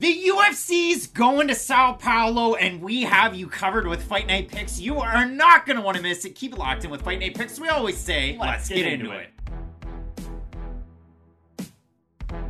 The UFC's going to Sao Paulo, and we have you covered with Fight Night picks. You are not going to want to miss it. Keep it locked in with Fight Night picks. We always say, let's, let's get, get, into, into it. it.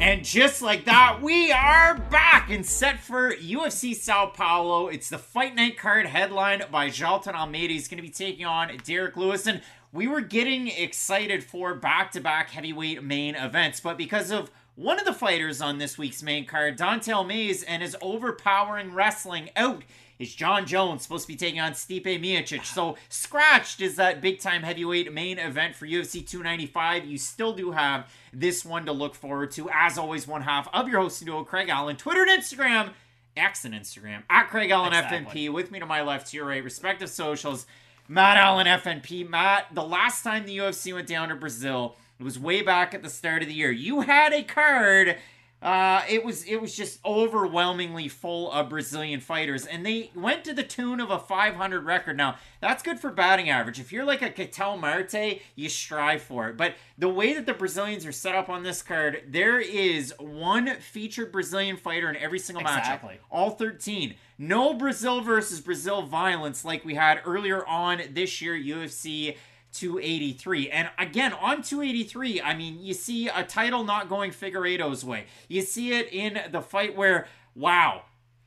And just like that, we are back and set for UFC Sao Paulo. It's the Fight Night card headlined by Jailton Almeida. He's going to be taking on Derrick Lewis. And we were getting excited for back to back heavyweight main events, but because of one of the fighters on this week's main card, Don'Tale Mayes, and his overpowering wrestling out is Jon Jones supposed to be taking on Stipe Miocic. So scratched is that big time heavyweight main event for UFC 295. You still do have this one to look forward to. As always, one half of your hosting duo, Craig Allen, Twitter and Instagram, X and Instagram at Craig Allen exactly. FNP. With me to my left, to your right, respective socials. Matt Allen FNP. Matt, the last time the UFC went down to Brazil it was way back at the start of the year. You had a card. Uh, it was it was just overwhelmingly full of Brazilian fighters, and they went to the tune of a 500 record. Now that's good for batting average. If you're like a Ketel Marte, you strive for it. But the way that the Brazilians are set up on this card, there is one featured Brazilian fighter in every single exactly. matchup. All 13. No Brazil versus Brazil violence like we had earlier on this year, UFC 283. And again, on 283, I mean, you see a title not going Figueiredo's way. You see it in the fight where, wow,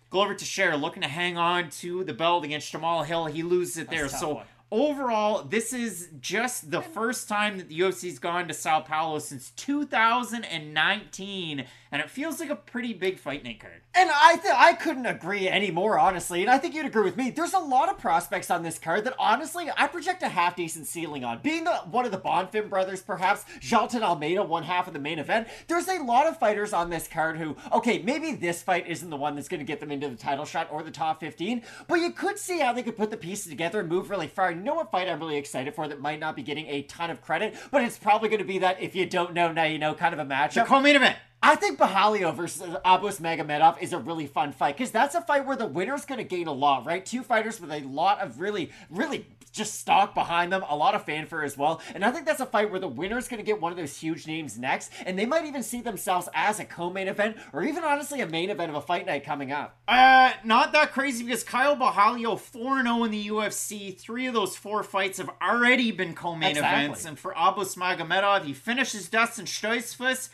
Glover Teixeira looking to hang on to the belt against Jamahal Hill. He loses it there. So one overall, this is just the first time that the UFC's gone to Sao Paulo since 2019, and it feels like a pretty big fight night card. And I th- I couldn't agree anymore, honestly. And I think you'd agree with me. There's a lot of prospects on this card that honestly I project a half decent ceiling on. Being the one of the Bonfim brothers, perhaps Jailton Almeida, one half of the main event. There's a lot of fighters on this card who, okay, maybe this fight isn't the one that's going to get them into the title shot or the top 15, but you could see how they could put the pieces together and move really far. You know what fight I'm really excited for that might not be getting a ton of credit, but it's probably going to be that if you don't know now you know kind of a matchup. The co-main event. I think Borralho versus Abus Magomedov is a really fun fight because that's a fight where the winner's going to gain a lot, right? Two fighters with a lot of really, really just stock behind them, a lot of fanfare as well. And I think that's a fight where the winner's going to get one of those huge names next, and they might even see themselves as a co-main event or even honestly a main event of a fight night coming up. Uh, not that crazy because Caio Borralho 4-0 in the UFC. Three of those four fights have already been co-main exactly. events, and for Abus Magomedov, he finishes Dustin Stoltzfus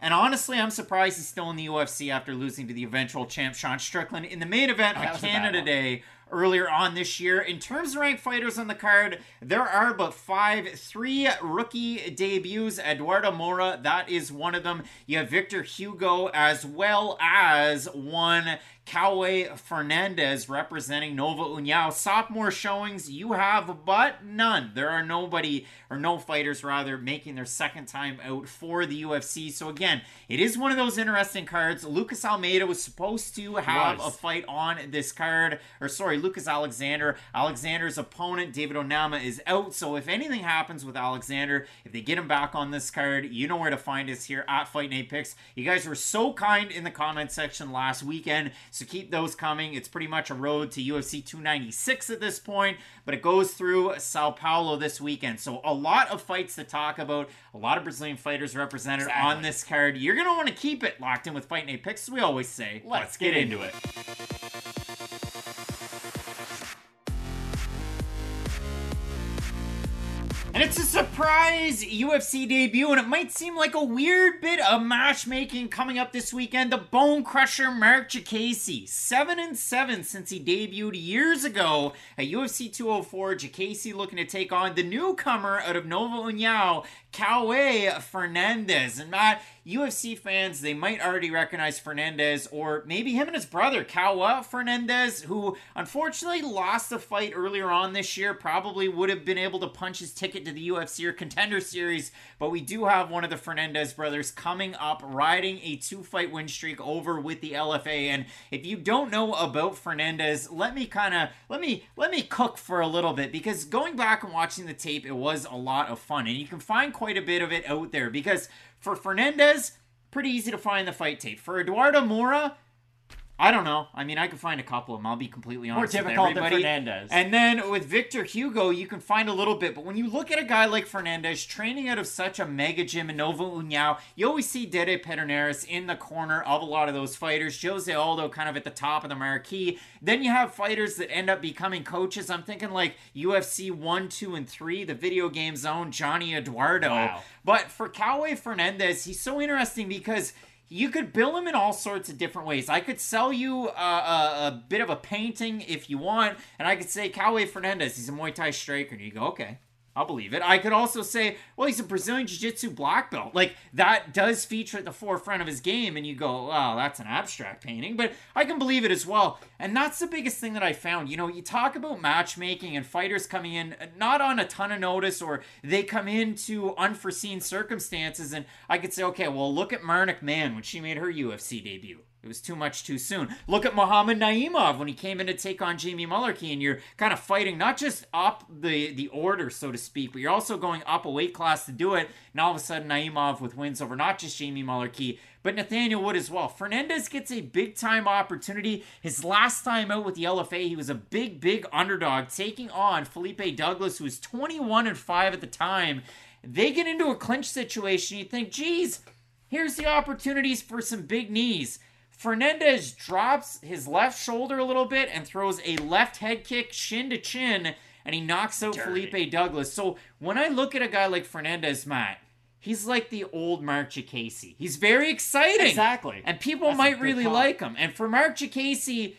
and honestly, I'm surprised he's still in the UFC after losing to the eventual champ Sean Strickland in the main event on Canada Day earlier on this year. In terms of ranked fighters on the card, there are but five, three rookie debuts. Eduardo Moura, that is one of them. You have Victor Hugo as well as one Kaue Fernandes representing Nova União. Sophomore showings you have, but none. There are nobody, or no fighters rather, making their second time out for the UFC. So again, it is one of those interesting cards. Lucas Almeida was supposed to have a fight on this card, or sorry, Lucas Alexander. Alexander's opponent, David Onama, is out. So if anything happens with Alexander, if they get him back on this card, you know where to find us here at Fight Night Picks. You guys were so kind in the comment section last weekend. So keep those coming. It's pretty much a road to UFC 296 at this point, but it goes through Sao Paulo this weekend. So a lot of fights to talk about, a lot of Brazilian fighters represented exactly. on this card. You're going to want to keep it locked in with Fight Night Picks, as we always say. Let's, Let's get, get into it. And it's a surprise UFC debut, and it might seem like a weird bit of matchmaking coming up this weekend. The Bone Crusher Marc Diakiese, seven and seven since he debuted years ago at UFC 204. Diakiese looking to take on the newcomer out of Nova União, Kaue Fernandes. And Matt, UFC fans, they might already recognize Fernandes or maybe him and his brother, Kawa Fernandes, who unfortunately lost a fight earlier on this year. Probably would have been able to punch his ticket to the UFC or Contender Series, but we do have one of the Fernandes brothers coming up, riding a two fight win streak over with the LFA. And if you don't know about Fernandes, let me kind of let me let me cook for a little bit because going back and watching the tape, it was a lot of fun, and you can find quite a bit of it out there because for Fernandes, pretty easy to find the fight tape. For Eduardo Moura, I don't know. I mean, I could find a couple of them. I'll be completely honest. More with difficult than everybody. Fernandes. And then with Victor Hugo, you can find a little bit. But when you look at a guy like Fernandes training out of such a mega gym in Nova União, you always see Dede Pederneiras in the corner of a lot of those fighters. Jose Aldo kind of at the top of the marquee. Then you have fighters that end up becoming coaches. I'm thinking like UFC 1, 2, and 3, the video game zone, Johnny Eduardo. Wow. But for Cowboy Fernandes, he's so interesting because you could bill him in all sorts of different ways. I could sell you a, a, a bit of a painting if you want, and I could say Cowboy Fernandes, he's a Muay Thai striker, and you go, okay. I'll believe it. I could also say, well, he's a Brazilian Jiu Jitsu black belt. Like, that does feature at the forefront of his game, and you go, wow, that's an abstract painting, but I can believe it as well. And that's the biggest thing that I found. You know, you talk about matchmaking and fighters coming in not on a ton of notice, or they come into unforeseen circumstances, and I could say, okay, well, look at Marnic Mann when she made her UFC debut. It was too much too soon. Look at Muhammad Naimov when he came in to take on Jamie Mullarkey, and you're kind of fighting not just up the, the order, so to speak, but you're also going up a weight class to do it. And all of a sudden, Naimov with wins over not just Jamie Mullarkey, but Nathaniel Wood as well. Fernandes gets a big time opportunity. His last time out with the LFA, he was a big, big underdog, taking on Felipe Douglas, who was 21 and 5 at the time. They get into a clinch situation. You think, geez, here's the opportunities for some big knees. Fernandes drops his left shoulder a little bit and throws a left head kick shin to chin, and he knocks out Dirty. Felipe Douglas. So when I look at a guy like Fernandes, Matt, he's like the old Marc Diakiese. He's very exciting. Exactly. And people That's might really call. like him. And for Marc Diakiese,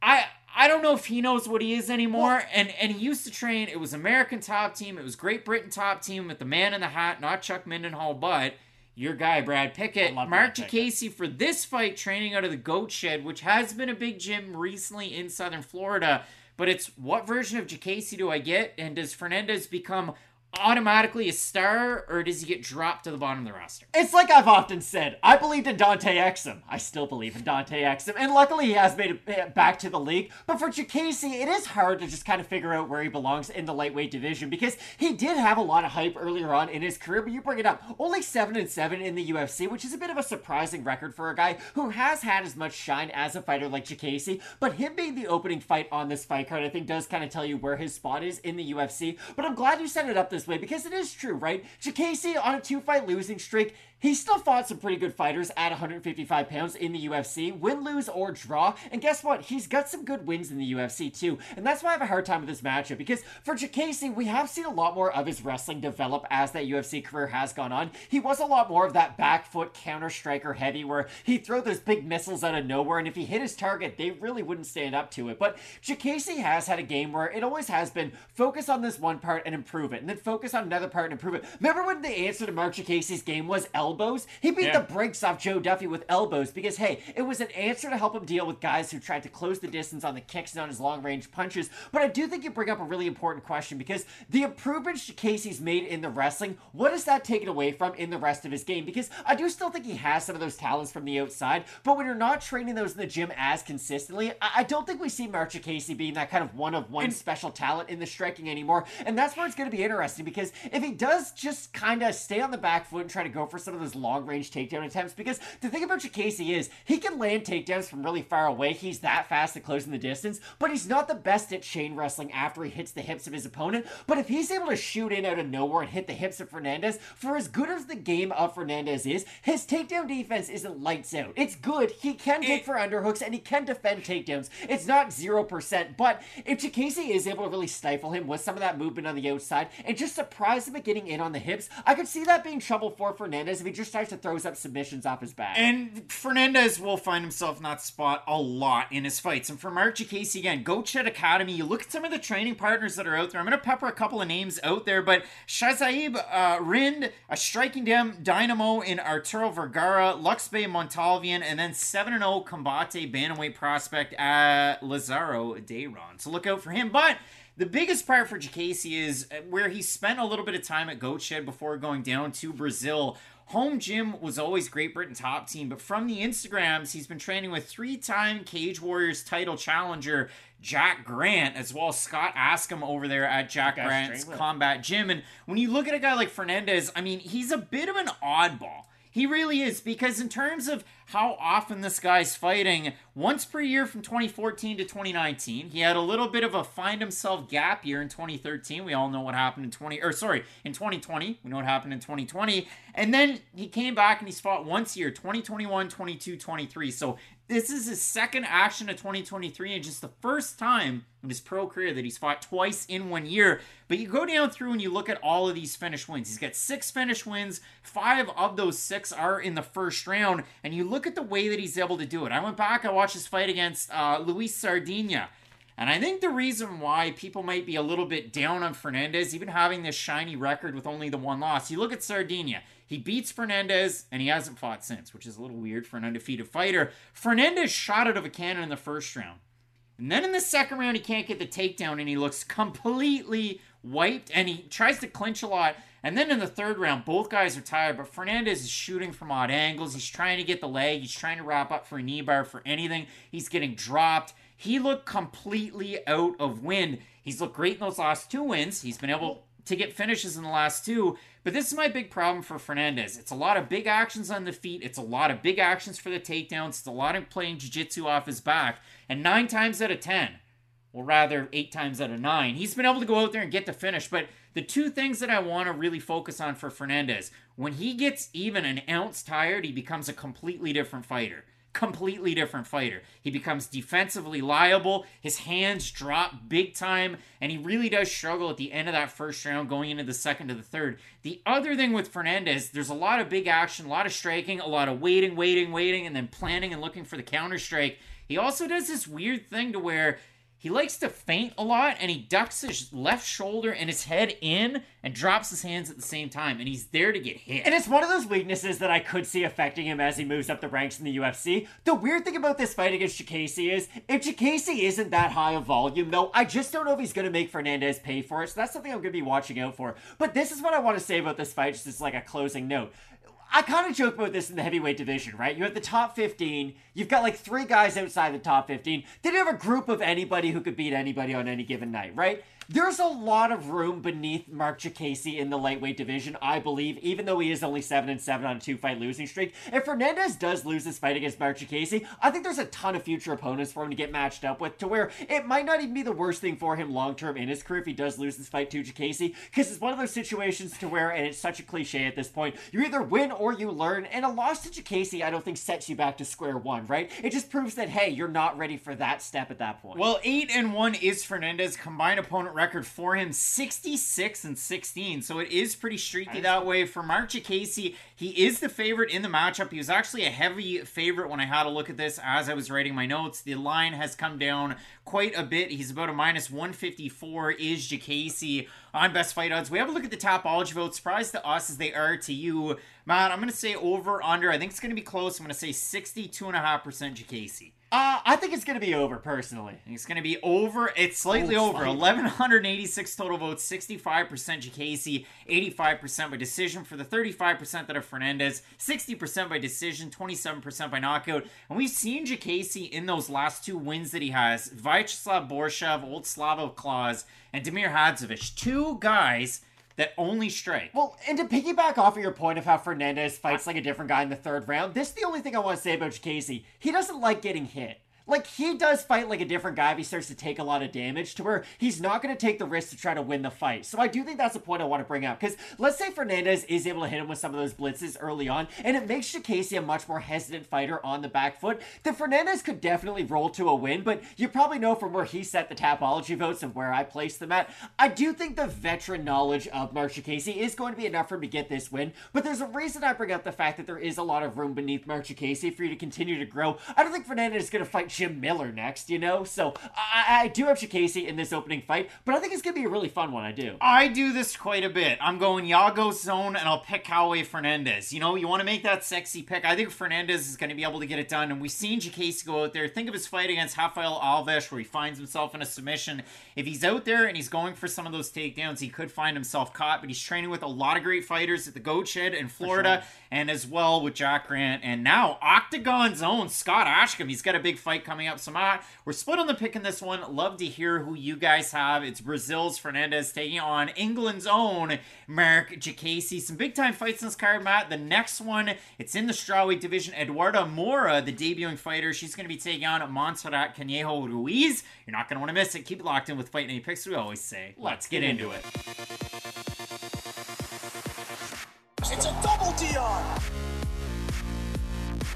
I I don't know if he knows what he is anymore. and and he used to train. It was American top team. It was Great Britain top team with the man in the hat, not Chuck Mindenhall, but your guy Brad Pickett. Mark. Casey for this fight, training out of the Goat Shed, which has been a big gym recently in Southern Florida. But it's what version of Diakiese do I get? And does Fernandes become automatically a star, or does he get dropped to the bottom of the roster? It's like I've often said. I believed in Dante Exum. I still believe in Dante Exum, and luckily he has made it uh, back to the league. But for Diakiese, it is hard to just kind of figure out where he belongs in the lightweight division because he did have a lot of hype earlier on in his career. But you bring it up, only seven and seven in the UFC, which is a bit of a surprising record for a guy who has had as much shine as a fighter like Diakiese. But him being the opening fight on this fight card, I think, does kind of tell you where his spot is in the UFC. But I'm glad you set it up this way because it is true, right? Diakiese on a two fight losing streak. He still fought some pretty good fighters at 155 pounds in the UFC, win, lose, or draw. And guess what? He's got some good wins in the UFC too. And that's why I have a hard time with this matchup because for Diakiese, we have seen a lot more of his wrestling develop as that UFC career has gone on. He was a lot more of that back foot counter striker heavy where he'd throw those big missiles out of nowhere, and if he hit his target, they really wouldn't stand up to it. But Diakiese has had a game where it always has been focus on this one part and improve it, and then focus on another part and improve it. Remember when the answer to Mark Diakiese's game was elbows? He beat Yeah. the brakes off Joe Duffy with elbows because, hey, it was an answer to help him deal with guys who tried to close the distance on the kicks and on his long range punches. But I do think you bring up a really important question because the improvements Casey's made in the wrestling, what is that taken away from in the rest of his game? Because I do still think he has some of those talents from the outside, but when you're not training those in the gym as consistently, I, I don't think we see Marc Diakiese being that kind of one of one special talent in the striking anymore. And that's where it's going to be interesting because if he does just kind of stay on the back foot and try to go for some of those long range takedown attempts, because the thing about Diakiese is he can land takedowns from really far away. He's that fast at closing the distance, but he's not the best at chain wrestling after he hits the hips of his opponent. But if he's able to shoot in out of nowhere and hit the hips of Fernandes, for as good as the game of Fernandes is, his takedown defense isn't lights out. It's good. He can take for underhooks and he can defend takedowns. It's not 0%, but if Diakiese is able to really stifle him with some of that movement on the outside and just surprise him at getting in on the hips, I could see that being trouble for Fernandes if he just tries to throw up submissions off his back. And Fernandes will find himself that spot a lot in his fights. And for Marc Diakiese again, Goat Shed Academy, you look at some of the training partners that are out there. I'm going to pepper a couple of names out there, but Shazaib uh, Rind, a striking down dynamo in Arturo Vergara, Lux Bay Montalvian, and then 7 0 Combate Bantamweight prospect at Lazaro Dayron. So look out for him. But the biggest part for Diakiese is where he spent a little bit of time at Goat Shed before going down to Brazil. Home gym was always Great Britain top team, but from the Instagrams, he's been training with three time Cage Warriors title challenger Jack Grant, as well as Scott Askham over there at Jack Grant's combat gym. And when you look at a guy like Fernandes, I mean, he's a bit of an oddball. He really is because in terms of how often this guy's fighting once per year from 2014 to 2019. He had a little bit of a find himself gap year in 2013. We all know what happened in 20 or sorry, in 2020. We know what happened in 2020. And then he came back and he's fought once a year, 2021, 22, 23. So this is his second action of 2023 and just the first time in his pro career that he's fought twice in one year. But you go down through and you look at all of these finish wins. He's got six finish wins. Five of those six are in the first round. And you look at the way that he's able to do it. I went back, I watched his fight against uh, Luis Sardinha. And I think the reason why people might be a little bit down on Fernandes, even having this shiny record with only the one loss, you look at Sardinha. He beats Fernandes and he hasn't fought since, which is a little weird for an undefeated fighter. Fernandes shot out of a cannon in the first round. And then in the second round, he can't get the takedown and he looks completely wiped and he tries to clinch a lot. And then in the third round, both guys are tired, but Fernandes is shooting from odd angles. He's trying to get the leg, he's trying to wrap up for a knee bar for anything. He's getting dropped. He looked completely out of wind. He's looked great in those last two wins. He's been able to get finishes in the last two. But this is my big problem for Fernandes. It's a lot of big actions on the feet. It's a lot of big actions for the takedowns. It's a lot of playing jiu-jitsu off his back. And nine times out of ten, or rather eight times out of nine, he's been able to go out there and get the finish. But the two things that I want to really focus on for Fernandes, when he gets even an ounce tired, he becomes a completely different fighter completely different fighter. He becomes defensively liable. His hands drop big time, and he really does struggle at the end of that first round, going into the second to the third. The other thing with Fernandes, there's a lot of big action, a lot of striking, a lot of waiting, waiting, waiting, and then planning and looking for the counter strike. He also does this weird thing to where he likes to feint a lot and he ducks his left shoulder and his head in and drops his hands at the same time and he's there to get hit. And it's one of those weaknesses that I could see affecting him as he moves up the ranks in the UFC. The weird thing about this fight against Diakiese is if Diakiese isn't that high of volume though, I just don't know if he's going to make Fernandes pay for it. So that's something I'm going to be watching out for. But this is what I want to say about this fight just as like a closing note. I kind of joke about this in the heavyweight division, right? You have the top 15, you've got like three guys outside the top 15. Then you have a group of anybody who could beat anybody on any given night, right? There's a lot of room beneath Marc Diakiese in the lightweight division, I believe, even though he is only 7 and 7 on a two fight losing streak. If Fernandes does lose this fight against Marc Diakiese, I think there's a ton of future opponents for him to get matched up with to where it might not even be the worst thing for him long term in his career if he does lose this fight to Diakiese, because it's one of those situations to where, and it's such a cliche at this point, you either win or you learn, and a loss to Diakiese I don't think sets you back to square one, right? It just proves that, hey, you're not ready for that step at that point. Well, 8 and 1 is Fernandes combined opponent record for him 66 and 16. So it is pretty streaky that way for Marc Diakiese. He is the favorite in the matchup. He was actually a heavy favorite when I had a look at this as I was writing my notes. The line has come down quite a bit. He's about a minus 154 is Diakiese on best fight odds. We have a look at the Tapology votes. Surprised to us as they are to you. Matt, I'm going to say over, under. I think it's going to be close. I'm going to say 62.5% Diakiese. Uh, I think it's going to be over personally. It's going to be over. It's slightly Oh, over. slightly. 1,186 total votes, 65% Diakiese, 85% by decision for the 35% that are Fernandes, 60% by decision, 27% by knockout. And we've seen Diakiese in those last two wins that he has Vyacheslav Borshev, Old Slavo Claus, and Demir Hadzovic. Two guys that only strike. Well, and to piggyback off of your point of how Fernandes fights like a different guy in the third round, this is the only thing I want to say about Casey. He doesn't like getting hit. Like, he does fight like a different guy if he starts to take a lot of damage to where he's not going to take the risk to try to win the fight. So I do think that's a point I want to bring up. Because let's say Fernandes is able to hit him with some of those blitzes early on, and it makes Casey a much more hesitant fighter on the back foot, then Fernandes could definitely roll to a win. But you probably know from where he set the tapology votes and where I placed them at. I do think the veteran knowledge of Marc Diakiese is going to be enough for him to get this win. But there's a reason I bring up the fact that there is a lot of room beneath Marc Diakiese for you to continue to grow. I don't think Fernandes is going to fight Jim Miller next, you know? So I, I do have Casey in this opening fight, but I think it's going to be a really fun one. I do. I do this quite a bit. I'm going Yago zone and I'll pick Cowaway Fernandes. You know, you want to make that sexy pick. I think Fernandes is going to be able to get it done. And we've seen Jacase go out there. Think of his fight against Rafael Alves where he finds himself in a submission. If he's out there and he's going for some of those takedowns, he could find himself caught. But he's training with a lot of great fighters at the Goat Shed in Florida and as well with Jack Grant. And now Octagon Zone, Scott Askham. He's got a big fight coming up. So, Matt, we're split on the pick in this one. Love to hear who you guys have. It's Brazil's Fernandes taking on England's own Marc Diakiese. Some big time fights in this card, Matt. The next one, it's in the strawweight division. Eduarda Moura, the debuting fighter, she's going to be taking on Montserrat Conejo Ruiz. You're not going to want to miss it. Keep it locked in with Fight Night Picks. We always say, let's get into it. It's a double Dion.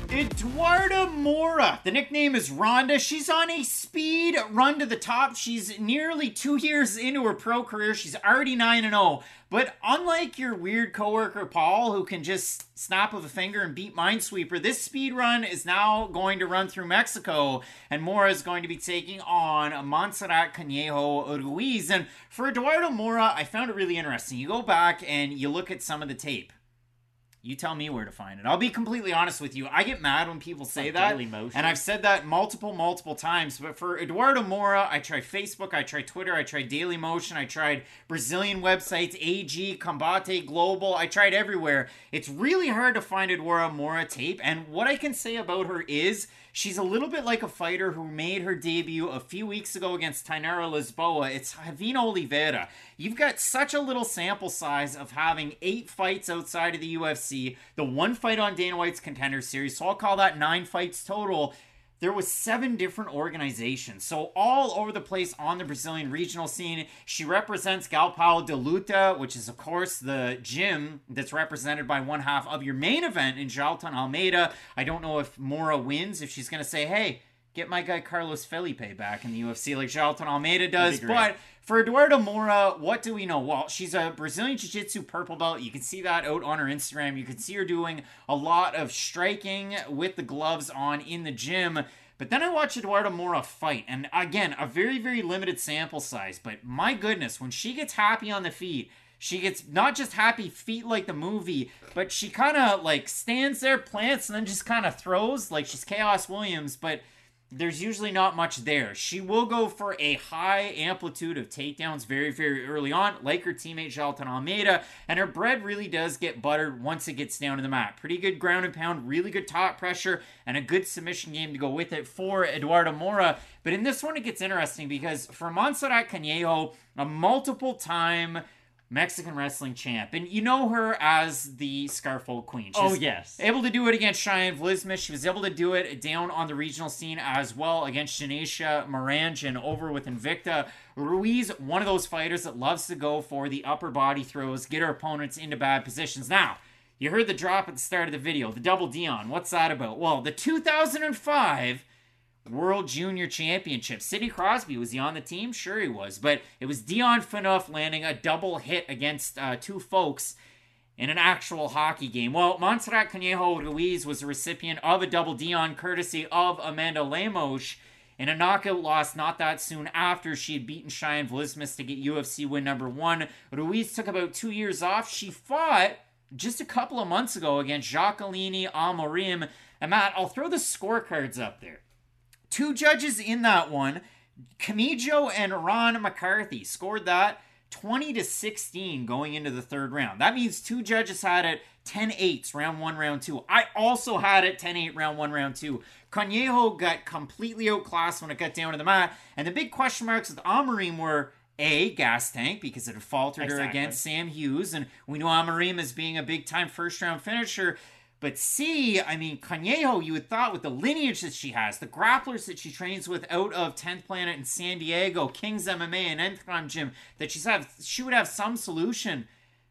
Eduarda Moura. The nickname is Rhonda. She's on a speed run to the top. She's nearly two years into her pro career. She's already 9 0. But unlike your weird coworker Paul, who can just snap of a finger and beat Minesweeper, this speed run is now going to run through Mexico, and Moura is going to be taking on Montserrat Conejo Ruiz. And for Eduardo Moura, I found it really interesting. You go back and you look at some of the tape. You tell me where to find it. I'll be completely honest with you. I get mad when people say Like that. Daily Motion. And I've said that multiple, multiple times. But for Eduardo Moura, I tried Facebook, I tried Twitter, I tried Daily Motion, I tried Brazilian websites, AG, Combate Global. I tried everywhere. It's really hard to find Eduardo Moura tape. And what I can say about her is she's a little bit like a fighter who made her debut a few weeks ago against Tainara Lisboa. It's Javina Oliveira. You've got such a little sample size of having eight fights outside of the UFC, the one fight on Dana White's Contender Series, so I'll call that nine fights total there was seven different organizations. So all over the place on the brazilian regional scene she represents galpao de luta which is of course the gym that's represented by one half of your main event in jailton almeida. I don't know if moura wins if she's going to say hey get my guy carlos felipe back in the ufc like jailton almeida does but for Eduardo Moura, what do we know? Well, she's a Brazilian Jiu Jitsu purple belt. You can see that out on her Instagram. You can see her doing a lot of striking with the gloves on in the gym. But then I watched Eduardo Moura fight, and again, a very, very limited sample size. But my goodness, when she gets happy on the feet, she gets not just happy feet like the movie, but she kind of like stands there, plants, and then just kind of throws like she's Khaos Williams. But there's usually not much there. She will go for a high amplitude of takedowns very, very early on, like her teammate Jailton Almeida, and her bread really does get buttered once it gets down to the mat. Pretty good ground and pound, really good top pressure, and a good submission game to go with it for Eduardo Moura. But in this one, it gets interesting because for Montserrat Conejo, a multiple time Mexican wrestling champ, and you know her as the Scarfold Queen. Oh, yes. able to do it against Cheyenne Vlisma. She was able to do it down on the regional scene as well against Janaisa Morandin over with Invicta. Ruiz, one of those fighters that loves to go for the upper body throws, get her opponents into bad positions. Now, you heard the drop at the start of the video, the double Dion. What's that about? Well, the 2005 World Junior Championship. Sidney Crosby, was he on the team? Sure he was. But it was Dion Phaneuf landing a double hit against uh, two folks in an actual hockey game. Well, Montserrat Conejo Ruiz was the recipient of a double Dion courtesy of Amanda Lemos in a knockout loss not that soon after she had beaten Cheyenne Vlismas to get UFC win number one. Ruiz took about two years off. She fought just a couple of months ago against Jacqueline Amorim. And Matt, I'll throw the scorecards up there. Two judges in that one, Camijo and Ron McCarthy, scored that 20 to 16 going into the third round. That means two judges had it 10 8s round one, round two. I also had it 10 8 round one, round two. Conejo got completely outclassed when it got down to the mat. And the big question marks with Amorim were a gas tank because it had faltered her against Sam Hughes, and we know Amorim as being a big time first round finisher. But C, I mean, Conejo, you would thought with the lineage that she has, the grapplers that she trains with out of 10th Planet in San Diego, King's MMA and Enthram Gym, that she's have she would have some solution.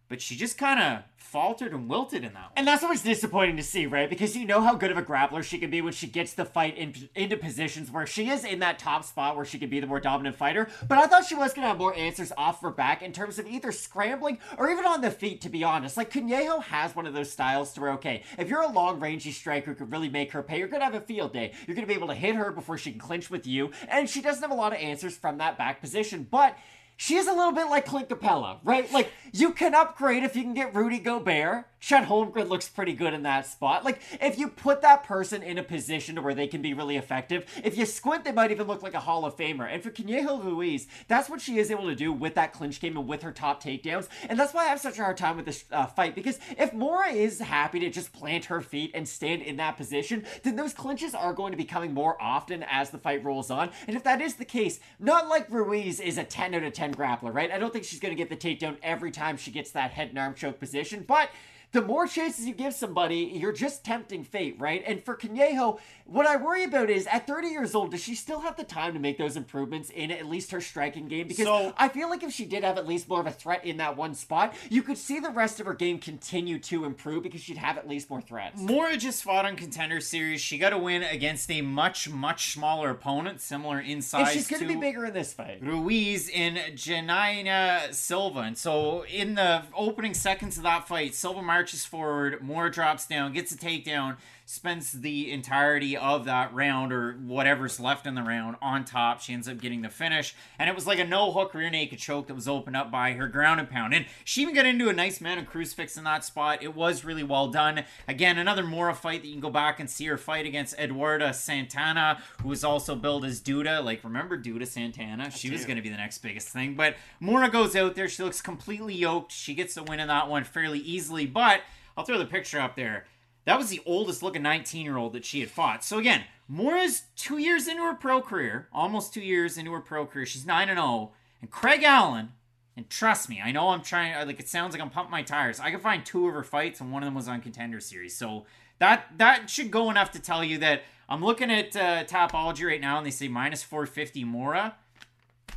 But she just kind of faltered and wilted in that one. And that's always disappointing to see, right? Because you know how good of a grappler she can be when she gets the fight in, into positions where she is in that top spot where she can be the more dominant fighter. But I thought she was going to have more answers off her back in terms of either scrambling or even on the feet, to be honest. Like, Conejo has one of those styles to where, okay, if you're a long rangey striker who could really make her pay, you're going to have a field day. You're going to be able to hit her before she can clinch with you. And she doesn't have a lot of answers from that back position. But she is a little bit like Clint Capela, right? Like, you can upgrade if you can get Rudy Gobert. Chet Holmgren looks pretty good in that spot. Like, if you put that person in a position where they can be really effective, if you squint, they might even look like a Hall of Famer. And for Conejo Ruiz, that's what she is able to do with that clinch game and with her top takedowns. And that's why I have such a hard time with this uh, fight, because if Moura is happy to just plant her feet and stand in that position, then those clinches are going to be coming more often as the fight rolls on. And if that is the case, not like Ruiz is a 10 out of 10 grappler, right? I don't think she's going to get the takedown every time she gets that head and arm choke position, but the more chances you give somebody, you're just tempting fate, right? And for Conejo, what I worry about is at 30 years old, does she still have the time to make those improvements in at least her striking game? Because So- I feel like if she did have at least more of a threat in that one spot, you could see the rest of her game continue to improve because she'd have at least more threats. Moura just fought on Contender Series. She got a win against a much, much smaller opponent, similar in size And she's going to be bigger in this fight. Ruiz in Janina Silva. And so in the opening seconds of that fight, Silva marches forward, Moura drops down, gets a takedown, spends the entirety of that round or whatever's left in the round on top. She ends up getting the finish. And it was like a no hook rear naked choke that was opened up by her ground and pound. And she even got into a nice man and crucifix in that spot. It was really well done. Again, another Moura fight that you can go back and see her fight against Eduarda Santana, who was also billed as Duda. Like, remember Duda Santana? She was going to be the next biggest thing. But Moura goes out there. She looks completely yoked. She gets the win in that one fairly easily. But I'll throw the picture up there. That was the oldest looking 19 year old that she had fought. So again, Moura's two years into her pro career, almost two years into her pro career. She's 9 and 0. And Craig Allen, and trust me, I know I'm trying, like, it sounds like I'm pumping my tires. I could find two of her fights, and one of them was on Contender Series. So that that should go enough to tell you that I'm looking at uh, Tapology right now, and they say minus 450 Moura.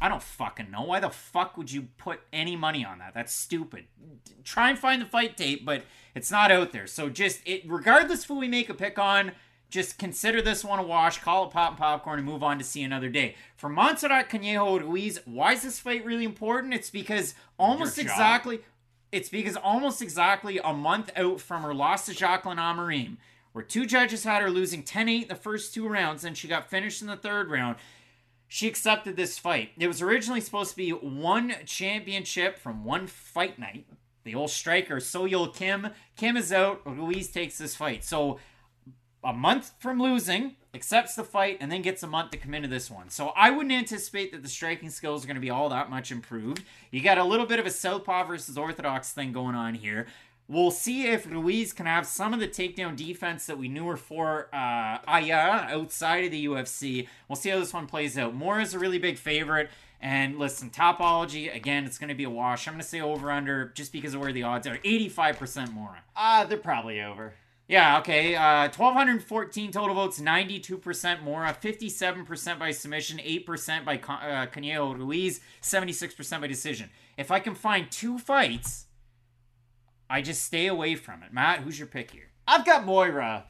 I don't fucking know. Why the fuck would you put any money on that? That's stupid. Try and find the fight tape, but it's not out there. So just it regardless who we make a pick on, just consider this one a wash, call it pop and popcorn, and move on to see another day. For Montserrat Conejo Ruiz, why is this fight really important? It's because almost exactly it's because almost exactly a month out from her loss to Jacqueline Amorim, where two judges had her losing 10-8 in the first two rounds, and she got finished in the third round she accepted this fight. It was originally supposed to be one championship from one fight night. The old striker, Soyul Kim. Kim is out. Ruiz takes this fight. So a month from losing, accepts the fight, and then gets a month to come into this one. So I wouldn't anticipate that the striking skills are going to be all that much improved. You got a little bit of a southpaw versus orthodox thing going on here. We'll see if Ruiz can have some of the takedown defense that we knew her for uh, Aya outside of the UFC. We'll see how this one plays out. Moore is a really big favorite. And listen, Tapology, again, it's going to be a wash. I'm going to say over under just because of where the odds are. 85% Moura. Ah, they're probably over. Yeah, okay. Uh, 1,214 total votes, 92% Moura, 57% by submission, 8% by Con- uh, Canelo Ruiz, 76% by decision. If I can find two fights, I just stay away from it. Matt, who's your pick here? I've got Moira,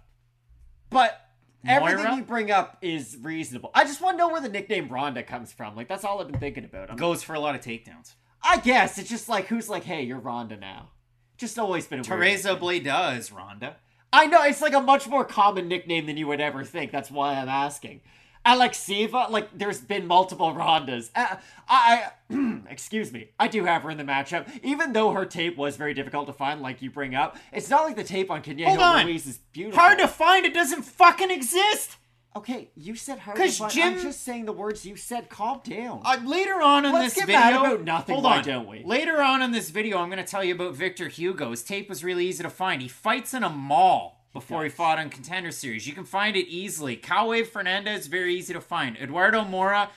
but everything you bring up is reasonable. I just want to know where the nickname Rhonda comes from. Like that's all I've been thinking about. I'm- Goes for a lot of takedowns. I guess it's just like who's like, hey, you're Rhonda now. Just always been a Teresa. Bleda is Ronda. I know it's like a much more common nickname than you would ever think. That's why I'm asking. Alexiva, like there's been multiple Rondas. Uh, I, I excuse me, I do have her in the matchup. Even though her tape was very difficult to find, like you bring up, it's not like the tape on Kenyaho Hold on. Ruiz is beautiful. Hard to find. It doesn't fucking exist. Okay, you said hard 'Cause to find. Jim- I'm just saying the words you said. Calm down. Uh, later on in Let's this get video, about nothing, Hold why on. don't we? Later on in this video, I'm going to tell you about Victor Hugo. His tape was really easy to find. He fights in a mall before he, fought on Contender Series. You can find it easily. Cowwave Fernandes, very easy to find. Eduardo Moura,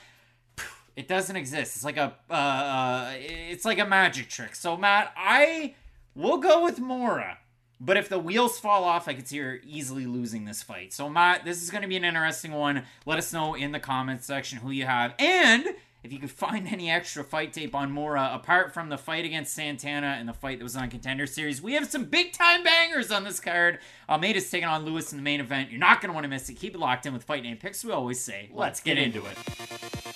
it doesn't exist. It's like a, uh, uh, it's like a magic trick. So Matt, I will go with Moura. But if the wheels fall off, I could see her easily losing this fight. So, Matt, this is going to be an interesting one. Let us know in the comments section who you have. And if you could find any extra fight tape on Moura, apart from the fight against Santana and the fight that was on Contender Series, we have some big time bangers on this card. Almeida's taking on Lewis in the main event. You're not going to want to miss it. Keep it locked in with Fight Night Picks. We always say, let's, get, into it.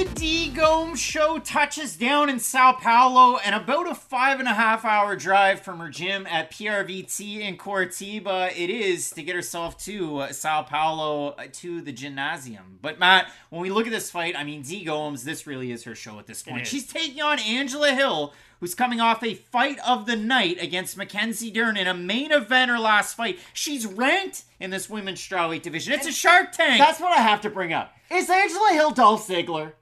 The D Gomes show touches down in Sao Paulo and about a five and a half hour drive from her gym at PRVT in Curitiba. It is to get herself to Sao Paulo uh, to the gymnasium. But Matt, when we look at this fight, I mean, D Gomes, this really is her show at this point. She's taking on Angela Hill. Who's coming off a fight of the night against Mackenzie Dern in a main event her last fight? She's ranked in this women's strawweight division. It's a Shark Tank. That's what I have to bring up. Is Angela Hill Dolph Ziggler?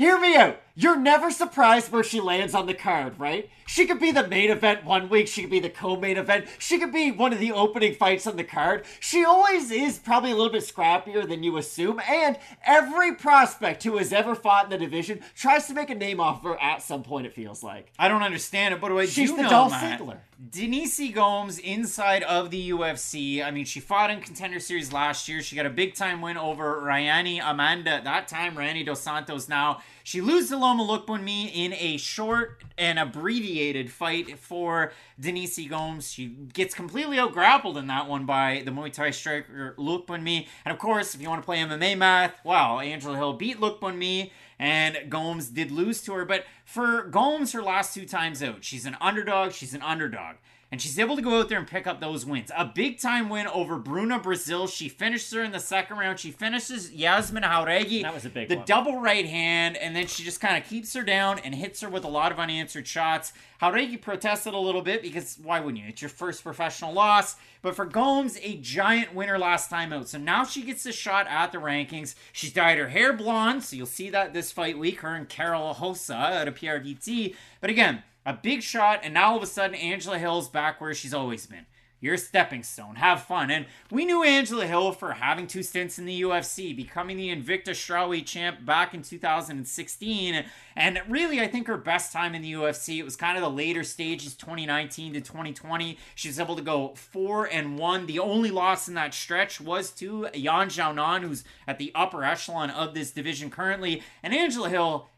Hear me out. You're never surprised where she lands on the card, right? She could be the main event one week, she could be the co-main event, she could be one of the opening fights on the card. She always is probably a little bit scrappier than you assume, and every prospect who has ever fought in the division tries to make a name off her at some point, it feels like. I don't understand it, but what I She's do the know, Dolph Matt, Ziggler. Denise Gomes inside of the UFC. I mean, she fought in Contender Series last year. She got a big time win over Ryani Amanda. That time, Ryani Dos Santos. Now she loses to Loma Lookboonmee in a short and abbreviated fight for Denise Gomes. She gets completely out grappled in that one by the Muay Thai striker Lookboonmee. And of course, if you want to play MMA math, wow, Angela Hill beat Lookboonmee and Gomes did lose to her. But for Gomes, her last two times out, she's an underdog. She's an underdog. And she's able to go out there and pick up those wins. A big time win over Bruna Brazil. She finished her in the second round. She finishes Yasmin Jauregui. That was a big The one. double right hand, and then she just kind of keeps her down and hits her with a lot of unanswered shots. Jauregui protested a little bit because why wouldn't you? It's your first professional loss. But for Gomes, a giant winner last time out. So now she gets a shot at the rankings. She's dyed her hair blonde, so you'll see that this fight week. Her and Carol Hosa out of PRVT. But again, a big shot, and now all of a sudden Angela Hill's back where she's always been. You're a stepping stone. Have fun. And we knew Angela Hill for having two stints in the UFC, becoming the Invicta Strawweight champ back in 2016. And really, I think her best time in the UFC, it was kind of the later stages, 2019 to 2020. She was able to go four and one. The only loss in that stretch was to Yan Xiaonan, who's at the upper echelon of this division currently. And Angela Hill,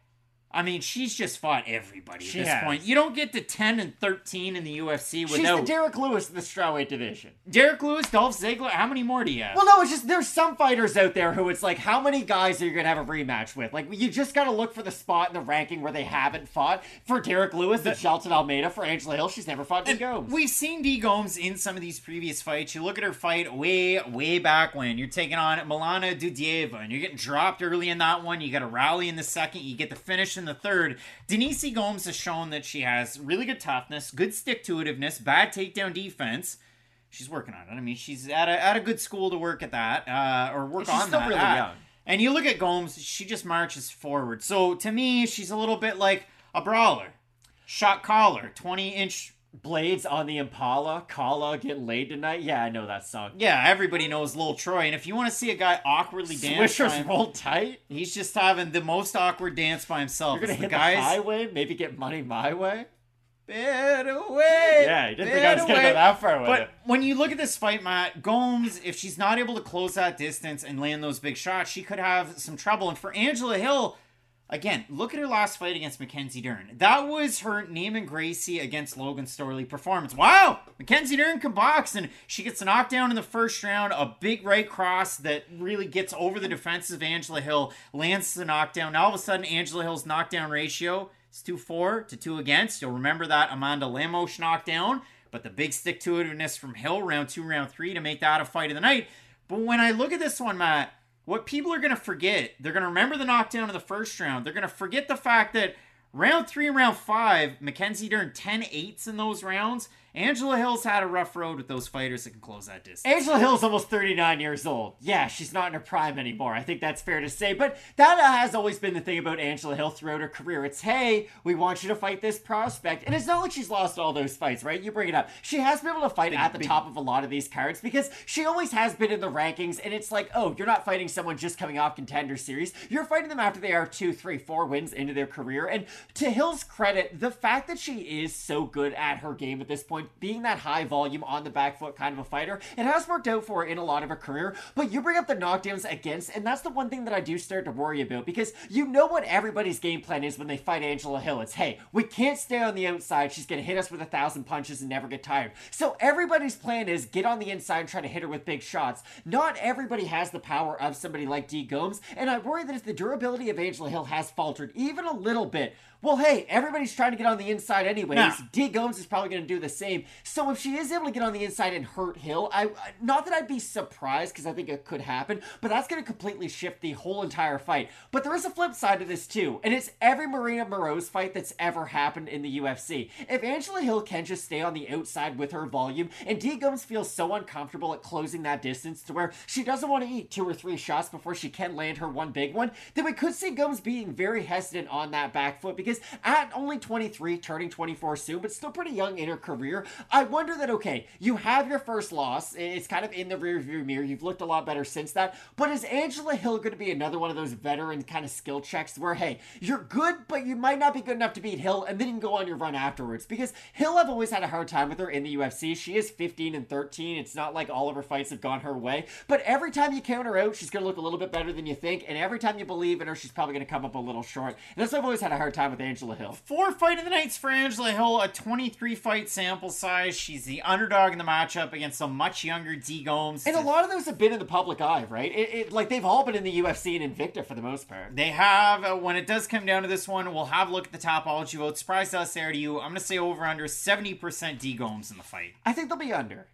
I mean, she's just fought everybody She at this has. point. You don't get to 10 and 13 in the UFC without. She's the Derrick Lewis of the strawweight division. Derrick Lewis, Dolph Ziggler. How many more do you have? Well, no, it's just there's some fighters out there who it's like, how many guys are you gonna have a rematch with? Like, you just gotta look for the spot in the ranking where they haven't fought. For Derrick Lewis and uh, Jailton Almeida, for Angela Hill, she's never fought D. Gomes. We've seen D Gomes in some of these previous fights. You look at her fight way, way back when you're taking on Milana Dudieva and you're getting dropped early in that one. You got to rally in the second. You get the finish in the third. Denise Gomes has shown that she has really good toughness, good stick to itiveness, bad takedown defense. She's working on it. I mean, she's at a, at a good school to work at that uh, or work She's on still that. really at. young. And you look at Gomes, she just marches forward. So to me, she's a little bit like a brawler. Shot caller, 20 inch Blades on the Impala, Kala getting laid tonight. Yeah, I know that song. Yeah, everybody knows Lil Troy, and if you want to see a guy awkwardly dance, Swishers rolled tight. he's just having the most awkward dance by himself. You're gonna hit the the highway, maybe get money my way. Better way. Yeah, you didn't think I was gonna go that far with But it. when you look at this fight, Matt Gomes, if she's not able to close that distance and land those big shots, she could have some trouble. And for Angela Hill. Again, look at her last fight against Mackenzie Dern. That was her and Gracie against Logan Storley performance. Wow! Mackenzie Dern can box, and she gets a knockdown in the first round. A big right cross that really gets over the defenses of Angela Hill, lands the knockdown. Now all of a sudden, Angela Hill's knockdown ratio is 2 4 to 2 against. You'll remember that Amanda Lemos knockdown, but the big stick to itiveness from Hill, round two, round three, to make that a fight of the night. But when I look at this one, Matt, what people are going to forget, they're going to remember the knockdown in the first round. They're going to forget the fact that round three and round five, Mackenzie Dern 10 8s in those rounds. Angela Hill's had a rough road with those fighters that can close that distance. Angela Hill's almost 39 years old. Yeah, she's not in her prime anymore. I think that's fair to say. But that has always been the thing about Angela Hill throughout her career. It's, hey, we want you to fight this prospect. And it's not like she's lost all those fights, right? You bring it up. She has been able to fight at the big- top of a lot of these cards because she always has been in the rankings. And it's like, oh, you're not fighting someone just coming off contender series. You're fighting them after they are two, three, four wins into their career. And to Hill's credit, the fact that she is so good at her game at this point, being that high volume on the back foot kind of a fighter. It has worked out for her in a lot of her career, but you bring up the knockdowns against, and that's the one thing that I do start to worry about because you know what everybody's game plan is when they fight Angela Hill. It's hey, we can't stay on the outside. She's gonna hit us with a thousand punches and never get tired. So everybody's plan is get on the inside and try to hit her with big shots. Not everybody has the power of somebody like D Gomes, and I worry that if the durability of Angela Hill has faltered even a little bit, well, hey, everybody's trying to get on the inside anyways. Nah. D Gomes is probably going to do the same. So if she is able to get on the inside and hurt Hill, I not that I'd be surprised because I think it could happen, but that's going to completely shift the whole entire fight. But there is a flip side to this too, and it's every Marina Moroz fight that's ever happened in the UFC. If Angela Hill can just stay on the outside with her volume, and D Gomes feels so uncomfortable at closing that distance to where she doesn't want to eat two or three shots before she can land her one big one, then we could see Gomes being very hesitant on that back foot because at only 23, turning 24 soon, but still pretty young in her career, I wonder that, okay, you have your first loss. It's kind of in the rearview mirror. You've looked a lot better since that. But is Angela Hill going to be another one of those veteran kind of skill checks where, hey, you're good, but you might not be good enough to beat Hill, and then you can go on your run afterwards? Because Hill, I've always had a hard time with her in the UFC. She is 15 and 13. It's not like all of her fights have gone her way. But every time you count her out, she's going to look a little bit better than you think. And every time you believe in her, she's probably going to come up a little short. And that's why I've always had a hard time with Angela Hill. Four fight of the nights for Angela Hill, a 23 fight sample size. She's the underdog in the matchup against a much younger D Gomes. And a lot of those have been in the public eye, right? It, it, like they've all been in the UFC and Invicta for the most part. They have, uh, when it does come down to this one, we'll have a look at the Tapology vote. Surprise us there to you. I'm going to say over under 70% D Gomes in the fight. I think they'll be under.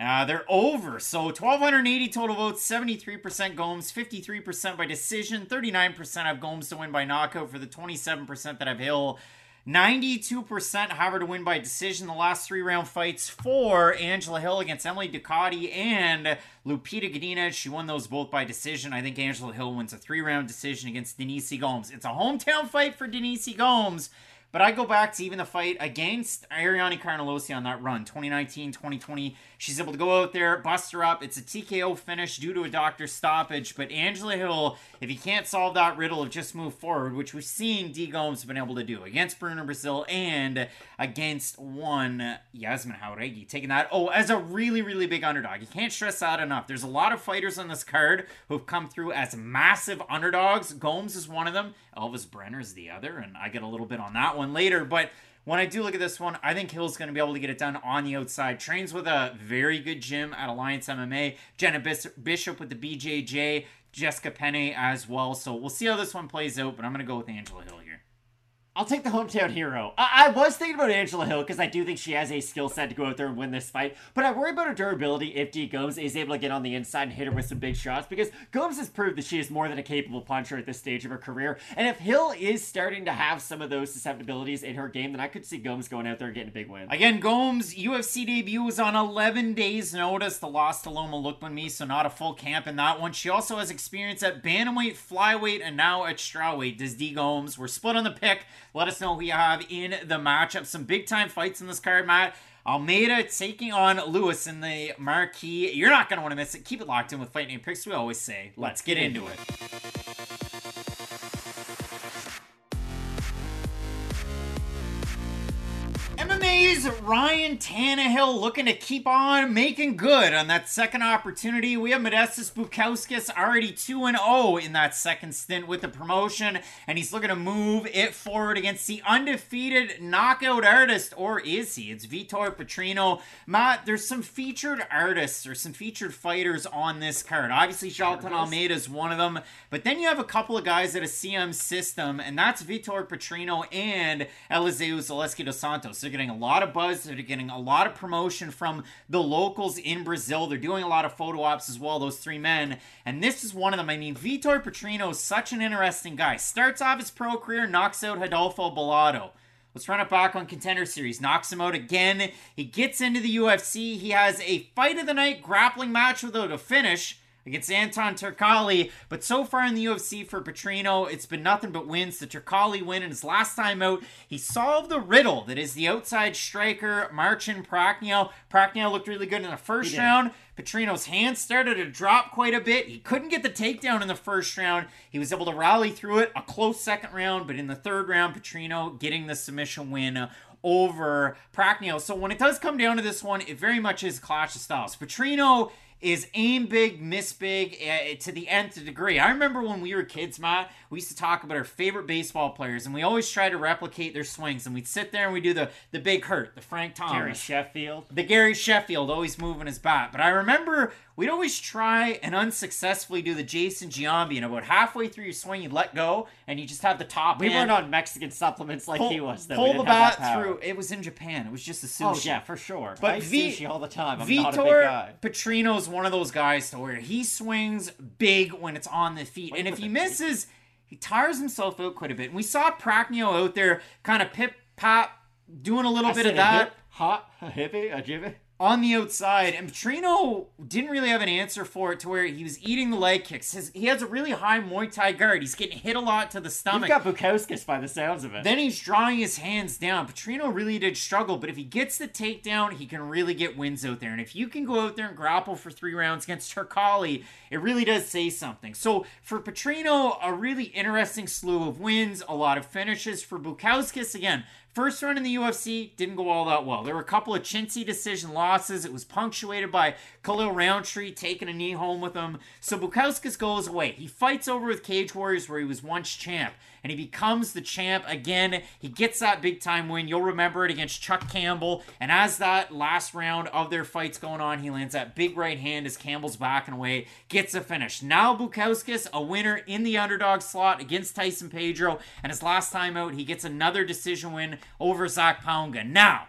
Uh, they're over. So 1,280 total votes, 73% Gomes, 53% by decision, 39% have Gomes to win by knockout for the 27% that have Hill. 92% have her to win by decision. The last three round fights for Angela Hill against Emily Ducati and Lupita Godinez. She won those both by decision. I think Angela Hill wins a three round decision against Denise Gomes. It's a hometown fight for Denise Gomes. But I go back to even the fight against Ariane Carnelosi on that run, 2019, 2020. She's able to go out there, bust her up. It's a TKO finish due to a doctor's stoppage. But Angela Hill, if you can't solve that riddle of just move forward, which we've seen D Gomes been able to do against Bruna Brasil and against one Yasmin Jauregui, taking that, oh, as a really, really big underdog. You can't stress that enough. There's a lot of fighters on this card who've come through as massive underdogs. Gomes is one of them, Elves Brener is the other, and I get a little bit on that one later. But when I do look at this one, I think Hill's going to be able to get it done on the outside. Trains with a very good gym at Alliance MMA. Jenna Bishop with the BJJ. Jessica Penne as well. So we'll see how this one plays out, but I'm going to go with Angela Hill here. I'll take the hometown hero. I, I was thinking about Angela Hill because I do think she has a skill set to go out there and win this fight, but I worry about her durability if D Gomes is able to get on the inside and hit her with some big shots because Gomes has proved that she is more than a capable puncher at this stage of her career. And if Hill is starting to have some of those susceptibilities in her game, then I could see Gomes going out there and getting a big win. Again, Gomes' UFC debut was on 11 days' notice. The loss to Loma Lookboonmee, so not a full camp in that one. She also has experience at bantamweight, flyweight, and now at strawweight. Does D Gomes? We're split on the pick. Let us know who you have in the matchup. Some big time fights in this card, Matt. Almeida taking on Lewis in the marquee. You're not going to want to miss it. Keep it locked in with Fight Night Picks. We always say, let's get into it. MMA's Ryan Tannehill looking to keep on making good on that second opportunity. We have Modestas Bukauskas already 2 0 in that second stint with the promotion, and he's looking to move it forward against the undefeated knockout artist, or is he? It's Vitor Petrino. Matt, there's some featured artists or some featured fighters on this card. Obviously, Jailton Almeida is one of them, but then you have a couple of guys at a CM system, and that's Vitor Petrino and Elizeu Zaleski dos Santos. They're getting a lot of buzz. They're getting a lot of promotion from the locals in Brazil. They're doing a lot of photo ops as well, those three men. And this is one of them. I mean, Vitor Petrino is such an interesting guy. Starts off his pro career, knocks out Rodolfo Bellato. Let's run it back on Contender Series. Knocks him out again. He gets into the UFC. He has a fight of the night grappling match without a finish against Anton Turkalj. But so far in the UFC for Petrino, it's been nothing but wins. The Turkalj win in his last time out, he solved the riddle that is the outside striker, Marcin Prachnio. Prachnio looked really good in the first round. Petrino's hands started to drop quite a bit. He couldn't get the takedown in the first round. He was able to rally through it. A close second round, but in the third round, Petrino getting the submission win over Prachnio. So when it does come down to this one, it very much is clash of styles. Petrino is aim big, miss big uh, to the nth degree. I remember when we were kids, Matt, we used to talk about our favorite baseball players, and we always try to replicate their swings. And we'd sit there and we do the the big hurt, the Frank Thomas, Gary Sheffield, the Gary Sheffield, always moving his bat. But I remember we'd always try and unsuccessfully do the Jason Giambi, and about halfway through your swing, you let go, and you just have the top. We hand. weren't on Mexican supplements like pull, he was. Though. Pull the bat through. It was in Japan. It was just a oh, sushi. Oh yeah, for sure. But I V- sushi all the time. I'm not a big Vitor. Petrino's one of those guys to where he swings big when it's on the feet, and if he misses, he tires himself out quite a bit. And we saw Prachnio out there, kind of pip pop, doing a little I bit of that hip, hot, a hippie, a jibby. On the outside, and Petrino didn't really have an answer for it to where he was eating the leg kicks. His, he has a really high Muay Thai guard. He's getting hit a lot to the You've stomach. got Bukauskas by the sounds of it. Then he's drawing his hands down. Petrino really did struggle, but if he gets the takedown, he can really get wins out there. And if you can go out there and grapple for three rounds against Turkalj, it really does say something. So for Petrino, a really interesting slew of wins, a lot of finishes. For Bukauskas, again, First run in the UFC didn't go all that well. There were a couple of chintzy decision losses. It was punctuated by Khalil Rountree taking a knee home with him. So Bukauskas goes away. He fights over with Cage Warriors where he was once champ. And he becomes the champ again. He gets that big time win. You'll remember it against Chuck Campbell. And as that last round of their fights going on, he lands that big right hand as Campbell's backing away, gets a finish. Now Bukauskas, a winner in the underdog slot against Tyson Pedro. And his last time out, he gets another decision win over Zach Pauga. Now,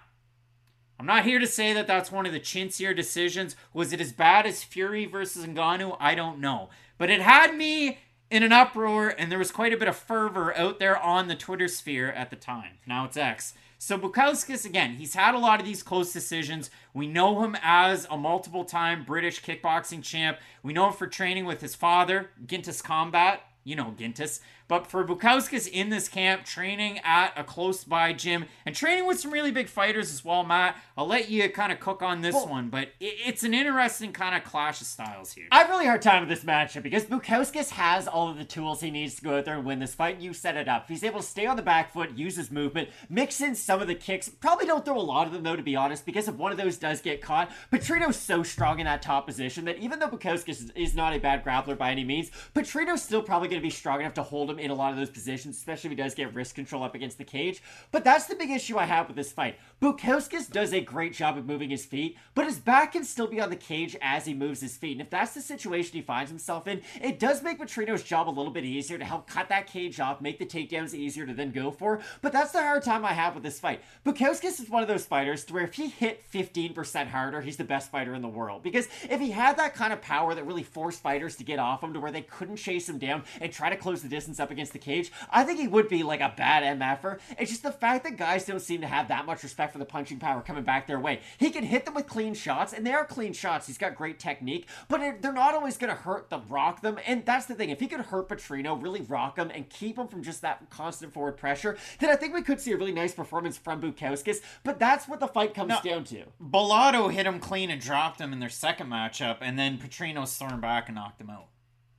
I'm not here to say that that's one of the chintzier decisions. Was it as bad as Fury versus Ngannou? I don't know. But it had me in an uproar, and there was quite a bit of fervor out there on the Twitter sphere at the time. Now it's X. So Bukauskas, again, he's had a lot of these close decisions. We know him as a multiple time British kickboxing champ. We know him for training with his father, Gintis Combat. You know Gintis. But for Bukauskas in this camp, training at a close by gym and training with some really big fighters as well, Matt. I'll let you kind of cook on this Well- one, but it, it's an interesting kind of clash of styles here. I have a really hard time with this matchup because Bukauskas has all of the tools he needs to go out there and win this fight. You set it up. He's able to stay on the back foot, use his movement, mix in some of the kicks. Probably don't throw a lot of them though, to be honest, because if one of those does get caught, Petrino's so strong in that top position that even though Bukauskas is, is not a bad grappler by any means, Petrino's still probably going to be strong enough to hold him in a lot of those positions, especially if he does get wrist control up against the cage. But that's the big issue I have with this fight. Bukauskas does a great job of moving his feet, but his back can still be on the cage as he moves his feet. And if that's the situation he finds himself in, it does make Petrino's job a little bit easier to help cut that cage off, make the takedowns easier to then go for. But that's the hard time I have with this fight. Bukauskas is one of those fighters where if he hit 15% harder, he's the best fighter in the world. Because if he had that kind of power that really forced fighters to get off him to where they couldn't chase him down and try to close the distance up against the cage, I think he would be like a bad MFer. It's just the fact that guys don't seem to have that much respect for the punching power coming back their way. He can hit them with clean shots, and they are clean shots. He's got great technique, but they're not always going to hurt them, rock them. And that's the thing. If he could hurt Petrino, really rock him, and keep him from just that constant forward pressure, then I think we could see a really nice performance from Bukauskas. But that's what the fight comes No. down to. Bellato hit him clean and dropped him in their second matchup, and then Petrino stormed back and knocked him out.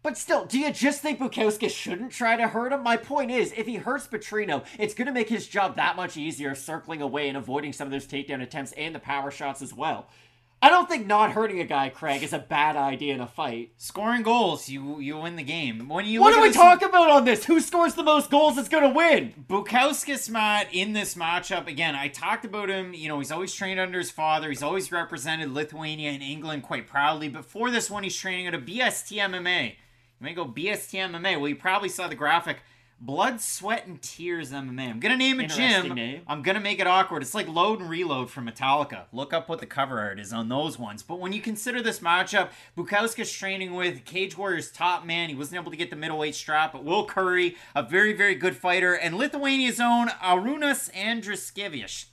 But still, do you just think Bukowski shouldn't try to hurt him? My point is, if he hurts Petrino, it's going to make his job that much easier circling away and avoiding some of those takedown attempts and the power shots as well. I don't think not hurting a guy, Craig, is a bad idea in a fight. Scoring goals, you you win the game. When you What are we talking about on this? Who scores the most goals is going to win? Bukauskas, Matt, in this matchup, again, I talked about him. You know, he's always trained under his father. He's always represented Lithuania and England quite proudly. Before this one, he's training at a BST MMA. You may go BST MMA. Well, you probably saw the graphic. Blood, Sweat, and Tears MMA. I'm to name a gym. name. I'm going to make it awkward. It's like Load and Reload from Metallica. Look up what the cover art is on those ones. But when you consider this matchup, Bukauskas training with Cage Warriors top man. He wasn't able to get the middleweight strap, but Will Curry, a very, very good fighter, and Lithuania's own Arunas Andriskevich.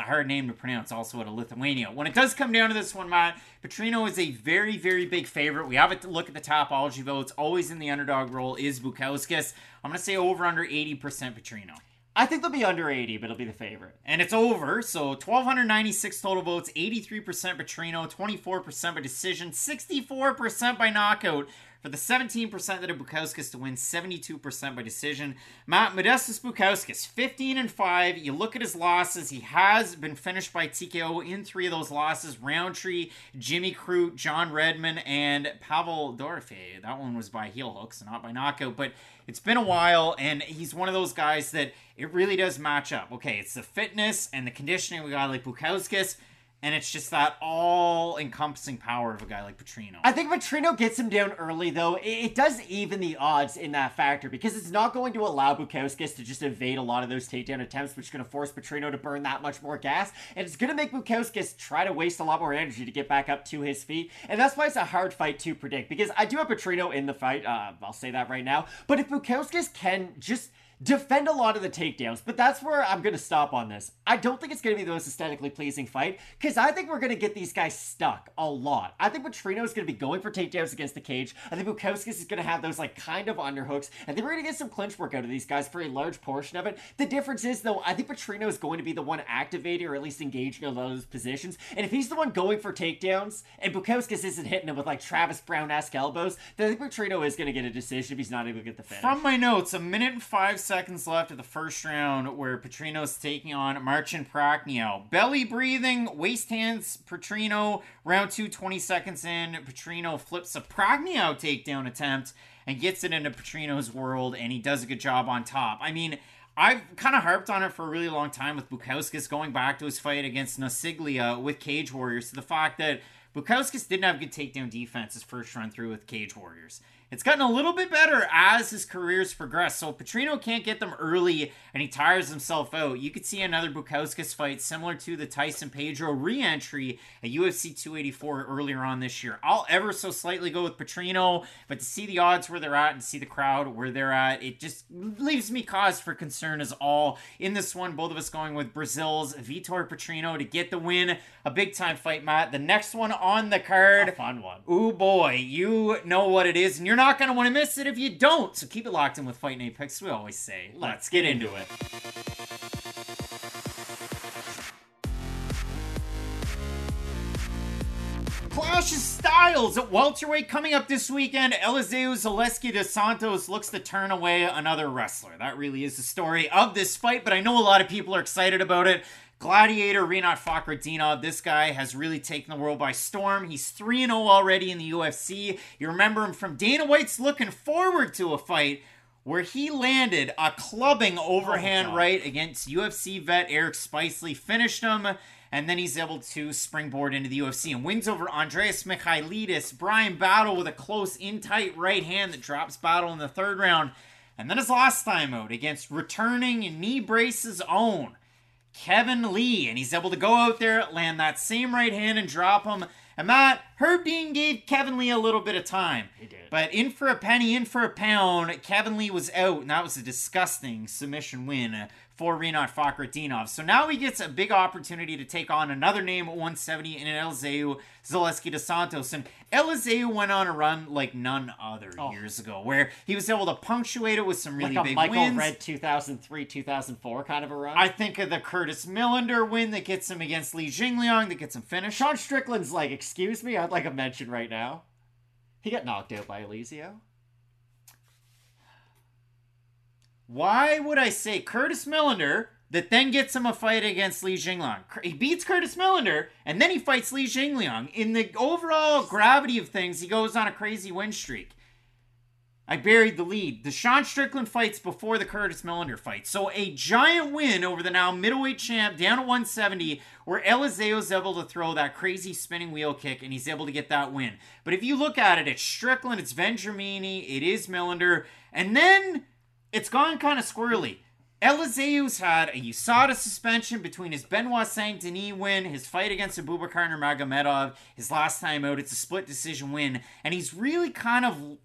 A hard name to pronounce, also out of Lithuania. When it does come down to this one, Matt, Petrino is a very, very big favorite. We have it to look at the Tapology votes. Always in the underdog role is Bukauskas. I'm going to say over under 80% Petrino. I think they'll be under 80, but it'll be the favorite. And it's over. So 1,296 total votes, 83% Petrino, 24% by decision, 64% by knockout for the 17% that of Bukauskas to win 72% by decision. Matt Modestas Bukauskas, 15 and 5. You look at his losses, he has been finished by TKO in three of those losses Rountree, Jimmy Crute, John Redman, and Pavel Dorofei. That one was by heel hooks, not by knockout, but it's been a while, and he's one of those guys that it really does match up. Okay, it's the fitness and the conditioning we got like Bukauskas and it's just that all encompassing power of a guy like Petrino. I think Petrino gets him down early, though. It does even the odds in that factor because it's not going to allow Bukauskas to just evade a lot of those takedown attempts, which is going to force Petrino to burn that much more gas. And it's going to make Bukauskas try to waste a lot more energy to get back up to his feet. And that's why it's a hard fight to predict because I do have Petrino in the fight. Uh, I'll say that right now. But if Bukauskas can just defend a lot of the takedowns, but that's where I'm going to stop on this. I don't think it's going to be the most aesthetically pleasing fight because I think we're going to get these guys stuck a lot. I think Petrino is going to be going for takedowns against the cage. I think Bukauskas is going to have those like kind of underhooks. I think we're going to get some clinch work out of these guys for a large portion of it. The difference is though, I think Petrino is going to be the one activating or at least engaging in those positions. And if he's the one going for takedowns and Bukauskas isn't hitting him with like Travis Browne-esque elbows, then I think Petrino is going to get a decision if he's not able to get the finish. From my notes, a minute and five seconds left of the first round where Petrino's taking on Marcin Prachnio. Belly breathing, waist hands, Petrino. Round two, 20 seconds in. Petrino flips a Prachnio takedown attempt and gets it into Petrino's world, and he does a good job on top. I mean, I've kind of harped on it for a really long time with Bukauskas going back to his fight against Nasiglia with Cage Warriors to the fact that Bukauskas didn't have good takedown defense his first run through with Cage Warriors. It's gotten a little bit better as his career's progressed. So Petrino can't get them early and he tires himself out. You could see another Bukauskas fight similar to the Tyson Pedro re-entry at UFC 284 earlier on this year. I'll ever so slightly go with Petrino, but to see the odds where they're at and see the crowd where they're at, it just leaves me cause for concern as all. In this one, both of us going with Brazil's Vitor Petrino to get the win. A big time fight, Matt. The next one on the card. A fun one. Ooh boy, you know what it is, and you're not going to want to miss it if you don't. So keep it locked in with Fight Night Picks. We always say, let's get into it. Clash of Styles at welterweight coming up this weekend. Elizeu Zaleski dos Santos looks to turn away another wrestler. That really is the story of this fight, but I know a lot of people are excited about it. Gladiator Rinat Fakhretdinov, this guy has really taken the world by storm. He's 3 0 already in the UFC. You remember him from Dana White's looking forward to a fight where he landed a clubbing oh, overhand God. right against UFC vet Eric Spicely, finished him, and then he's able to springboard into the UFC and wins over Andreas Michailidis. Bryan Battle with a close, in tight right hand that drops Battle in the third round. And then his last time out against returning knee braces own Kevin Lee, and he's able to go out there, land that same right hand, and drop him. And that Herb Dean gave Kevin Lee a little bit of time. He did. But in for a penny, in for a pound, Kevin Lee was out, and that was a disgusting submission win for Rinat Fakhretdinov. So now he gets a big opportunity to take on another name at 170 in Elizeu Zaleski dos Santos. And Elizeu went on a run like none other oh. years ago, where he was able to punctuate it with some really like a big Michael wins. Red 2003, 2004 kind of a run. I think of the Curtis Millender win that gets him against Li Jingliang that gets him finished. Sean Strickland's like, excuse me, I'd like a mention right now. He got knocked out by Elizeu. Why would I say Curtis Millender that then gets him a fight against Li Jingliang? He beats Curtis Millender and then he fights Li Jingliang. In the overall gravity of things, he goes on a crazy win streak. I buried the lead. The Sean Strickland fights before the Curtis Millender fight. So a giant win over the now middleweight champ down at 170, where Elizeu's able to throw that crazy spinning wheel kick and he's able to get that win. But if you look at it, it's Strickland, it's Vendramini, it is Millender, and then it's gone kind of squirrely. Elizeu's had a USADA suspension between his Benoit Saint Denis win, his fight against Abubakar Nurmagomedov, his last time out. It's a split decision win, and he's really kind of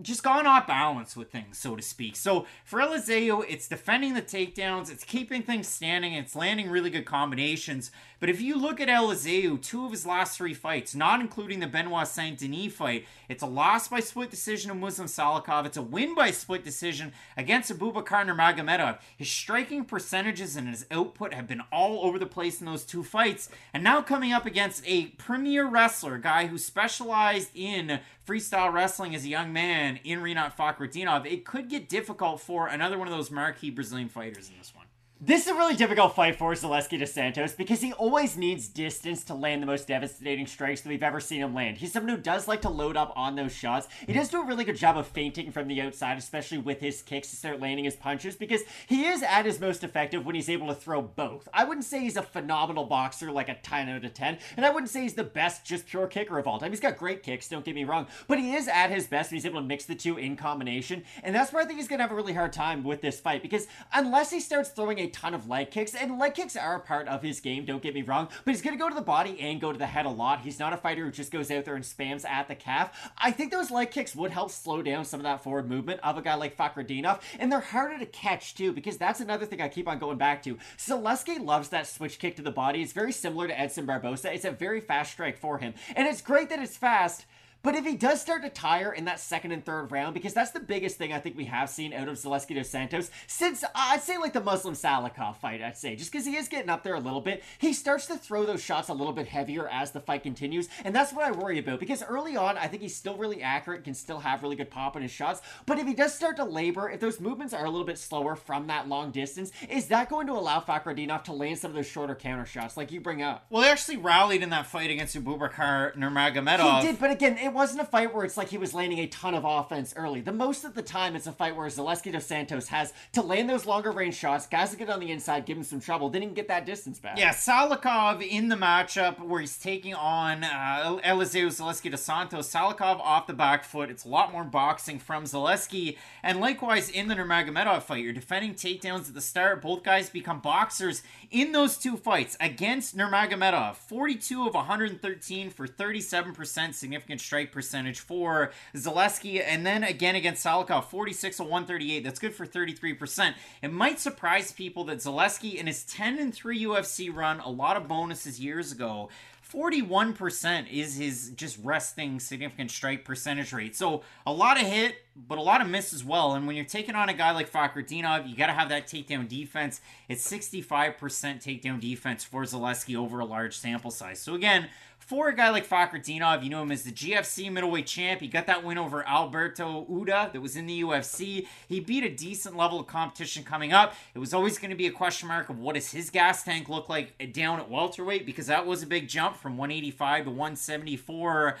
just gone off balance with things, so to speak. So for Elizeu, it's defending the takedowns, it's keeping things standing, it's landing really good combinations. But if you look at Elizeu, two of his last three fights, not including the Benoit Saint Denis fight, it's a loss by split decision of Muslim Salikhov. It's a win by split decision against Abubakar Nurmagomedov. His striking percentages and his output have been all over the place in those two fights. And now coming up against a premier wrestler, a guy who specialized in freestyle wrestling as a young man in Renat Fakhretdinov, it could get difficult for another one of those marquee Brazilian fighters in this one. This is a really difficult fight for Zaleski dos Santos because he always needs distance to land the most devastating strikes that we've ever seen him land. He's someone who does like to load up on those shots. He does do a really good job of feinting from the outside, especially with his kicks to start landing his punches because he is at his most effective when he's able to throw both. I wouldn't say he's a phenomenal boxer like a 10 out of 10, and I wouldn't say he's the best just pure kicker of all time. He's got great kicks, don't get me wrong, but he is at his best when he's able to mix the two in combination, and that's where I think he's going to have a really hard time with this fight because unless he starts throwing a ton of leg kicks, and leg kicks are a part of his game, don't get me wrong, but he's going to go to the body and go to the head a lot. He's not a fighter who just goes out there and spams at the calf. I think those leg kicks would help slow down some of that forward movement of a guy like Fakhretdinov, and they're harder to catch too, because that's another thing I keep on going back to. Zaleski loves that switch kick to the body. It's very similar to Edson Barbosa. It's a very fast strike for him, and it's great that it's fast. But if he does start to tire in that second and third round, because that's the biggest thing I think we have seen out of Zaleski dos Santos since uh, I'd say like the Muslim Salikhov fight, I'd say, just because he is getting up there a little bit, he starts to throw those shots a little bit heavier as the fight continues, and that's what I worry about because early on I think he's still really accurate, can still have really good pop in his shots, but if he does start to labor, if those movements are a little bit slower from that long distance, is that going to allow Fakhretdinov to land some of those shorter counter shots like you bring up? Well, they actually rallied in that fight against Abubakar Nurmagomedov. He did, but again, it wasn't a fight where it's like he was landing a ton of offense early. The most of the time, it's a fight where Zaleski dos Santos has to land those longer range shots. Guys get on the inside, give him some trouble. Then he can get that distance back. Yeah, Salikhov in the matchup where he's taking on uh, Elizeu Zaleski dos Santos. Salikhov off the back foot. It's a lot more boxing from Zaleski. And likewise in the Nurmagomedov fight, you're defending takedowns at the start. Both guys become boxers in those two fights against Nurmagomedov. 42 of 113 for 37% significant strike percentage for Zaleski. And then again against Salikhov, 46 of 138. That's good for 33%. It might surprise people that Zaleski in his 10 and 3 UFC run, a lot of bonuses years ago, 41% is his just resting significant strike percentage rate. So a lot of hit, but a lot of miss as well. And when you're taking on a guy like Fakhretdinov, you got to have that takedown defense. It's 65% takedown defense for Zaleski over a large sample size. So again, for a guy like Fakhretdinov, you know him as the GFC middleweight champ. He got that win over Alberto Uda that was in the UFC. He beat a decent level of competition coming up. It was always going to be a question mark of what does his gas tank look like down at welterweight because that was a big jump from 185 to 174.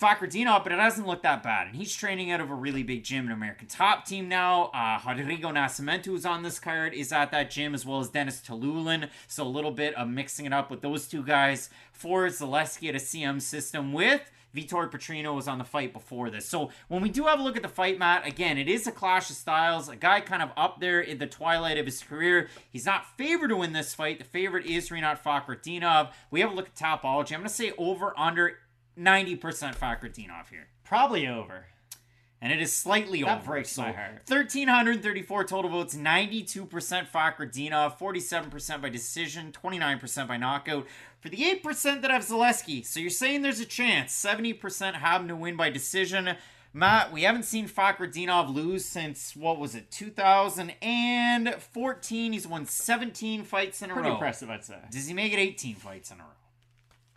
Fakhretdinov, but it hasn't looked that bad. And he's training out of a really big gym, an American top team now. Uh, Rodrigo Nascimento, who's on this card, is at that gym, as well as Dennis Tululin. So a little bit of mixing it up with those two guys for Zaleski at a CM system with Vitor Petrino was on the fight before this. So when we do have a look at the fight, Matt, again, it is a clash of styles. A guy kind of up there in the twilight of his career. He's not favored to win this fight. The favorite is Rinat Fakhretdinov. We have a look at Tapology. I'm going to say over under 90% Fakhretdinov here. Probably over. And it is slightly That over. breaks so my heart. 1,334 total votes, 92% Fakhretdinov, 47% by decision, 29% by knockout. For the 8% that have Zaleski, so you're saying there's a chance. 70% have him to win by decision. Matt, we haven't seen Fakhretdinov lose since, what was it, 2014. He's won 17 fights in a Pretty row. impressive, I'd say. Does he make it 18 fights in a row?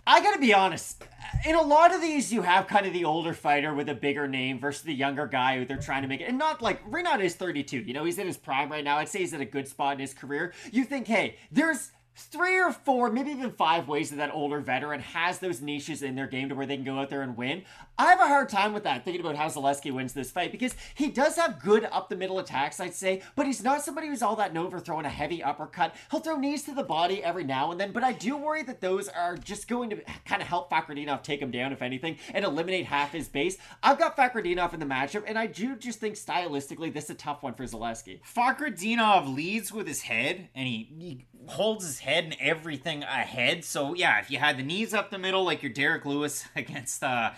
I gotta be honest. Uh, in a lot of these, you have kind of the older fighter with a bigger name versus the younger guy who they're trying to make it. And not like Renat is 32. You know, he's in his prime right now. I'd say he's at a good spot in his career. You think, hey, there's three or four, maybe even five ways that that older veteran has those niches in their game to where they can go out there and win. I have a hard time with that, thinking about how Zaleski wins this fight because he does have good up the middle attacks, I'd say, but he's not somebody who's all that known for throwing a heavy uppercut. He'll throw knees to the body every now and then, but I do worry that those are just going to kind of help Fakhretdinov take him down, if anything, and eliminate half his base. I've got Fakhretdinov in the matchup, and I do just think stylistically this is a tough one for Zaleski. Fakhretdinov leads with his head, and he, he holds his head and everything ahead. So yeah, if you had the knees up the middle like your Derrick Lewis against uh,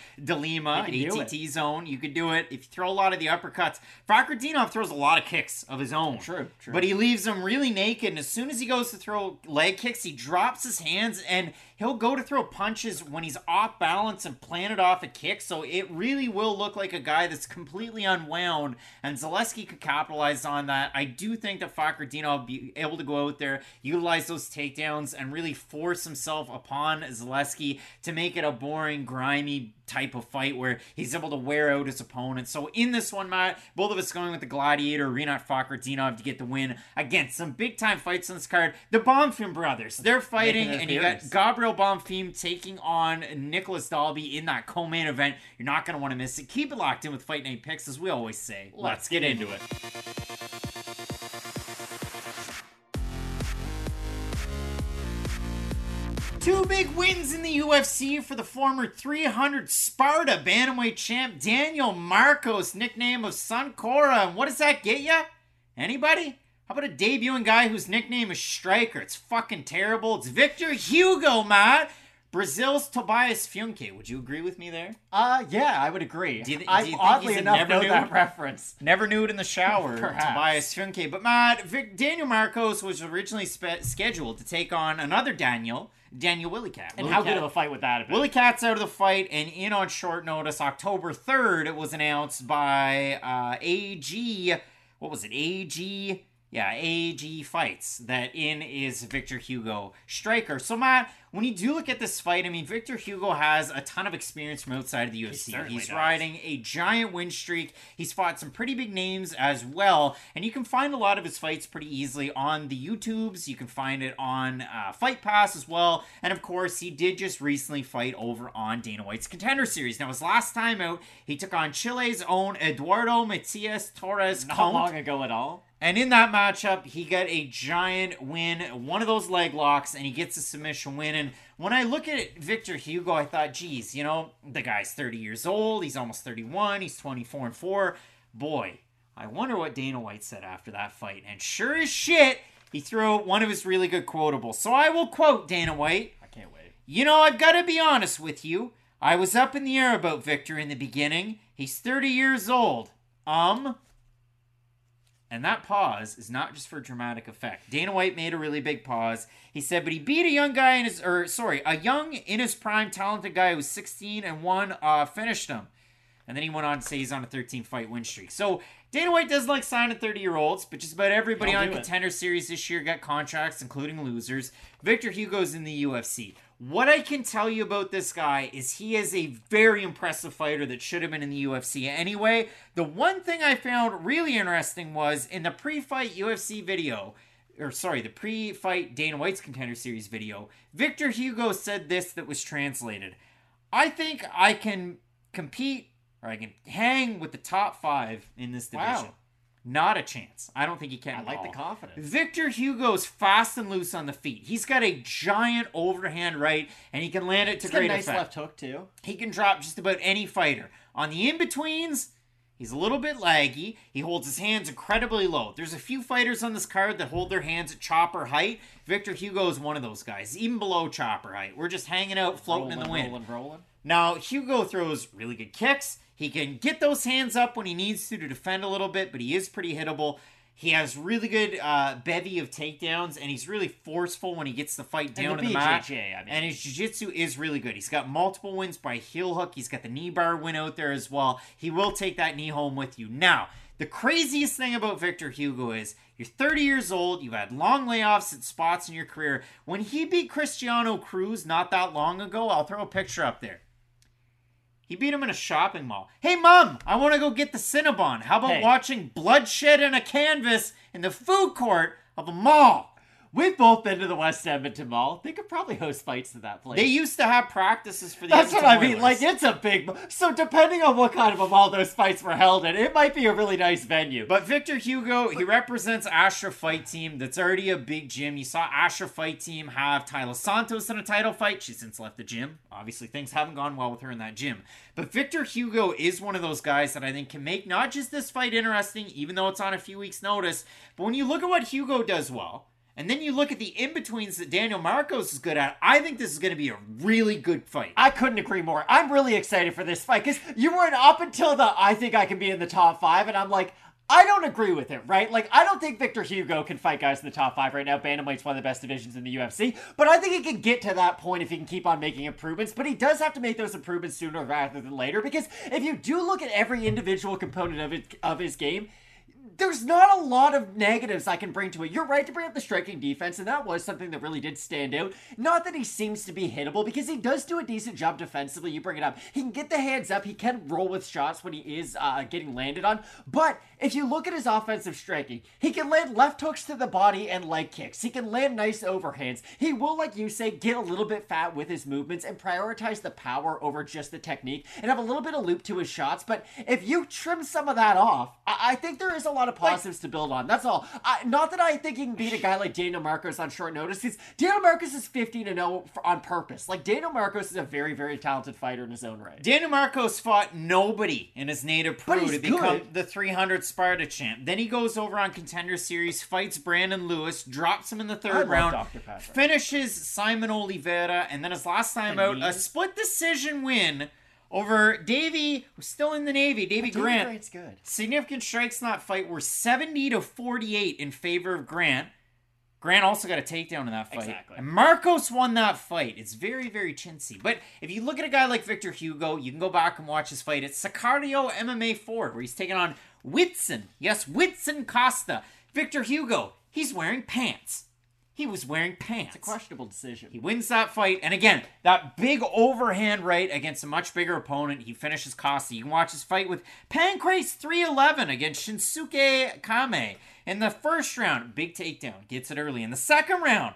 Can ATT zone, you could do it. If you throw a lot of the uppercuts, Fakhretdinov throws a lot of kicks of his own. True, true. But he leaves them really naked, and as soon as he goes to throw leg kicks, he drops his hands and he'll go to throw punches when he's off balance and planted off a kick. So it really will look like a guy that's completely unwound, and Zaleski could capitalize on that. I do think that Fakhretdinov will be able to go out there, utilize those takedowns, and really force himself upon Zaleski to make it a boring, grimy type of fight where he's able to wear out his opponent. So in this one, Matt, both of us going with the Gladiator, Renat Fakhretdinov to get the win against some big time fights on this card. The Bonfim brothers, they're fighting, and you got. Gabriel Bonfim taking on Nicolas Dalby in that co-main event. You're not going to want to miss it. Keep it locked in with Fight Night Picks, as we always say. Let's get into it. Two big wins in the UFC for the former 300 Sparta bantamweight champ Daniel Marcos, nickname of Soncora. And what does that get you? Anybody? How about a debuting guy whose nickname is Striker? It's fucking terrible. It's Victor Hugo, Matt. Brazil's Tobias Funke. Would you agree with me there? Uh, yeah, I would agree. Do you- do I you oddly enough never know knew? that reference. Never knew it in the shower. Tobias Funke. But Matt, Vic, Daniel Marcos was originally spe- scheduled to take on another Daniel, Daniel Willycat. And Willy how Cat- good of a fight would that have been? Willycat's out of the fight, and in on short notice, October 3rd, it was announced by uh, AG. What was it? AG. Yeah, AG Fights. That in is Victor Hugo Striker. So, Matt, when you do look at this fight, I mean, Victor Hugo has a ton of experience from outside of the UFC. certainly He's does. riding a giant win streak. He's fought some pretty big names as well, and you can find a lot of his fights pretty easily on the YouTubes. You can find it on uh, Fight Pass as well, and of course, he did just recently fight over on Dana White's Contender Series. Now, his last time out, he took on Chile's own Eduardo Matias Torres Not Count. long ago at all. And in that matchup, he got a giant win, one of those leg locks, and he gets a submission win. And when I look at Victor Hugo, I thought, geez, you know, the guy's 30 years old. He's almost 31. He's 24 and 4. Boy, I wonder what Dana White said after that fight. And sure as shit, he threw out one of his really good quotables. So I will quote Dana White. I can't wait. You know, I've got to be honest with you. I was up in the air about Victor in the beginning. He's 30 years old. Um. And that pause is not just for dramatic effect. Dana White made a really big pause. He said, but he beat a young guy in his, or sorry, a young in his prime, talented guy who was 16 and one, uh, finished him. And then he went on to say he's on a 13 fight win streak. So Dana White doesn't like signing 30 year olds, but just about everybody I'll on do it. Contender Series this year got contracts, including losers. Victor Hugo's in the UFC. What I can tell you about this guy is he is a very impressive fighter that should have been in the UFC anyway. The one thing I found really interesting was in the pre fight UFC video, or sorry, the pre fight Dana White's Contender Series video, Victor Hugo said this that was translated. I think I can compete or I can hang with the top five in this division. Wow. Not a chance. I don't think he can. I like the confidence. Victor Hugo's fast and loose on the feet. He's got a giant overhand right, and he can land it to He's got a nice effect. left hook too. He can drop just about any fighter. On the in betweens, he's a little bit laggy. He holds his hands incredibly low. There's a few fighters on this card that hold their hands at chopper height. Victor Hugo is one of those guys, even below chopper height. We're just hanging out, floating in the wind. rolling, rolling. Now, Hugo throws really good kicks. He can get those hands up when he needs to to defend a little bit, but he is pretty hittable. He has really good uh, bevy of takedowns, and he's really forceful when he gets the fight And down the in the mat. I mean. And his jiu-jitsu is really good. He's got multiple wins by heel hook. He's got the knee bar win out there as well. He will take that knee home with you. Now, the craziest thing about Victor Hugo is you're 30 years old, you've had long layoffs at spots in your career. When he beat Cristiano Cruz not that long ago, I'll throw a picture up there. He beat him in a shopping mall. Hey, mom, I want to go get the Cinnabon. How about Hey. watching bloodshed in a canvas in the food court of a mall? We've both been to the West Edmonton Mall. They could probably host fights to that place. They used to have practices for the That's what Edmonton I mean. Like it's a big. So depending on what kind of a mall those fights were held in, it might be a really nice venue. But Victor Hugo, he represents Astra Fight Team. That's already a big gym. You saw Astra Fight Team have Taila Santos in a title fight. She's since left the gym. Obviously, things haven't gone well with her in that gym. But Victor Hugo is one of those guys that I think can make not just this fight interesting, even though it's on a few weeks' notice, but when you look at what Hugo does well, And then you look at the in betweens that Daniel Marcos is good at. I think this is going to be a really good fight. I couldn't agree more. I'm really excited for this fight because you weren't up until the I think I can be in the top five, and I'm like, I don't agree with it, right? Like, I don't think Victor Hugo can fight guys in the top five right now. Bantamweight's one of the best divisions in the UFC, but I think he can get to that point if he can keep on making improvements. But he does have to make those improvements sooner rather than later because if you do look at every individual component of it of his game, there's not a lot of negatives I can bring to it. You're right to bring up the striking defense, and that was something that really did stand out. Not that he seems to be hittable, because he does do a decent job defensively. You bring it up. He can get the hands up, he can roll with shots when he is uh, getting landed on. But if you look at his offensive striking, he can land left hooks to the body and leg kicks. He can land nice overhands. He will, like you say, get a little bit fat with his movements and prioritize the power over just the technique and have a little bit of loop to his shots. But if you trim some of that off, I, I think there is a lot of positives to build on. That's all. I, not that I think he can beat a guy like Daniel Marcos on short notice. Because Daniel Marcos is 15 to 0 on purpose. Like Daniel Marcos is a very, very talented fighter in his own right. Daniel Marcos fought nobody in his native Peru to become good. the 300 Sparta champ. Then he goes over on Contender Series, fights Brandon Lewis, drops him in the third round, finishes Simon Oliveira, and then his last time The out, a split decision win over Davy, who's still in the Navy, Davy Grant. Grant's good. Significant strikes in that fight were 70 to 48 in favor of Grant. Grant also got a takedown in that fight. Exactly. And Marcos won that fight. It's very, very chintzy. But if you look at a guy like Victor Hugo, you can go back and watch his fight at Sicario MMA 4, where he's taking on Whitson. Yes, Whitson Costa. Victor Hugo, he's wearing pants. He was wearing pants. It's a questionable decision. He wins that fight, and again, that big overhand right against a much bigger opponent. He finishes Costa. You can watch his fight with Pancrase 311 against Shinsuke Kame. In the first round, big takedown, gets it early. In the second round,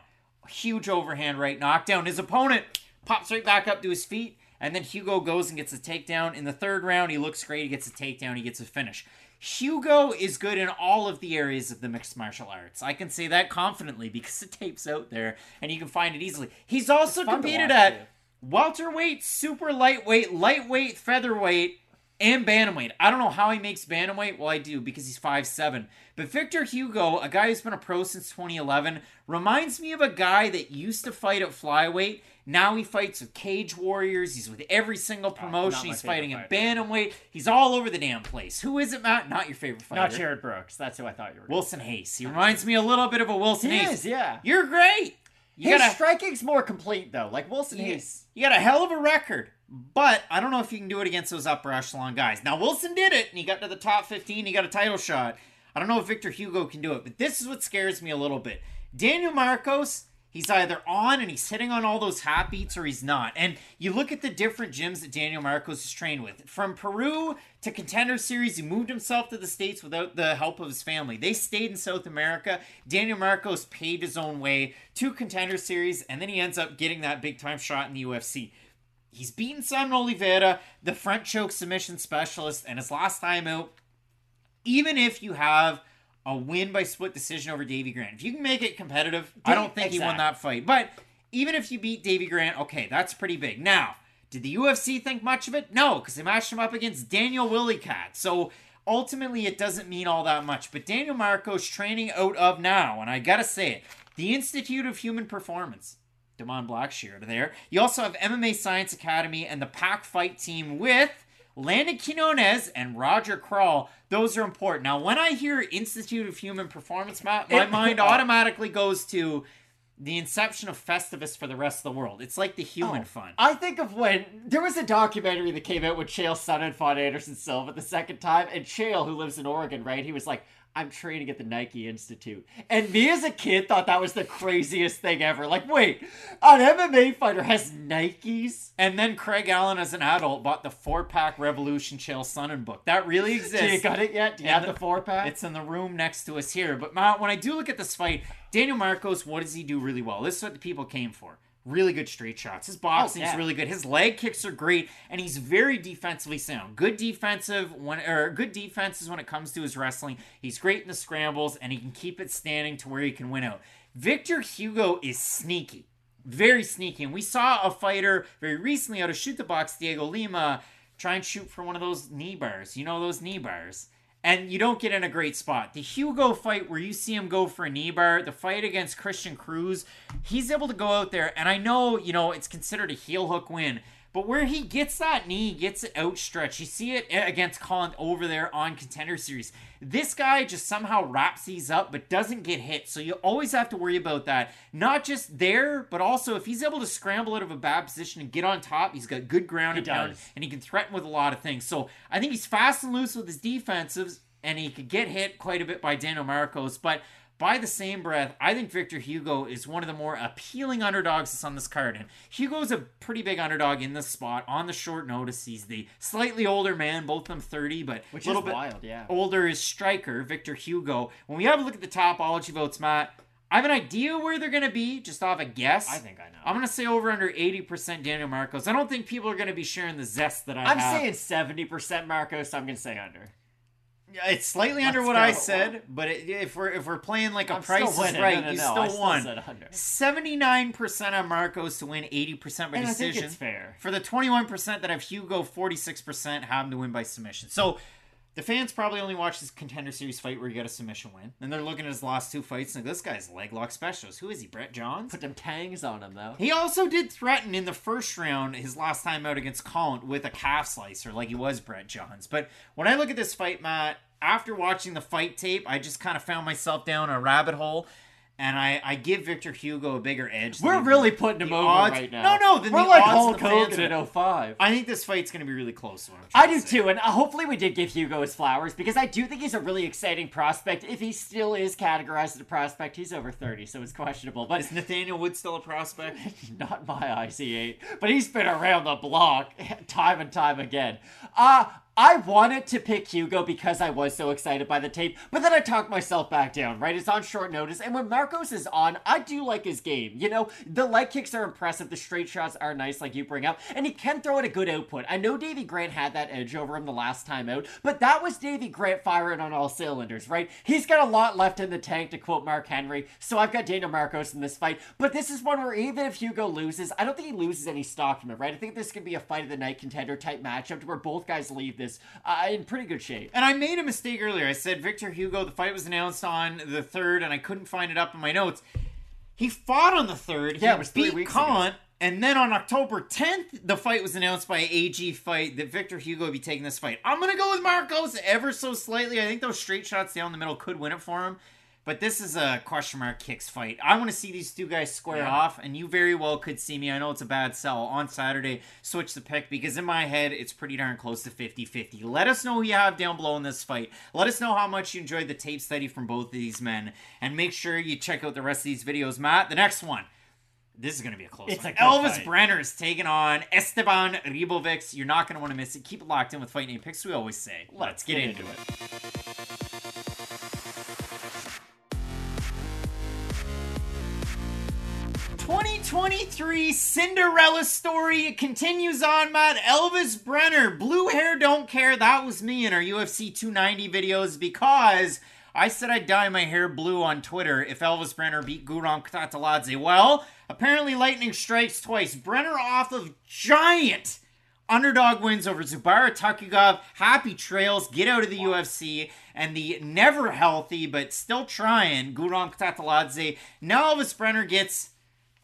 huge overhand right knockdown. His opponent pops right back up to his feet, and then Hugo goes and gets a takedown. In the third round, he looks great. He gets a takedown. He gets a finish. Hugo is good in all of the areas of the mixed martial arts. I can say that confidently because the tape's out there and you can find it easily. He's also It's fun to competed at too. welterweight, super lightweight, lightweight, featherweight, and bantamweight. I don't know how he makes bantamweight. Well, I do because he's 5'7. But Victor Hugo, a guy who's been a pro since 2011, reminds me of a guy that used to fight at flyweight. Now he fights with Cage Warriors. He's with every single oh, promotion. my he's fighting at bantamweight. He's all over the damn place. Who is it, Matt? Not your favorite fighter. Not Jarred Brooks. That's who I thought you were. Wilson Reis. He reminds me a little bit of a Wilson He Reis. is, yeah. You're great. You His got a striking's more complete though. Like Wilson Reis. you got a hell of a record, but I don't know if you can do it against those upper echelon guys. Now Wilson did it, and he got to the top 15. He got a title shot. I don't know if Victor Hugo can do it, but this is what scares me a little bit. Daniel Marcos, he's either on and he's hitting on all those hot beats, or he's not. And you look at the different gyms that Daniel Marcos is trained with. From Peru to Contender Series, he moved himself to the States without the help of his family. They stayed in South America. Daniel Marcos paved his own way to Contender Series, and then he ends up getting that big time shot in the UFC. He's beaten Simon Oliveira, the front choke submission specialist, and his last time out, even if you have a win by split decision over Davy Grant, if you can make it competitive, I don't think he won that fight. But even if you beat Davy Grant, okay, that's pretty big. Now, did the UFC think much of it? No, because they matched him up against Daniel Willycat. So ultimately, it doesn't mean all that much. But Daniel Marcos training out of now, and I gotta say it, the Institute of Human Performance. Damon Blackshear there. You also have MMA Science Academy and the Pack Fight team with Landon Quinones and Roger Crawl. Those are important. Now, when I hear Institute of Human Performance, Matt, my mind automatically goes to the inception of Festivus for the rest of the world. It's like the human Oh, fund. I think of when there was a documentary that came out when Chael Sonnen fought Anderson Silva the second time, and Chael, who lives in Oregon, right? He was like, I'm training at the Nike Institute. And me as a kid thought that was the craziest thing ever. Like, wait, an MMA fighter has Nikes? And then Craig Allen, as an adult, bought the four pack Revolution Chael Sonnen book. That really exists. Do you got it yet? Do you And have the four pack? It's in the room next to us here. But Matt, when I do look at this fight, Daniel Marcos, what does he do really well? This is what the people came for. Really good straight shots. His oh, boxing's yeah. really good. His leg kicks are great, and he's very defensively sound. Good defensive when or good defenses when it comes to his wrestling. He's great in the scrambles, and he can keep it standing to where he can win out. Victor Hugo is sneaky very sneaky. And we saw a fighter very recently out of Chute Boxe, Diego Lima, try and shoot for one of those knee bars. You know those knee bars. And you don't get in a great spot. The Hugo fight where you see him go for a knee bar, the fight against Christian Cruz, he's able to go out there, and I know, you know, it's considered a heel hook win. But where he gets that knee, gets it outstretched, you see it eh, against Colin over there on Contender Series. This guy just somehow wraps these up, but doesn't get hit. So you always have to worry about that. Not just there, but also if he's able to scramble out of a bad position and get on top, he's got good ground and pound, and he can threaten with a lot of things. So I think he's fast and loose with his defensives, and he could get hit quite a bit by Daniel Marcos. But by the same breath, I think Victor Hugo is one of the more appealing underdogs that's on this card. And Hugo's a pretty big underdog in this spot on the short notice. He's the slightly older man, both of them 30, but Which a little is bit wild, yeah. older is striker Victor Hugo. When we have a look at the Tapology votes, Matt, I have an idea where they're going to be, just off a guess. I think I know. I'm going to say over under 80% Daniel Marcos. I don't think people are going to be sharing the zest that I I'm have. saying seventy percent Marcos. I'm gonna say under. Yeah, It's slightly under Let's what go. I said, but it, if we're if we're playing like a I'm price is right, No, no, you no, still won. Seventy nine percent on Marcos to win, eighty percent by And decision. fair. For the twenty one percent that have Hugo, forty six percent have him to win by submission. So the fans probably only watch this contender series fight where you get a submission win, and they're looking at his last two fights and like, this guy's leg lock specialist. Who is he? Brett Johns? Put them tangs on him though. He also did threaten in the first round his last time out against Collin with a calf slicer, like he was Brett Johns. But when I look at this fight, Matt, after watching the fight tape, I just kind of found myself down a rabbit hole. And I, I give Victor Hugo a bigger edge. We're the- really putting him over odds- right now. No, no, then we're the like odds Hulk the Hogan in 05. I think this fight's going to be really close. is what I'm I do to say. too, and uh, hopefully we did give Hugo his flowers because I do think he's a really exciting prospect. If he still is categorized as a prospect, he's over 30, so it's questionable. But Is Nathaniel Wood still a prospect? not my IC8, but he's been around the block time and time again. Uh, I wanted to pick Hugo because I was so excited by the tape, but then I talked myself back down, right? It's on short notice, and when Marcos is on, I do like his game. You know, the leg kicks are impressive, the straight shots are nice, like you bring up, and he can throw at a good output. I know Davy Grant had that edge over him the last time out, but that was Davy Grant firing on all cylinders, right? He's got a lot left in the tank, to quote Mark Henry, so I've got Daniel Marcos in this fight, but this is one where even if Hugo loses, I don't think he loses any stock from it, right? I think this could be a fight of the night contender type matchup where both guys leave this uh, in pretty good shape. And I made a mistake earlier. I said Victor Hugo, the fight was announced on the third, and I couldn't find it up in my notes. He fought on the third. Yeah, he it was three beat weeks Colin, and then on October 10th, the fight was announced by AG Fight that Victor Hugo would be taking this fight. I'm gonna go with Marcos ever so slightly. I think those straight shots down the middle could win it for him. But this is a question mark kicks fight. I want to see these two guys square Yeah. off, and you very well could see me. I know it's a bad sell on Saturday. Switch the pick because in my head, it's pretty darn close to 50 50. Let us know who you have down below in this fight. Let us know how much you enjoyed the tape study from both of these men. And make sure you check out the rest of these videos. Matt, the next one. This is going to be a close It's one. a Elves fight. Brener is taking on Esteban Ribovics. You're not going to want to miss it. Keep it locked in with Fight Night Picks, we always say. Let's, get, into it. 2023 Cinderella story it continues on, Matt. Elves Brener, blue hair, don't care. That was me in our UFC 290 videos because I said I'd dye my hair blue on Twitter if Elves Brener beat Guram Kutateladze. Well, apparently lightning strikes twice. Brener off of giant underdog wins over Zubaira Tukhugov. Happy trails, get out of the UFC, and the never healthy but still trying Guram Kutateladze. Now Elves Brener gets.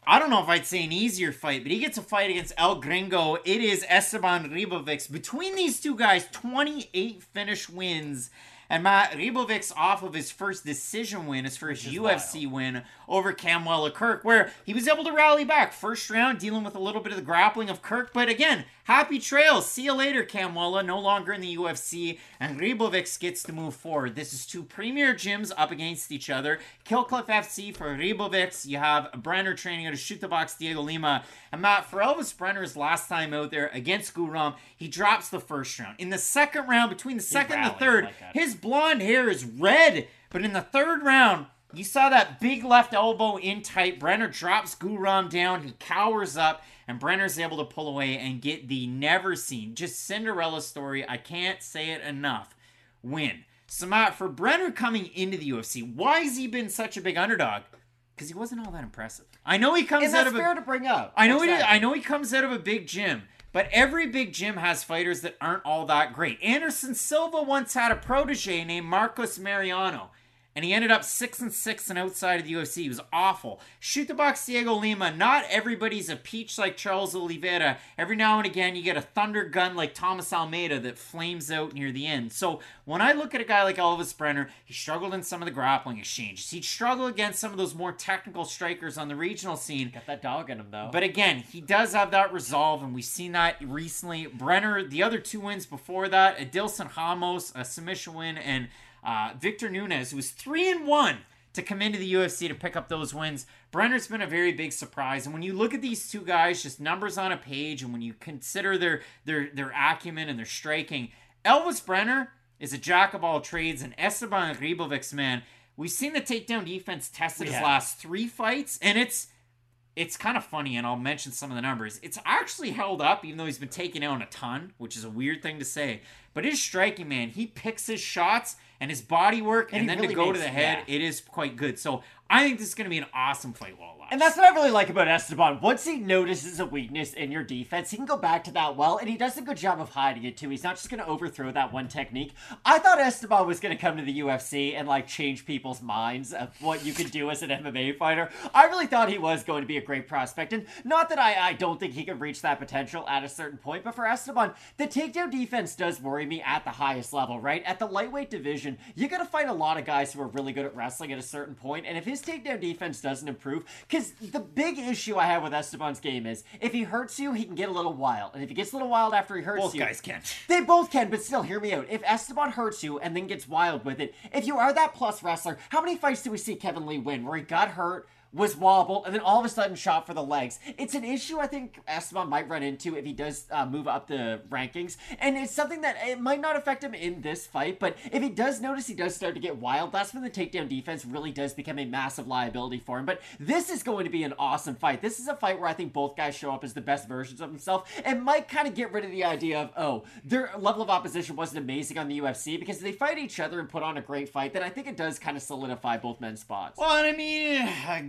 I don't know if I'd say an easier fight, but he gets a fight against El Gringo. It is Esteban Ribovics. Between these two guys, 28 finish wins. And Matt Ribovics off of his first decision win, his first UFC win over Kamuela Kirk, where he was able to rally back. First round, dealing with a little bit of the grappling of Kirk, but again, happy trails. See you later, Kamuela. No longer in the UFC, and Ribovics gets to move forward. This is two premier gyms up against each other. Killcliff FC for Ribovics. You have Brener training out of Chute Boxe Diego Lima. And Matt, for Elves Brener's last time out there against Guram, he drops the first round. In the second round, between the second and the third, like his blonde hair is red. But in the third round, you saw that big left elbow in tight. Brener drops Guram down. He cowers up, and Brener's able to pull away and get the never seen, just Cinderella story. I can't say it enough. Win. So, Matt, for Brener coming into the UFC, why has he been such a big underdog? Because he wasn't all that impressive. I know he comes out that's of a fair to bring up. I know he I know he comes out of a big gym, But every big gym has fighters that aren't all that great. Anderson Silva once had a protege named Marcos Mariano and he ended up six and six and outside of the UFC. He was awful. Chute Boxe, Diego Lima. Not everybody's a peach like Charles Oliveira. Every now and again, you get a thunder gun like Thomas Almeida that flames out near the end. So when I look at a guy like Elves Brener, he struggled in some of the grappling exchanges. He'd struggle against some of those more technical strikers on the regional scene. Got that dog in him though. But again, he does have that resolve, and we've seen that recently. Brener, the other two wins before that, Adilson Ramos, a submission win, and uh, Victor Nunez, who was three and one to come into the UFC to pick up those wins. Brener's been a very big surprise, and when you look at these two guys, just numbers on a page, and when you consider their their their acumen and their striking, Elves Brener is a jack of all trades, and Esteban Ribovic's man. We've seen the takedown defense tested his last three fights, and it's it's kind of funny, and I'll mention some of the numbers. It's actually held up, even though he's been taken out a ton, which is a weird thing to say. But his striking, man, he picks his shots and his body work, and, he then really to go to the head, yeah. it is quite good. So I think this is going to be an awesome fight, Wall And that's what I really like about Esteban. Once he notices a weakness in your defense, he can go back to that well, and he does a good job of hiding it too. He's not just going to overthrow that one technique. I thought Esteban was going to come to the UFC and like change people's minds of what you could do as an MMA fighter. I really thought he was going to be a great prospect, and not that I, I don't think he could reach that potential at a certain point, but for Esteban, the takedown defense does worry me at the highest level, right? At the lightweight division, you got to fight a lot of guys who are really good at wrestling at a certain point, and if his takedown defense doesn't improve, because the big issue I have with Esteban's game is if he hurts you, he can get a little wild, and if he gets a little wild after he hurts Both you, guys can. they both can, but still, hear me out. If Esteban hurts you and then gets wild with it, if you are that plus wrestler, how many fights do we see Kevin Lee win where he got hurt, was wobbled, and then all of a sudden shot for the legs? It's an issue I think Esteban might run into if he does uh, move up the rankings, and it's something that it might not affect him in this fight, but if he does notice he does start to get wild, that's when the takedown defense really does become a massive liability for him. But this is going to be an awesome fight. This is a fight where I think both guys show up as the best versions of themselves, and might kind of get rid of the idea of, oh, their level of opposition wasn't amazing on the UFC, because they fight each other and put on a great fight, then I think it does kind of solidify both men's spots. Well, I mean, uh,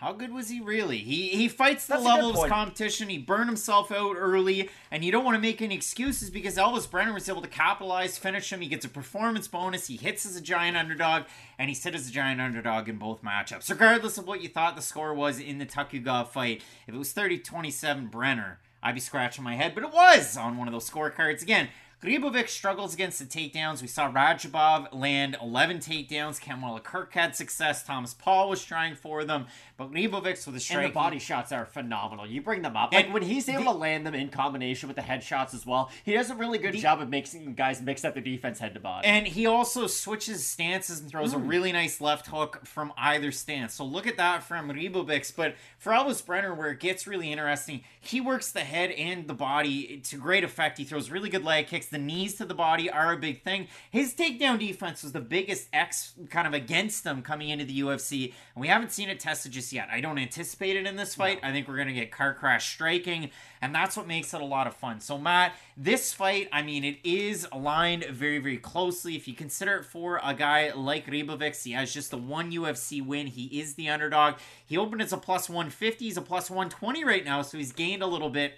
How good was he really? He he fights the That's level of his competition. He burned himself out early, and you don't want to make any excuses because Elves Brener was able to capitalize, finish him. He gets a performance bonus. He hits as a giant underdog, and he hit as a giant underdog in both matchups. Regardless of what you thought the score was in the Tukhugov fight, if it was 30-27 Brener, I'd be scratching my head, but it was on one of those scorecards again. Ribovic struggles against the takedowns. We saw Rajabov land 11 takedowns. Kamuela Kirk had success. Thomas Paul was trying for them. But Ribovic with a And the body shots are phenomenal. You bring them up. And Like when he's able the- to land them in combination with the headshots as well, he does a really good job of making guys mix up their defense head to body. And he also switches stances and throws a hmm. really nice left hook from either stance. So look at that from Ribovic. But for Elves Brener, where it gets really interesting, he works the head and the body to great effect. He throws really good leg kicks. The knees to the body are a big thing. His takedown defense was the biggest X kind of against him coming into the UFC. And we haven't seen it tested just yet. I don't anticipate it in this fight. I think we're going to get car crash striking. And that's what makes it a lot of fun. So, Matt, this fight, I mean, it is aligned very, very closely. If you consider it for a guy like Ribovic, he has just the one UFC win. He is the underdog. He opened as a plus 150. He's a plus 120 right now, so he's gained a little bit.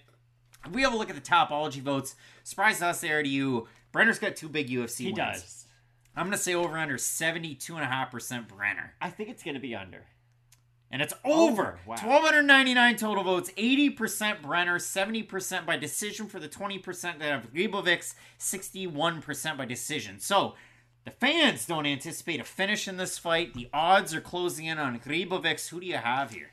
If we have a look at the Tapology votes, surprise us there to you. Brener's got two big UFC he wins. does. I'm going to say over under 72.5% Brener. I think it's going to be under. And it's oh, over. wow. 1,299 total votes. 80% Brener, 70% by decision for the 20% that have Ribovic, 61% by decision. So the fans don't anticipate a finish in this fight. The odds are closing in on Ribovic. Who do you have here?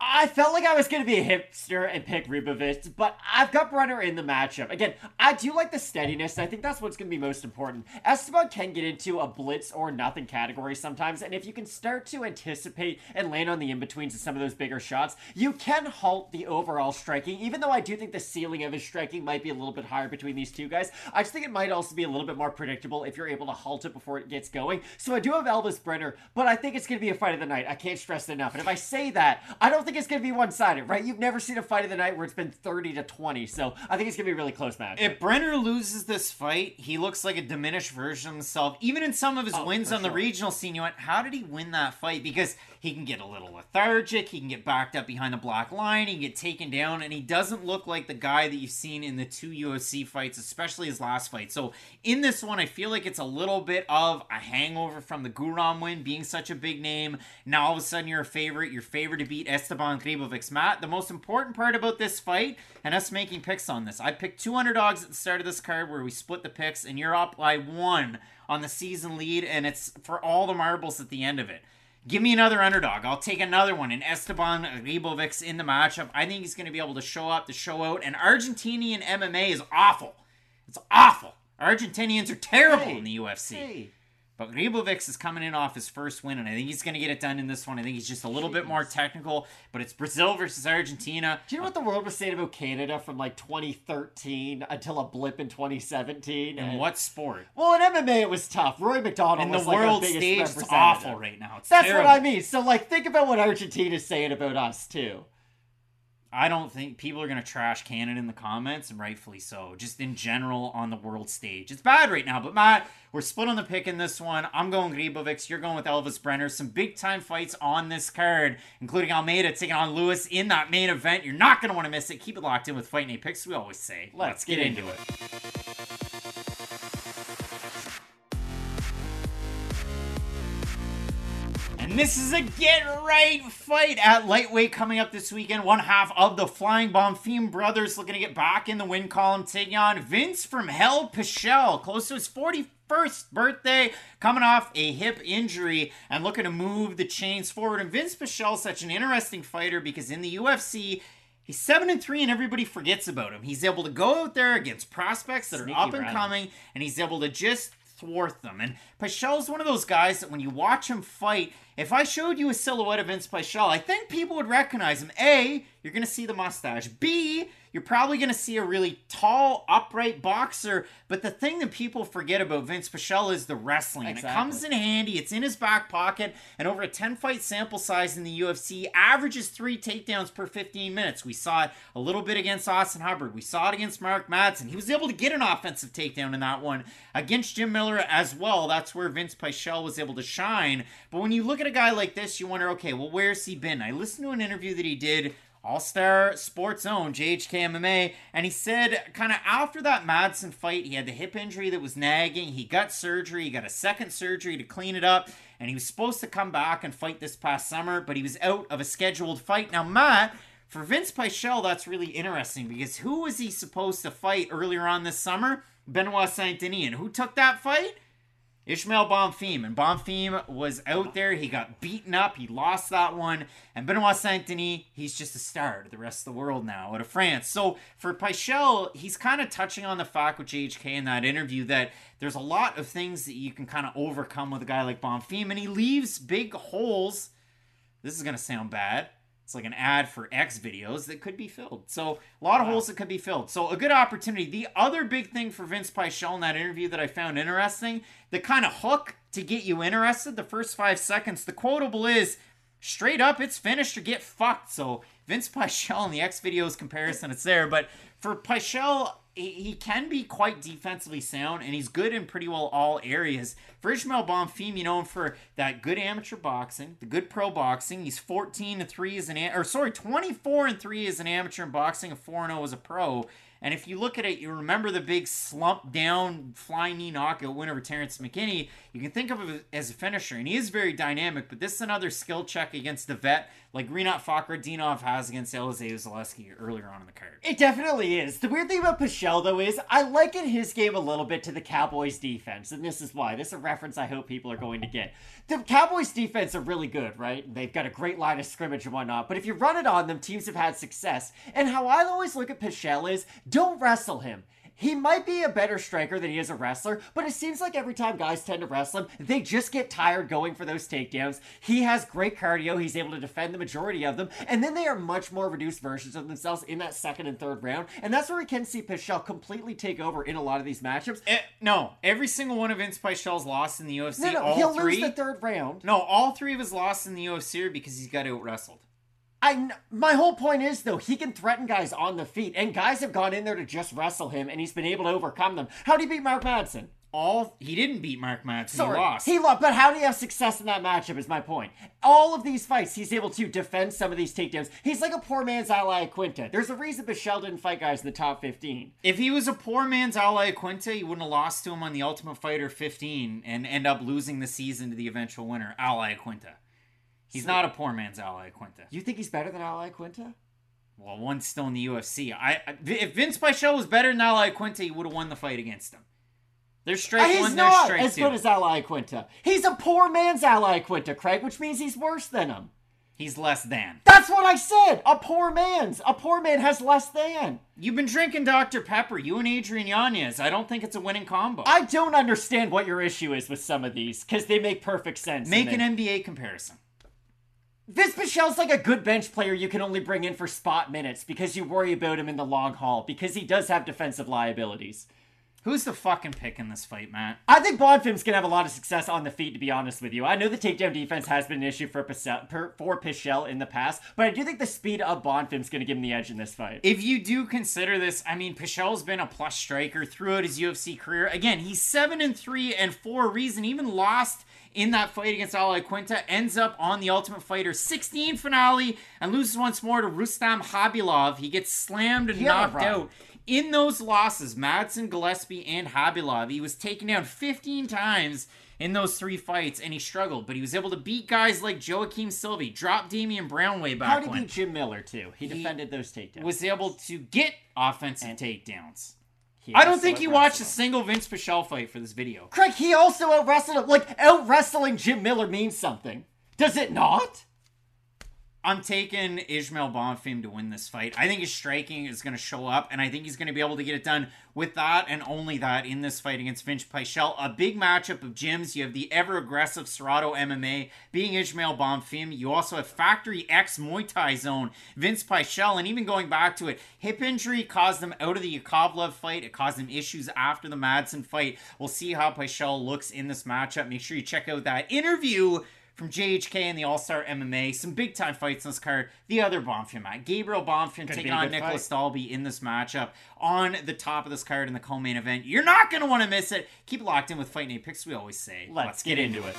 I felt like I was going to be a hipster and pick Ribovic, but I've got Brener in the matchup. Again, I do like the steadiness. I think that's what's going to be most important. Esteban can get into a blitz or nothing category sometimes, and if you can start to anticipate and land on the in-betweens of some of those bigger shots, you can halt the overall striking, even though I do think the ceiling of his striking might be a little bit higher between these two guys. I just think it might also be a little bit more predictable if you're able to halt it before it gets going. So I do have Elves Brener, but I think it's going to be a fight of the night. I can't stress it enough. And if I say that, I don't think it's going to be one-sided, right? You've never seen a fight of the night where it's been 30 to 20, so I think it's going to be a really close match. If Brener loses this fight, he looks like a diminished version of himself. Even in some of his Oh, wins on the regional scene, you went, how did he win that fight? Because he can get a little lethargic. He can get backed up behind the black line. He can get taken down, and he doesn't look like the guy that you've seen in the two UFC fights, especially his last fight. So in this one, I feel like it's a little bit of a hangover from the Guram win, being such a big name. Now all of a sudden you're a favorite. You're favored to beat Esteban Ribovic. Matt, the most important part about this fight and us making picks on this, I picked two underdogs at the start of this card where we split the picks, and you're up by one on the season lead, and it's for all the marbles at the end of it. Give me another underdog. I'll take another one. And Esteban Ribovic in the matchup. I think he's going to be able to show up, to show out. And Argentinian MMA is awful. It's awful. Argentinians are terrible Hey, in the UFC. Hey, But Ribovic is coming in off his first win, and I think he's going to get it done in this one. I think he's just a little bit more technical, but it's Brazil versus Argentina. do you know what the world was saying about Canada from like 2013 until a blip in 2017? In what sport? Well, in MMA it was tough. Rory MacDonald In the like world stage, representative. awful right now. It's That's terrible. what I mean. So like, think about what Argentina's saying about us too. I don't think people are going to trash Canada in the comments, and rightfully so. Just in general on the world stage. It's bad right now, but Matt, we're split on the pick in this one. I'm going Ribovic. You're going with Elves Brener. Some big time fights on this card, including Almeida taking on Lewis in that main event. You're not going to want to miss it. Keep it locked in with Fight Night Picks, we always say. Let's get, get into into it. And this is a get right fight at lightweight coming up this weekend. One half of the Flying Bomb Bonfim brothers looking to get back in the win column, taking on Vinc from Hell Pichel, close to his 41st birthday, coming off a hip injury and looking to move the chains forward. And Vinc Pichel is such an interesting fighter because in the UFC, He's seven and three, and everybody forgets about him. He's able to go out there against prospects that Sneaky are up and coming, and he's able to just thwart them. And Pichel's one of those guys that when you watch him fight, if I showed you a silhouette of Vinc Pichel, I think people would recognize him. A, you're going to see the mustache. B, you're probably going to see a really tall, upright boxer. But the thing that people forget about Vinc Pichel is the wrestling. And it comes in handy. It's in his back pocket. And over a 10 fight sample size in the UFC, averages three takedowns per 15 minutes. We saw it a little bit against Austin Hubbard. We saw it against Mark Madsen. He was able to get an offensive takedown in that one against Jim Miller as well. That's where Vinc Pichel was able to shine. But when you look at a guy like this, you wonder, okay, well, where's he been? I listened to an interview that he did all Star Sports Zone, JHK MMA, and he said kind of after that Madsen fight, he had the hip injury that was nagging. He got surgery, he got a second surgery to clean it up, and he was supposed to come back and fight this past summer, but he was out of a scheduled fight. Now, Matt, for Vinc Pichel, that's really interesting because who was he supposed to fight earlier on this summer? Benoit Saint Denis. And who took that fight? Ismael Bonfim. And Bonfim was out there. He got beaten up. He lost that one. And Benoit Saint Denis, he's just a star to the rest of the world now out of France. So for Pichel, he's kind of touching on the fact with JHK in that interview that there's a lot of things that you can kind of overcome with a guy like Bonfim. And he leaves big holes. This is going to sound bad. It's like an ad for X videos that could be filled. So a lot of holes that could be filled. So a good opportunity. The other big thing for Vinc Pichel in that interview that I found interesting, the kind of hook to get you interested, the first five seconds, the quotable is straight up, it's finished or get fucked. So Vinc Pichel in the X videos comparison, it's there. But for Pichel, he, can be quite defensively sound, and he's good in pretty well all areas. For Ismael Bonfim, you know him for that good amateur boxing, the good pro boxing. He's 14 and 3 as an or sorry, 24 and 3 as an amateur in boxing, and 4 and 0 as a pro. And if you look at it, you remember the big slump down flying knee knockout win over Terrance McKinney. You can think of him as a finisher, and he is very dynamic. But this is another skill check against the vet, like Rinat Fakhretdinov has against Elizeu Zaleski earlier on in the card. It definitely is. The weird thing about Pichel, though, is I liken his game a little bit to the Cowboys' defense, and this is why. This is a reference I hope people are going to get. The Cowboys' defense are really good, right? They've got a great line of scrimmage and whatnot, but if you run it on them, teams have had success. And how I always look at Pichel is don't wrestle him. He might be a better striker than he is a wrestler, but it seems like every time guys tend to wrestle him, they just get tired going for those takedowns. He has great cardio, he's able to defend the majority of them, and then they are much more reduced versions of themselves in that second and third round. And that's where we can see Pichel completely take over in a lot of these matchups. Eh, no, every single one of Vinc Pichel's lost in the UFC. No, no, all he'll three. lose the third round. no, all three of his losses in the UFC are because he's got out wrestled. I my whole point is though he can threaten guys on the feet, and guys have gone in there to just wrestle him, and he's been able to overcome them. How do you beat Mark Madsen? all he didn't beat Mark Madsen. Sorry, he lost. He lost, but how do you have success in that matchup? Is my point. All of these fights, he's able to defend some of these takedowns. He's like a poor man's Al Iaquinta. There's a reason Pichel didn't fight guys in the top 15. if he was a poor man's Al Iaquinta, he wouldn't have lost to him on the Ultimate Fighter 15 and end up losing the season to the eventual winner, Al Iaquinta. He's not a poor man's Al Iaquinta. You think he's better than Al Iaquinta? Well, one's still in the UFC. I, I if Vinc Pichel was better than Al Iaquinta, he would have won the fight against him. There's strike he's one, not strike as two. good as Al Iaquinta. He's a poor man's Al Iaquinta, Craig, which means he's worse than him. He's less than. That's what I said. A poor man's. A poor man has less than. You've been drinking Dr. Pepper, you and Adrian Yanez. I don't think it's a winning combo. I don't understand what your issue is with some of these because they make perfect sense. Make an NBA comparison. Vinc Pichel's like a good bench player you can only bring in for spot minutes because you worry about him in the long haul because he does have defensive liabilities. Who's the fucking pick in this fight, Matt? I think Bonfim's gonna have a lot of success on the feet, to be honest with you. I know the takedown defense has been an issue for Pichel, for Pichel in the past, but I do think the speed of Bonfim's gonna give him the edge in this fight. If you do consider this, I mean, Pichel's been a plus striker throughout his UFC career. Again, he's seven and three, and for a reason, even lost in that fight against Al Iaquinta, ends up on the Ultimate Fighter 16 finale and loses once more to Rustam Khabilov. He gets slammed and He a knocked out. In those losses, Madsen, Gillespie, and Khabilov, he was taken down 15 times in those three fights, and he struggled. But he was able to beat guys like Joaquim Silva, drop Damien Brown way back How did when he beat Jim Miller too? He, defended those takedowns. was able to get offensive takedowns. He I don't think he watched a single Vinc Pichel fight for this video. Craig, he also out wrestled him. Like out wrestling Jim Miller means something. Does it not? I'm taking Ismael Bonfim to win this fight. I think his striking is going to show up, and I think he's going to be able to get it done with that and only that in this fight against Vinc Pichel. A big matchup of gyms. You have the ever aggressive Serato MMA being Ismael Bonfim. You also have Factory X Muay Thai Zone, Vinc Pichel, and even going back to it, hip injury caused him out of the Yakovlev fight. It caused him issues after the Madsen fight. We'll see how Pichel looks in this matchup. Make sure you check out that interview from JHK and the All Star MMA. Some big time fights on this card. The other Bonfim match. Gabriel Bonfim taking on Nicolas fight. Dalby in this matchup on the top of this card in the co main event. You're not going to want to miss it. Keep locked in with Fight Night Picks, we always say. Let's, get, into it.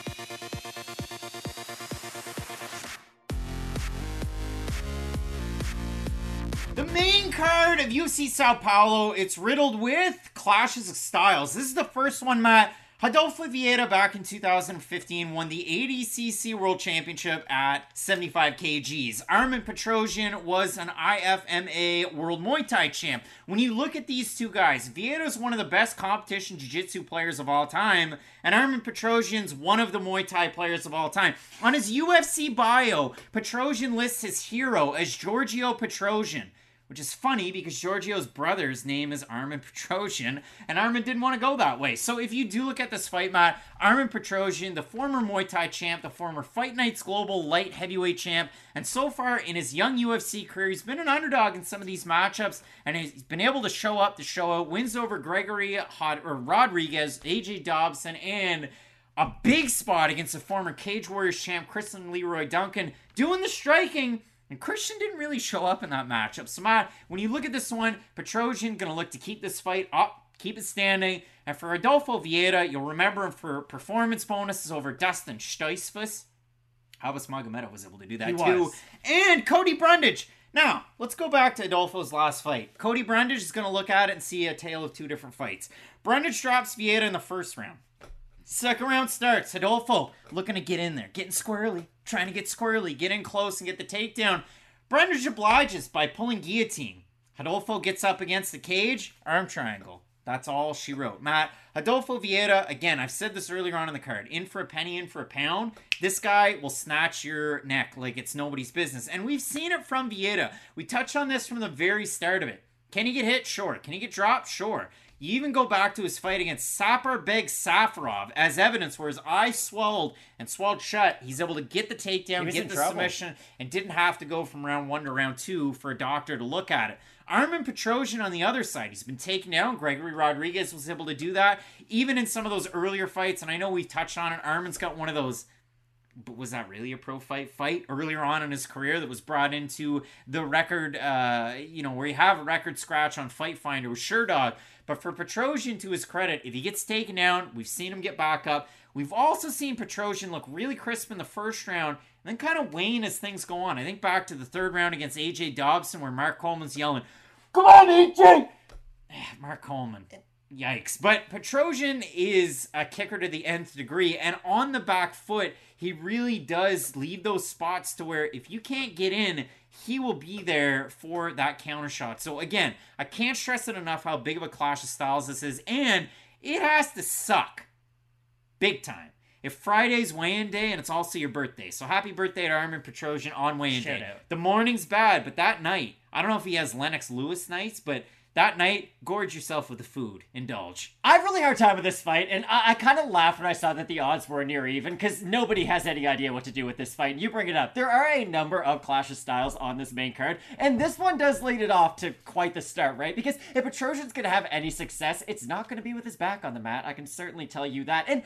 The main card of UFC Sao Paulo, it's riddled with clashes of styles. This is the first one, Matt. Rodolfo Vieira back in 2015 won the ADCC World Championship at 75 kgs. Armen Petrosyan was an IFMA World Muay Thai champ. When you look at these two guys, Vieira is one of the best competition jiu-jitsu players of all time, and Armen Petrosyan's one of the Muay Thai players of all time. On his UFC bio, Petrosyan lists his hero as Giorgio Petrosyan which is funny because Giorgio's brother's name is Armen Petrosyan, and Armen didn't want to go that way. So if you do look at this fight, Matt, Armen Petrosyan, the former Muay Thai champ, the former Fight Nights Global light heavyweight champ, and so far in his young UFC career, he's been an underdog in some of these matchups, and he's been able to show up to show out wins over Gregory Hod- or Rodriguez, AJ Dobson, and a big spot against the former Cage Warriors champ Christian Leroy Duncan, doing the striking. And Christian didn't really show up in that matchup. So, Matt, when you look at this one, Petrosyan going to look to keep this fight up, keep it standing. And for Rodolfo Vieira, you'll remember him for performance bonuses over Dustin Stoltzfus. Abus Magomedov was able to do that He too. was. And Cody Brundage. Now, let's go back to Rodolfo's last fight. Cody Brundage is going to look at it and see a tale of two different fights. Brundage drops Vieira in the first round. Second round starts. Rodolfo looking to get in there, getting squirrely, trying to get squirrely, get in close and get the takedown. Brundage obliges by pulling guillotine. Rodolfo gets up against the cage, arm triangle. That's all she wrote. Matt, Rodolfo Vieira, again, I've said this earlier on in the card. In for a penny, in for a pound. This guy will snatch your neck like it's nobody's business. And we've seen it from Vieira. We touched on this from the very start of it. Can he get hit? Sure. Can he get dropped? Sure. You even go back to his fight against Saparbeg Safarov as evidence where his eye swelled and swelled shut. He's able to get the takedown, get the trouble. submission, and didn't have to go from round one to round two for a doctor to look at it. Armen Petrosyan on the other side, he's been taken down. Gregory Rodriguez was able to do that, even in some of those earlier fights. And I know we've touched on it. Armen's got one of those but was that really a pro fight fight earlier on in his career that was brought into the record? Uh, you know, where you have a record scratch on Fight Finder with Sherdog. But for Petrosyan, to his credit, if he gets taken down, we've seen him get back up. We've also seen Petrosyan look really crisp in the first round and then kind of wane as things go on. I think back to the third round against AJ Dobson where Mark Coleman's yelling, Come on, AJ! Mark Coleman. Yikes. But Petrosyan is a kicker to the nth degree, and on the back foot, he really does leave those spots to where if you can't get in, he will be there for that counter shot. So again, I can't stress it enough how big of a clash of styles this is, and it has to suck. Big time. If Friday's weigh-in day and it's also your birthday, so happy birthday to Armen Petrosyan on weigh-in Shout day. out. The morning's bad, but that night, I don't know if he has Lennox Lewis nights, but that night, gorge yourself with the food. Indulge. I have a really hard time with this fight, and I, I kind of laughed when I saw that the odds were near even because nobody has any idea what to do with this fight. You bring it up. There are a number of Clash of Styles on this main card, and this one does lead it off to quite the start, right? Because if Petrosyan's going to have any success, it's not going to be with his back on the mat. I can certainly tell you that. And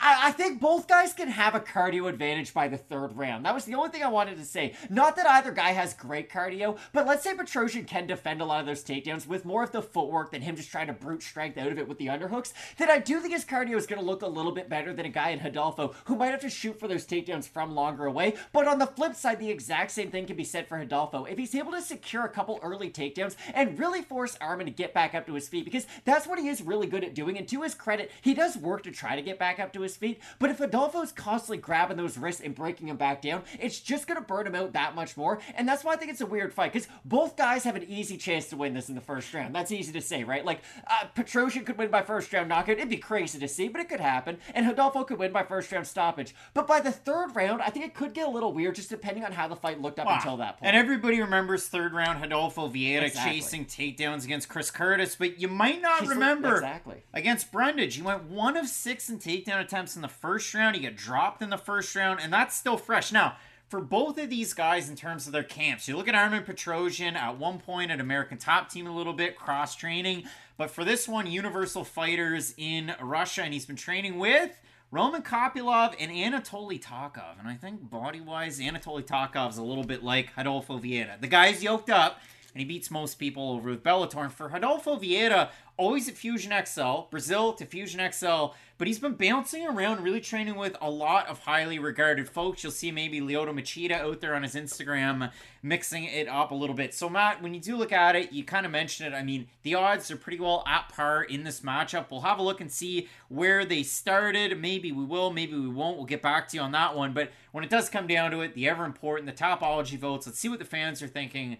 I, I think both guys can have a cardio advantage by the third round. That was the only thing I wanted to say. Not that either guy has great cardio, but let's say Petrosyan can defend a lot of those takedowns with more of the footwork than him just trying to brute strength out of it with the underhooks. Then I do think his cardio is going to look a little bit better than a guy in Rodolfo who might have to shoot for those takedowns from longer away. But on the flip side, the exact same thing can be said for Rodolfo. If he's able to secure a couple early takedowns and really force Armin to get back up to his feet, because that's what he is really good at doing. And to his credit, he does work to try to get back up to his feet. But if Rodolfo's constantly grabbing those wrists and breaking him back down, it's just going to burn him out that much more. And that's why I think it's a weird fight, because both guys have an easy chance to win this in the first round. That's easy to say, right? Like, uh, Petrosyan could win by first round knockout. It'd be crazy to see, but it could happen. And Rodolfo could win by first round stoppage. But by the third round, I think it could get a little weird, just depending on how the fight looked up until that point. And everybody remembers third round Rodolfo Vieira Exactly. chasing takedowns against Chris Curtis, but you might not He's- remember exactly. against Brundage. He went one of six in takedown attempts in the first round. He got dropped in the first round, and that's still fresh. Now, for both of these guys in terms of their camps, you look at Armen Petrosyan at one point at American Top Team a little bit, cross training, but for this one, Universal Fighters in Russia, and he's been training with. Roman Kopylov and Anatoly Tokov. And I think body wise, Anatoly Tokov's a little bit like Rodolfo Vieira. The guy's yoked up and he beats most people over with Bellator. And for Rodolfo Vieira, always at Fusion XL, Brazil to Fusion XL, but he's been bouncing around, really training with a lot of highly regarded folks. You'll see maybe Lyoto Machida out there on his Instagram mixing it up a little bit. So, Matt, when you do look at it, you kind of mentioned it. I mean, the odds are pretty well at par in this matchup. We'll have a look and see where they started. Maybe we will, maybe we won't. We'll get back to you on that one. But when it does come down to it, the ever important, the Tapology votes, let's see what the fans are thinking.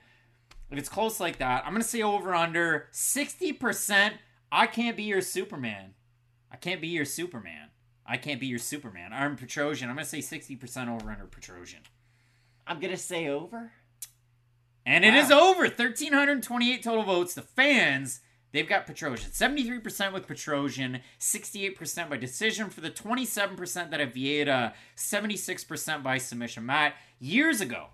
If it's close like that, I'm going to say over under 60%. I can't be your Superman. I can't be your Superman. I can't be your Superman. I'm Petrosyan. I'm going to say 60% over under Petrosyan. I'm going to say over. And it Wow. is over. 1,328 total votes. The fans, they've got Petrosyan. 73% with Petrosyan, 68% by decision for the 27% that have Vieira, 76% by submission. Matt, years ago,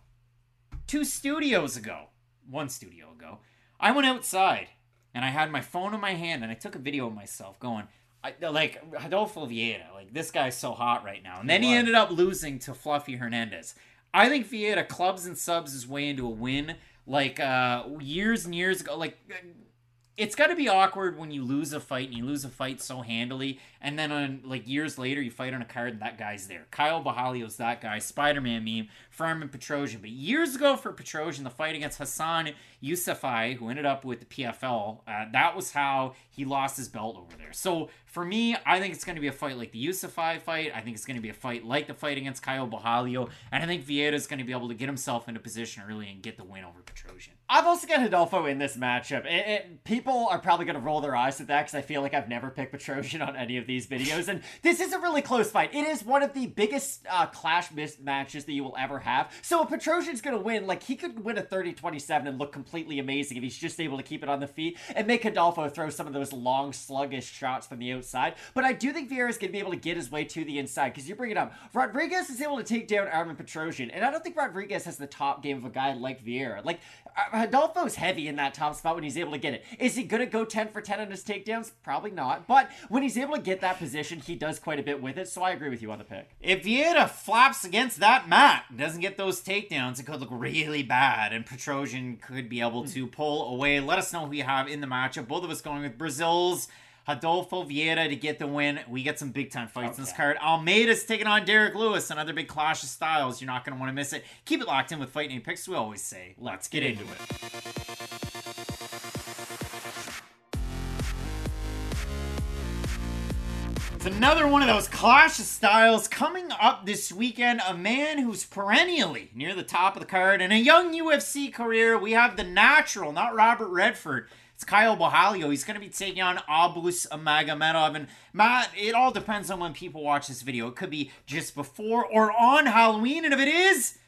two studios ago, one studio ago, I went outside and I had my phone in my hand and I took a video of myself going, I, like Rodolfo Vieira, like this guy's so hot right now. And then he ended up losing to Fluffy Hernandez. I think Vieira clubs and subs his way into a win like uh years and years ago. Like it's got to be awkward when you lose a fight and you lose a fight so handily, and then on like years later you fight on a card and that guy's there. Caio Borralho's that guy, Spider-Man meme, Farman Petrosyan. But years ago for Petrosyan, the fight against Hassan Yousafzai, who ended up with the PFL, uh, that was how he lost his belt over there. So for me, I think it's going to be a fight like the Yousafzai fight. I think it's going to be a fight like the fight against Caio Borralho, and I think Vieira's going to be able to get himself into position early and get the win over Petrosyan. I've also got Rodolfo in this matchup. It, it- people are probably going to roll their eyes at that because I feel like I've never picked Petrosyan on any of these videos. And this is a really close fight. It is one of the biggest uh, clash miss matches that you will ever have. So if Petrosyan's going to win, like he could win a 30-27 and look completely amazing if he's just able to keep it on the feet and make Rodolfo throw some of those long, sluggish shots from the outside. But I do think Vieira's going to be able to get his way to the inside because you bring it up. Rodriguez is able to take down Armen Petrosyan, and I don't think Rodriguez has the top game of a guy like Vieira. Like, uh, Rodolfo's heavy in that top spot when he's able to get it. Is Is he going to go 10 for 10 on his takedowns? Probably not. But when he's able to get that position, he does quite a bit with it. So I agree with you on the pick. If Vieira flaps against that mat, doesn't get those takedowns, it could look really bad, and Petrosyan could be able to pull away. Let us know who you have in the matchup. Both of us going with Brazil's Rodolfo Vieira to get the win. We get some big time fights in this card. Almeida's taking on Derrick Lewis, another big clash of styles. You're not going to want to miss it. Keep it locked in with Fight Night Picks. We always say, let's get into it. It's another one of those clash of styles coming up this weekend. A man who's perennially near the top of the card in a young UFC career. We have the natural, not Robert Redford. It's Caio Borralho. He's going to be taking on Abus Magomedov. And Matt, it all depends on when people watch this video. It could be just before or on Halloween. And if it is,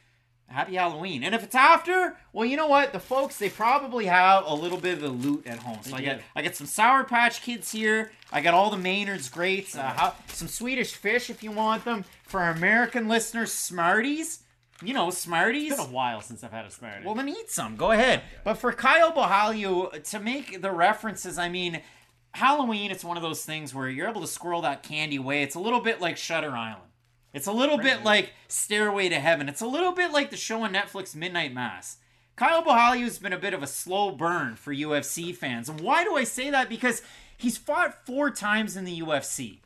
Happy Halloween. And if it's after, well, you know what? The folks, they probably have a little bit of the loot at home. So I get I get some Sour Patch Kids here. I got all the Maynard's greats. Uh, how, some Swedish fish if you want them. For our American listeners, Smarties. You know, Smarties. It's been a while since I've had a Smartie. Well, then eat some. Go ahead. But for Caio Borralho, to make the references, I mean, Halloween, it's one of those things where you're able to squirrel that candy away. It's a little bit like Shutter Island. It's a little bit like Stairway to Heaven. It's a little bit like the show on Netflix, Midnight Mass. Caio Borralho has been a bit of a slow burn for UFC fans. And why do I say that? Because he's fought four times in the UFC.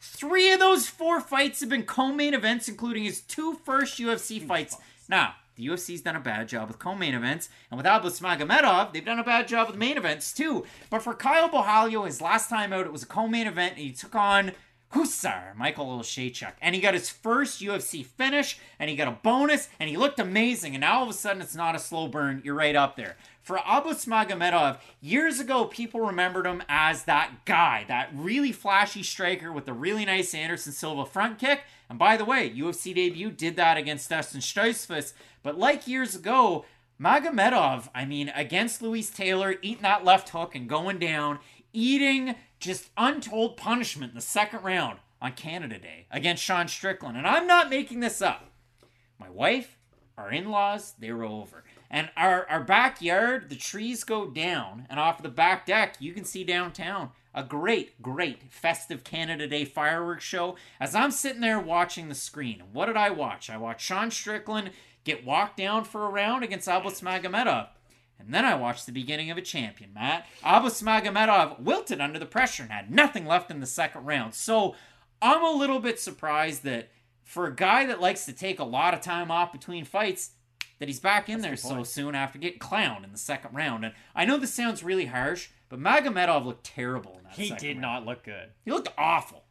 Three of those four fights have been co-main events, including his two first UFC fights. Now, the UFC's done a bad job with co-main events, and with Abus Magomedov, they've done a bad job with main events too. But for Caio Borralho, his last time out, it was a co-main event, and he took on Husar, Michael Oleksiejczuk. And he got his first UFC finish, and he got a bonus, and he looked amazing. And now all of a sudden, it's not a slow burn. You're right up there. For Abus Magomedov, years ago, people remembered him as that guy, that really flashy striker with the really nice Anderson Silva front kick. And by the way, UFC debut did that against Dustin Stoltzfus. But like years ago, Magomedov, I mean, against Louis Taylor, eating that left hook and going down, eating just untold punishment in the second round on Canada Day against Sean Strickland. And I'm not making this up. My wife, our in laws, they were over. And our, our backyard, the trees go down, and off the back deck, you can see downtown a great, great festive Canada Day fireworks show. As I'm sitting there watching the screen, what did I watch? I watched Sean Strickland get walked down for a round against Abus Magomedov. And then I watched the beginning of a champion, Matt. Abus Magomedov wilted under the pressure and had nothing left in the second round. So I'm a little bit surprised that for a guy that likes to take a lot of time off between fights, that he's back in there so soon after getting clowned in the second round. And I know this sounds really harsh, but Magomedov looked terrible in that he did round. not look good. He looked awful.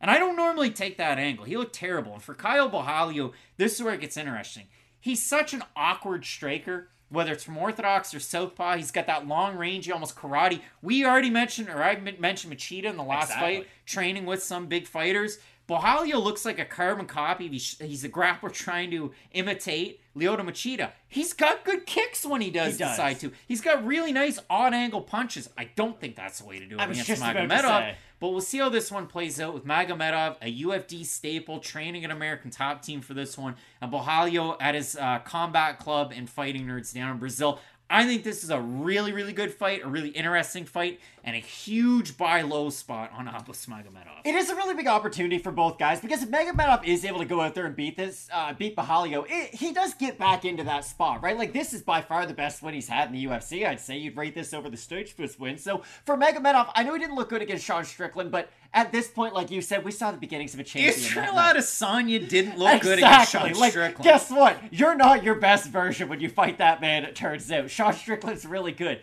And I don't normally take that angle. He looked terrible. And for Caio Borralho, this is where it gets interesting. He's such an awkward striker, whether it's from Orthodox or Southpaw. He's got that long range, he almost karate. We already mentioned, or I mentioned Machida in the last Exactly. fight, training with some big fighters. Borralho looks like a carbon copy. He's, a grappler trying to imitate Lyoto Machida. He's got good kicks when he does, He does. decide to. He's got really nice odd angle punches. I don't think that's the way to do it I against just about to Magomedov. But we'll see how this one plays out with Magomedov, a UFD staple, training an American top team for this one, and Borralho at his uh, combat club and fighting nerds down in Brazil. I think this is a really, really good fight, a really interesting fight, and a huge buy low spot on Abus Magomedov. It is a really big opportunity for both guys because if Magomedov is able to go out there and beat this, uh, beat Borralho, it, he does get back into that spot, right? Like this is by far the best win he's had in the UFC. I'd say you'd rate this over the Stoltzfus win. So for Magomedov, I know he didn't look good against Sean Strickland, but at this point, like you said, we saw the beginnings of a champion. Israel. Adesanya didn't look good against Sean like, Strickland. Guess what? You're not your best version when you fight that man, it turns out. Sean Strickland's really good.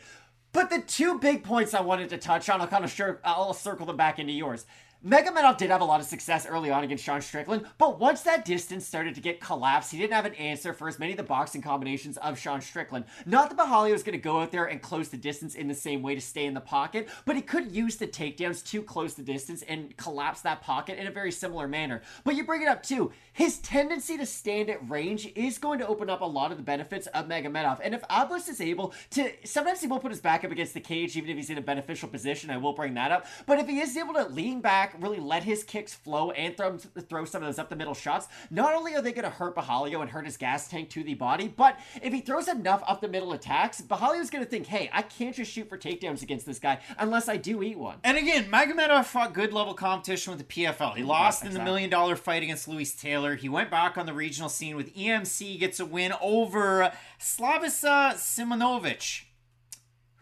But the two big points I wanted to touch on, I'll kind of sure I'll circle them back into yours. Magomedov did have a lot of success early on against Sean Strickland, but once that distance started to get collapsed, he didn't have an answer for as many of the boxing combinations of Sean Strickland. Not that Borralho was going to go out there and close the distance in the same way to stay in the pocket, but he could use the takedowns to close the distance and collapse that pocket in a very similar manner. But you bring it up too, his tendency to stand at range is going to open up a lot of the benefits of Magomedov. And if Abus is able to, sometimes he will put his back up against the cage even if he's in a beneficial position. I will bring that up. But if he is able to lean back, back, really let his kicks flow, and throw, throw some of those up the middle shots, not only are they going to hurt Borralho and hurt his gas tank to the body, but if he throws enough up the middle attacks, Borralho's going to think, hey, I can't just shoot for takedowns against this guy unless I do eat one. And again, Magomedov fought good level competition with the PFL. He lost in the million dollar fight against Louis Taylor. He went back on the regional scene with EMC, gets a win over Slavisa Simonovic,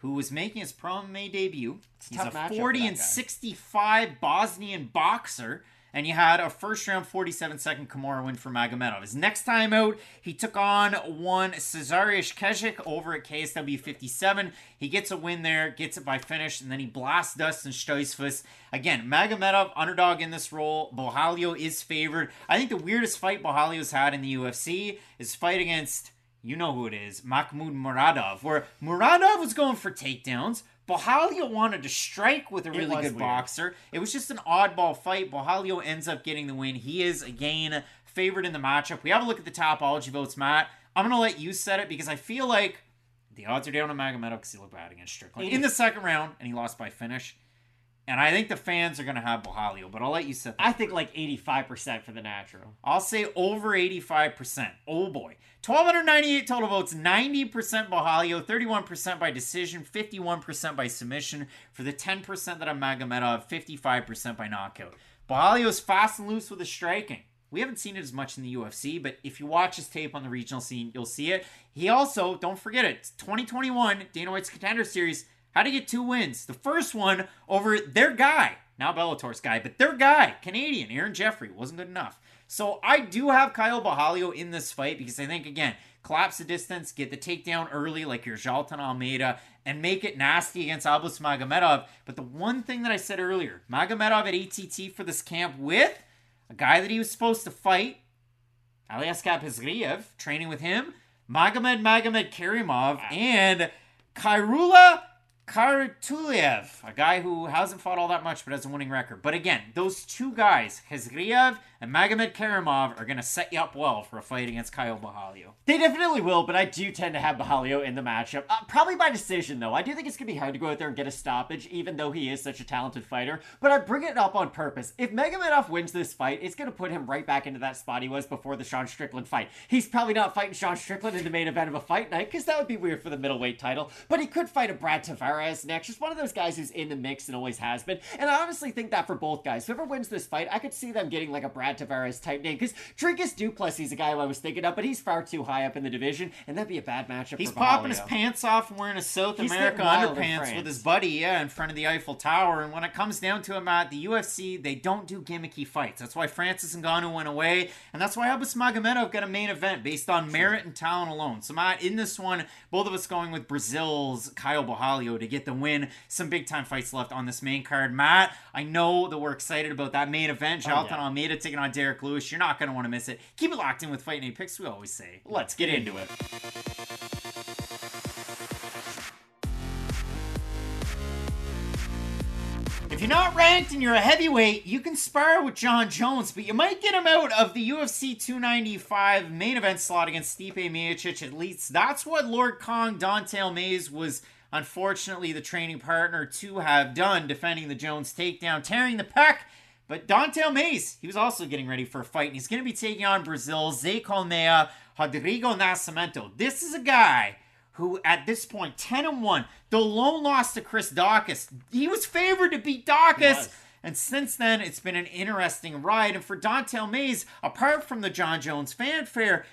who was making his pro MMA debut. He's a tough matchup 40 and guy. 65 Bosnian boxer. And you had a first round 47 second Kimura win for Magomedov. His next time out, he took on one Cesarius Kejic over at KSW 57. He gets a win there, gets it by finish, and then he blasts Dustin Stoltzfus. Again, Magomedov, underdog in this role. Borralho is favored. I think the weirdest fight Borralho's had in the UFC is fight against, you know who it is, Mahmoud Muradov, where Muradov was going for takedowns. Borralho wanted to strike with a really good weird. boxer. It was just an oddball fight. Borralho ends up getting the win. He is, again, favored in the matchup. We have a look at the Tapology votes, Matt. I'm going to let you set it because I feel like the odds are down on Magomedov because he looked bad against Strickland in the second round and he lost by finish. And I think the fans are going to have Borralho, but I'll let you set that. I think like 85% for the natural. I'll say over 85%. Oh boy. 1,298 total votes, 90% Borralho, 31% by decision, 51% by submission. For the 10% that I'm Magomedov, 55% by knockout. Borralho's fast and loose with his striking. We haven't seen it as much in the UFC, but if you watch his tape on the regional scene, you'll see it. He also, don't forget it, it's 2021 Dana White's Contender Series had to get two wins. The first one over their guy, now Bellator's guy, but their guy, Canadian, Aaron Jeffery, wasn't good enough. So I do have Caio Borralho in this fight because I think, again, collapse the distance, get the takedown early like your Jailton Almeida, and make it nasty against Abus Magomedov. But the one thing that I said earlier, Magomedov at ATT for this camp with a guy that he was supposed to fight, Aliaskhab Khizriev, training with him, Magomed Magomed Karimov, ah. and Kairula Karatuliev, a guy who hasn't fought all that much but has a winning record. But again, those two guys, Khizriev and Magomed Karimov, are going to set you up well for a fight against Caio Borralho. They definitely will, but I do tend to have Borralho in the matchup. Uh, probably by decision, though. I do think it's going to be hard to go out there and get a stoppage, even though he is such a talented fighter. But I bring it up on purpose. If Magomedov wins this fight, it's going to put him right back into that spot he was before the Sean Strickland fight. He's probably not fighting Sean Strickland in the main event of a fight night, because that would be weird for the middleweight title. But he could fight a Brad Tavares next. Just one of those guys who's in the mix and always has been. And I honestly think that for both guys. Whoever wins this fight, I could see them getting like a Brad Tavares type name. Because Dricus Du Plessis is a guy who I was thinking of, but he's far too high up in the division, and that'd be a bad matchup He's popping his pants off and wearing a South He's America getting wild in underpants with his buddy, yeah, in front of the Eiffel Tower. And when it comes down to it, Matt, the UFC, they don't do gimmicky fights. That's why Francis Ngannou went away, and that's why Abus Magomedov got a main event based on merit and talent alone. So, Matt, in this one, both of us going with Brazil's Caio Borralho to get the win. Some big time fights left on this main card. Matt, I know that we're excited about that main event. Oh, Jailton yeah. Almeida taking on Derrick Lewis. You're not going to want to miss it. Keep it locked in with Fight Night Picks, we always say. Let's get into it. If you're not ranked and you're a heavyweight, you can spar with John Jones, but you might get him out of the UFC 295 main event slot against Stipe Miocic. At least that's what Lord Kong Don'Tale Mayes was unfortunately the training partner to have done, defending the Jones takedown, tearing the pec. But Don'Tale Mayes, he was also getting ready for a fight, and he's going to be taking on Brazil's Zé Colmeia, Rodrigo Nascimento. This is a guy who at this point 10 and 1 the lone loss to chris Daukaus he was favored to beat Daukaus and since then it's been an interesting ride and for Don'Tale Mayes apart from the john jones fanfare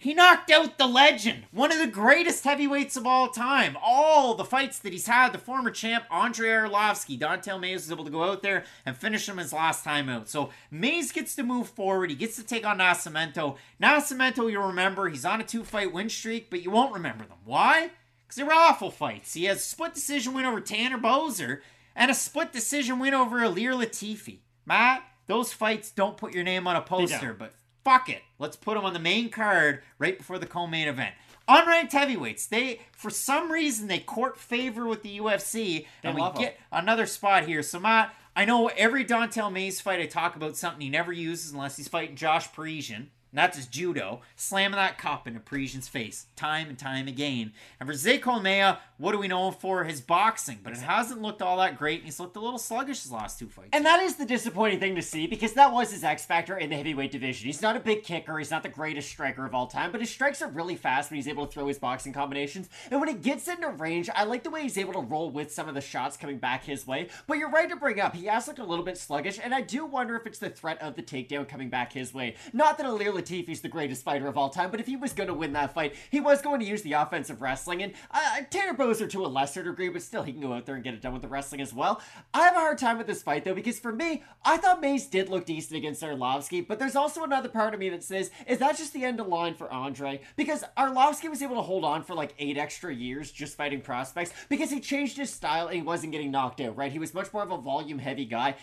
he knocked out the legend, one of the greatest heavyweights of all time. All the fights that he's had, the former champ Andrei Arlovsky, Don'Tale Mayes was able to go out there and finish him his last time out. So Mayes gets to move forward. He gets to take on Nascimento. Nascimento, you'll remember, he's on a two-fight win streak, but you won't remember them. Why? Because they were awful fights. He has a split decision win over Tanner Boser and a split decision win over Ilir Latifi. Matt, those fights don't put your name on a poster, but fuck it. Let's put them on the main card right before the co-main event. Unranked heavyweights, they for some reason they court favor with the UFC, and we get another spot here. So Matt, I know every Don'Tale Mayes fight I talk about something he never uses unless he's fighting Josh Parisian. That's his judo, slamming that cup into Parisian's face time and time again. And for Zé Colmeia, what do we know for? His boxing, but it hasn't looked all that great, and he's looked a little sluggish his last two fights. And that is the disappointing thing to see because that was his X factor in the heavyweight division. He's not a big kicker, he's not the greatest striker of all time, but his strikes are really fast when he's able to throw his boxing combinations. And when he gets into range, I like the way he's able to roll with some of the shots coming back his way. But you're right to bring up, he has looked a little bit sluggish, and I do wonder if it's the threat of the takedown coming back his way. Not that Ilir Latifi's the greatest fighter of all time, but if he was going to win that fight, he was going to use the offensive wrestling. And uh, Tanner Boser to a lesser degree, but still, he can go out there and get it done with the wrestling as well. I have a hard time with this fight, though, because for me, I thought Mayes did look decent against Arlovsky, but there's also another part of me that says, is that just the end of line for Andre? Because Arlovsky was able to hold on for like eight extra years just fighting prospects because he changed his style and he wasn't getting knocked out, right? He was much more of a volume heavy guy.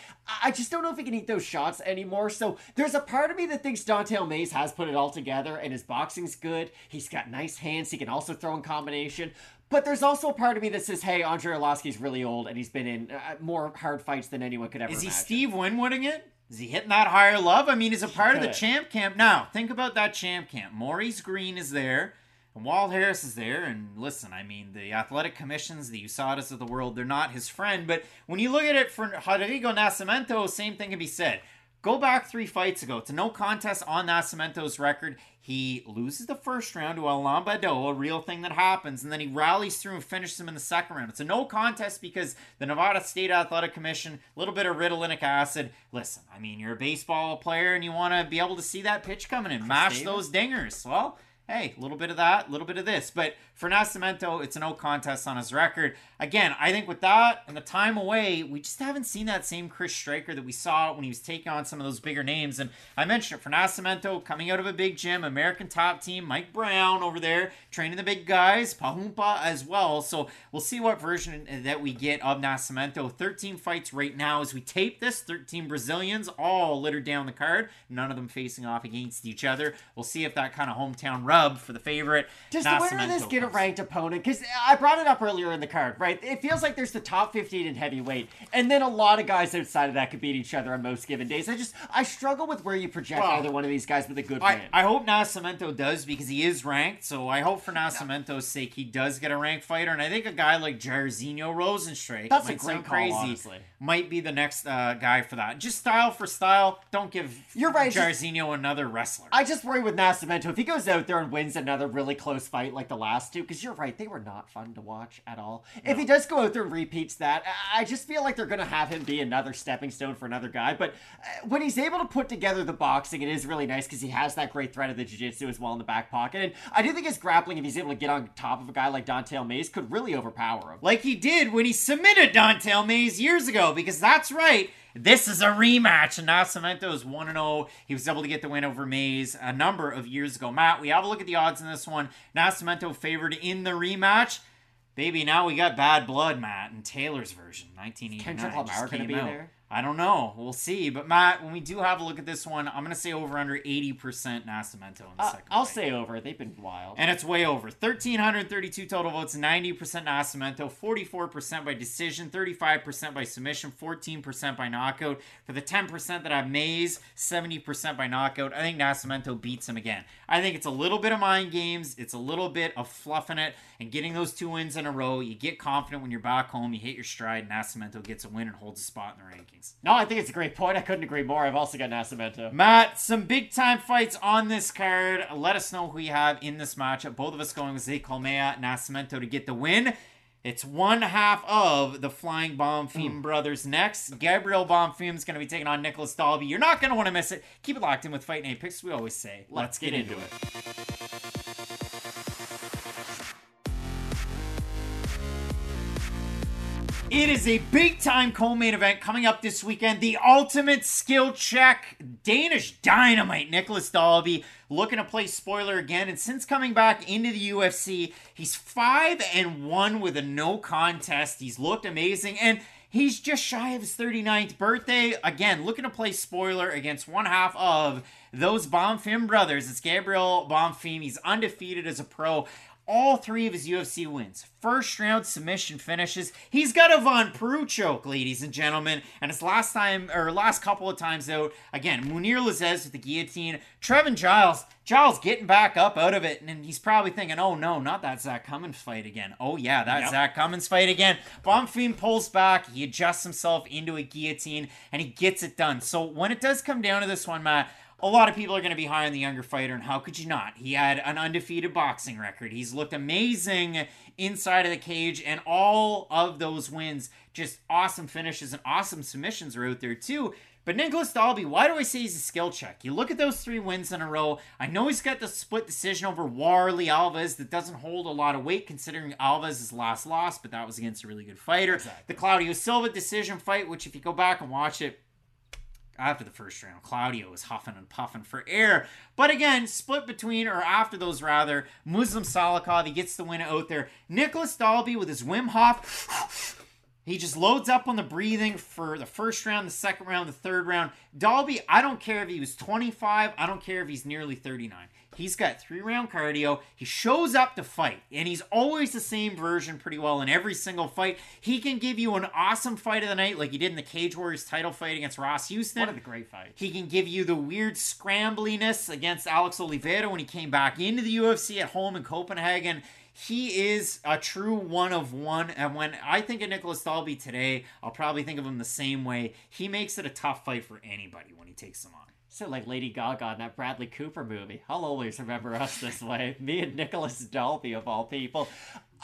I just don't know if he can eat those shots anymore. So there's a part of me that thinks Dante Has put it all together and his boxing's good. He's got nice hands. He can also throw in combination. But there's also a part of me that says, hey, Andre Arlovsky's really old and he's been in uh, more hard fights than anyone could ever Is he imagine. Steve Winwooding it? Is he hitting that higher love? I mean, he's a part of the champ camp. Now, think about that champ camp. Maurice Greene is there, and Walt Harris is there. And listen, I mean, the athletic commissions, the USADAs of the world, they're not his friend. But when you look at it for Rodrigo Nascimento, same thing can be said. Go back three fights ago. It's a no contest on Nascimento's record. He loses the first round to Alan Baudot, a real thing that happens, and then he rallies through and finishes him in the second round. It's a no contest because the Nevada State Athletic Commission, a little bit of ritalinic acid. Listen, I mean, you're a baseball player and you want to be able to see that pitch coming in, mash those dingers. Well, hey, a little bit of that, a little bit of this. But for Nascimento, it's a no contest on his record. Again, I think with that and the time away, we just haven't seen that same Chris Stryker that we saw when he was taking on some of those bigger names. And I mentioned it for Nascimento, coming out of a big gym, American top team, Mike Brown over there, training the big guys, Pahumpa as well. So we'll see what version that we get of Nascimento. 13 fights right now as we tape this, 13 Brazilians, all littered down the card, none of them facing off against each other. We'll see if that kind of hometown rub for the favorite. Does the winner of this get a ranked opponent? Because I brought it up earlier in the card, right? It feels like there's the top 15 in heavyweight, and then a lot of guys outside of that could beat each other on most given days. I just I struggle with where you project Well, either one of these guys with a good I, win. I hope Nascimento does because he is ranked. So I hope for Nascimento's sake he does get a ranked fighter. And I think a guy like Jairzinho Rozenstruik, That's a great call, honestly. might be the next uh, guy for that. Just style for style. Don't give You're right, just- Jairzinho another wrestler. I just worry with Nascimento if he goes out there and wins another really close fight like the last because you're right, they were not fun to watch at all. If he does go out there and repeats that, I just feel like they're going to have him be another stepping stone for another guy. But uh, when he's able to put together the boxing, it is really nice because he has that great threat of the jiu-jitsu as well in the back pocket. And I do think his grappling, if he's able to get on top of a guy like Don'Tale Mayes, could really overpower him. like he did when he submitted Don'Tale Mayes years ago, because that's right. This is a rematch, and Nascimento is 1 0. He was able to get the win over Mayes a number of years ago. Matt, we have a look at the odds in this one. Nascimento favored in the rematch. Baby, now we got bad blood, Matt, in Taylor's version, 1989. Kendrick Lamar gonna be out. there? I don't know. We'll see. But Matt, when we do have a look at this one, I'm gonna say over under 80% Nascimento in the Uh, second. I'll fight. say over. They've been wild. And it's way over. 1,332 total votes, 90% Nascimento, 44% by decision, 35% by submission, 14% by knockout. For the 10% that have Mayes, 70% by knockout. I think Nascimento beats him again. I think it's a little bit of mind games. It's a little bit of fluffing it and getting those two wins in a row. You get confident when you're back home. You hit your stride. Nascimento gets a win and holds a spot in the rankings. no, I think it's a great point. I couldn't agree more. I've also got Nascimento. Matt, some big time fights on this card. Let us know who you have in this matchup. Both of us going with Zé Colmeia, Nascimento to get the win. It's one half of the Flying Bonfim hmm. brothers next. Gabriel Bonfim is going to be taking on Nicolas Dalby. You're not going to want to miss it. Keep it locked in with Fight Night Picks. We always say, let's, get, into it. It is a big time co main event coming up this weekend. The ultimate skill check. Danish dynamite Nicolas Dalby looking to play spoiler again. And since coming back into the UFC, he's 5 and 1 with a no contest. He's looked amazing. And He's just shy of his 39th birthday. Again, looking to play spoiler against one half of those Bonfim brothers. It's Gabriel Bonfim. He's undefeated as a pro. All three of his UFC wins. First round submission finishes. He's got a Von Flue choke, ladies and gentlemen. And his last time, or last couple of times out, again, Munir Lazzez with the guillotine. Trevin Giles, Giles getting back up out of it. And he's probably thinking, oh no, not that Zach Cummins fight again. Oh yeah, that Yep. Zach Cummins fight again. Bonfim pulls back. He adjusts himself into a guillotine and he gets it done. So when it does come down to this one, Matt, a lot of people are going to be high on the younger fighter, and how could you not? He had an undefeated boxing record. He's looked amazing inside of the cage, and all of those wins, just awesome finishes and awesome submissions are out there too. But Nicolas Dalby, why do I say he's a skill check? You look at those three wins in a row. I know he's got the split decision over Warley Alves that doesn't hold a lot of weight considering Alves' last loss, but that was against a really good fighter. The Claudio Silva decision fight, which if you go back and watch it, after the first round, Claudio was huffing and puffing for air. But again, split between, or after those rather, Muslim Salikov, he gets the win out there. Nicolas Dalby with his Wim Hof. He just loads up on the breathing for the first round, the second round, the third round. Dalby, I don't care if he was 25, I don't care if he's nearly 39. He's got three round cardio. He shows up to fight, and he's always the same version pretty well in every single fight. He can give you an awesome fight of the night, like he did in the Cage Warriors title fight against Ross Houston. Of the great fight. He can give you the weird scrambliness against Alex Oliveira when he came back into the UFC at home in Copenhagen. He is a true one of one. And when I think of Nicolas Dalby today, I'll probably think of him the same way. He makes it a tough fight for anybody when he takes them on. So like Lady Gaga in that Bradley Cooper movie. I'll always remember us this way. Me and Nicolas Dalby of all people.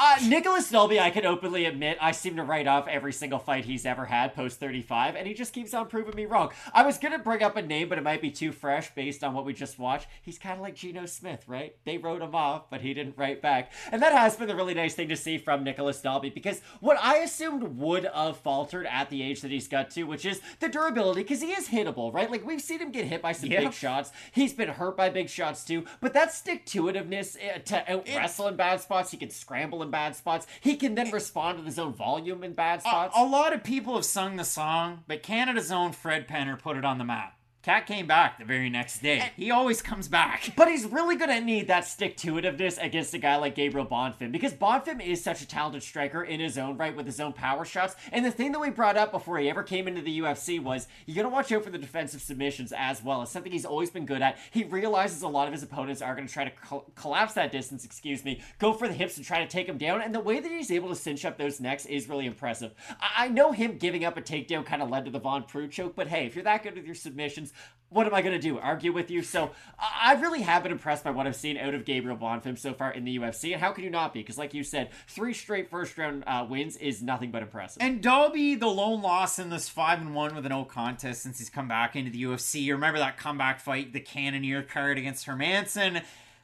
Uh, Nicolas Dalby, I can openly admit, I seem to write off every single fight he's ever had post 35, and he just keeps on proving me wrong. I was gonna bring up a name, but it might be too fresh based on what we just watched. He's kind of like Geno Smith, right? They wrote him off, but he didn't write back. And that has been the really nice thing to see from Nicolas Dalby, because what I assumed would have faltered at the age that he's got to, which is the durability, because he is hittable, right? Like, we've seen him get hit by some Yeah. big shots. He's been hurt by big shots too, but that stick to itiveness uh, to out wrestle in bad spots, he can scramble bad spots. He can then respond with his own volume in bad A, spots. a lot of people have sung the song, but Canada's own Fred Penner put it on the map. Cat came back the very next day. He always comes back. But he's really gonna need that stick to itiveness against a guy like Gabriel Bonfim because Bonfim is such a talented striker in his own right with his own power shots. And the thing that we brought up before he ever came into the UFC was you gotta watch out for the defensive submissions as well. It's something he's always been good at. He realizes a lot of his opponents are gonna try to col- collapse that distance, excuse me, go for the hips and try to take him down. And the way that he's able to cinch up those necks is really impressive. I, I know him giving up a takedown kind of led to the Von Flue choke, but hey, if you're that good with your submissions, what am I going to do? Argue with you? So I really have been impressed by what I've seen out of Gabriel Bonfim so far in the UFC. And how can you not be? Because, like you said, three straight first round uh, wins is nothing but impressive. And Dalby, the lone loss in this five and one with a no contest since he's come back into the UFC. You remember that comeback fight, the Cannonier card against Hermansson.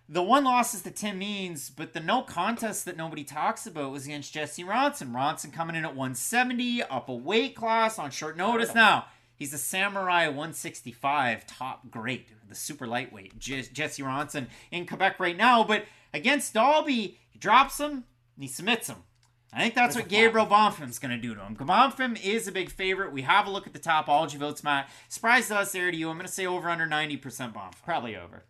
The one loss is to Tim Means, but the no contest that nobody talks about was against Jesse Ronson. Ronson coming in at 170, up a weight class on short notice. Now, he's a Samurai 165 top grade, the super lightweight. Je- Jesse Ronson in Quebec right now, but against Dalby, he drops him and he submits him. I think that's With what. Gabriel Bonfim's going to do to him. Bonfim is a big favorite. We have a look at the Tapology votes, Matt. Surprise to us there to you. I'm going to say over under 90% Bonfim. Probably over.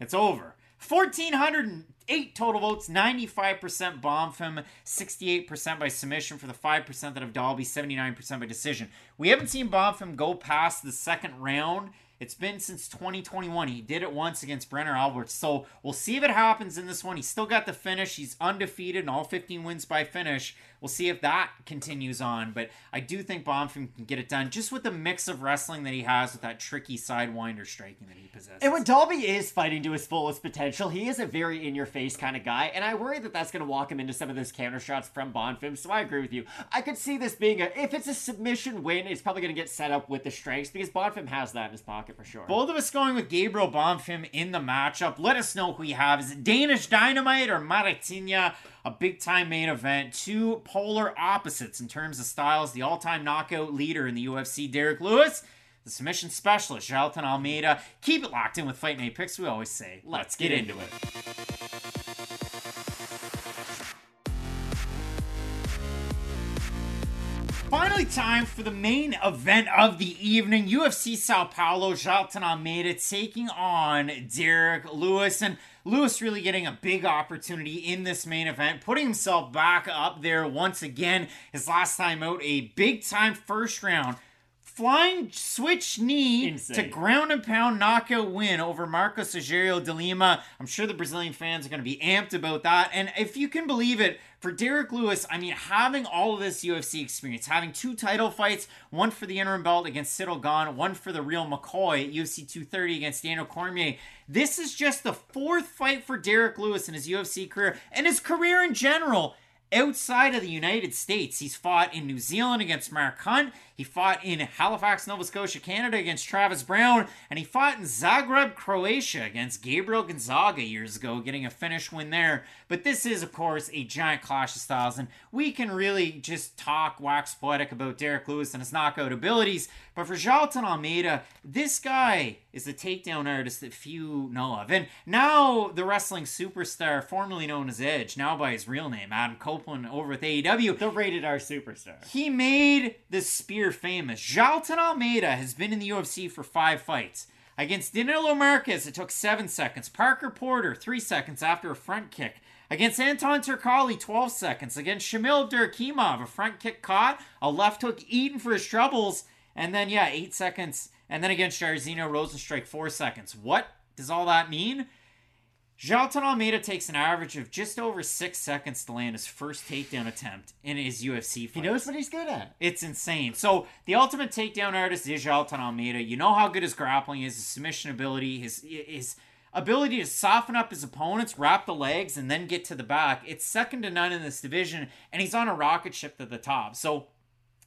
It's over. 1,408 total votes, 95% Bonfim, 68% by submission for the 5% that have Dalby, 79% by decision. We haven't seen Bonfim go past the second round. It's been since 2021. He did it once against Brenner Alberts. So we'll see if it happens in this one. He's still got the finish. He's undefeated and all 15 wins by finish. We'll see if that continues on. But I do think Bonfim can get it done just with the mix of wrestling that he has with that tricky sidewinder striking that he possesses. And when Dalby is fighting to his fullest potential, he is a very in your face kind of guy, and I worry that that's going to walk him into some of those counter shots from Bonfim. So I agree with you. I could see this being a if it's a submission win, it's probably going to get set up with the strengths because Bonfim has that in his pocket for sure. Both of us going with Gabriel Bonfim in the matchup. Let us know who you have. Is it Danish Dynamite or Marretinha? A big time main event. Two polar opposites in terms of styles. The all time knockout leader in the UFC, Derrick Lewis. The submission specialist, Jailton Almeida. Keep it locked in with Fight Night Picks. We always say, let's, get, into it. Finally, time for the main event of the evening. UFC Sao Paulo, Jailton Almeida taking on Derrick Lewis. And Lewis really getting a big opportunity in this main event, putting himself back up there once again. His last time out, a big time first round flying switch knee Insane. to ground and pound knockout win over Marcos Agerio de Lima. I'm sure the Brazilian fans are going to be amped about that. And if you can believe it, for Derrick Lewis, I mean, having all of this UFC experience, having two title fights, one for the interim belt against Ciryl Gane, one for the real McCoy at UFC 230 against Daniel Cormier. This is just the fourth fight for Derrick Lewis in his UFC career and his career in general outside of the United States. He's fought in New Zealand against Mark Hunt. He fought in Halifax, Nova Scotia, Canada against Travis Browne. And he fought in Zagreb, Croatia against Gabriel Gonzaga years ago, getting a finish win there. But this is, of course, a giant clash of styles. And we can really just talk wax poetic about Derrick Lewis and his knockout abilities. But for Jailton Almeida, this guy is a takedown artist that few know of. And now the wrestling superstar, formerly known as Edge, now by his real name, Adam Copeland, over with AEW, The rated R superstar. he made the spear famous. Jailton Almeida has been in the UFC for five fights. Against Danilo Marques, it took seven seconds. Parker Porter, three seconds after a front kick. Against Anton Turkalj, 12 seconds. Against Shamil Durkimov, a front kick caught, a left hook eaten for his troubles, and then, yeah, eight seconds. And then against Jairzinho Rozenstruik, four seconds. What does all that mean? Jailton Almeida takes an average of just over six seconds to land his first takedown attempt in his UFC fight. He knows what he's good at. It's insane. So the ultimate takedown artist is Jailton Almeida. You know how good his grappling is, his submission ability, his his ability to soften up his opponents, wrap the legs, and then get to the back. It's second to none in this division, and he's on a rocket ship to the top. So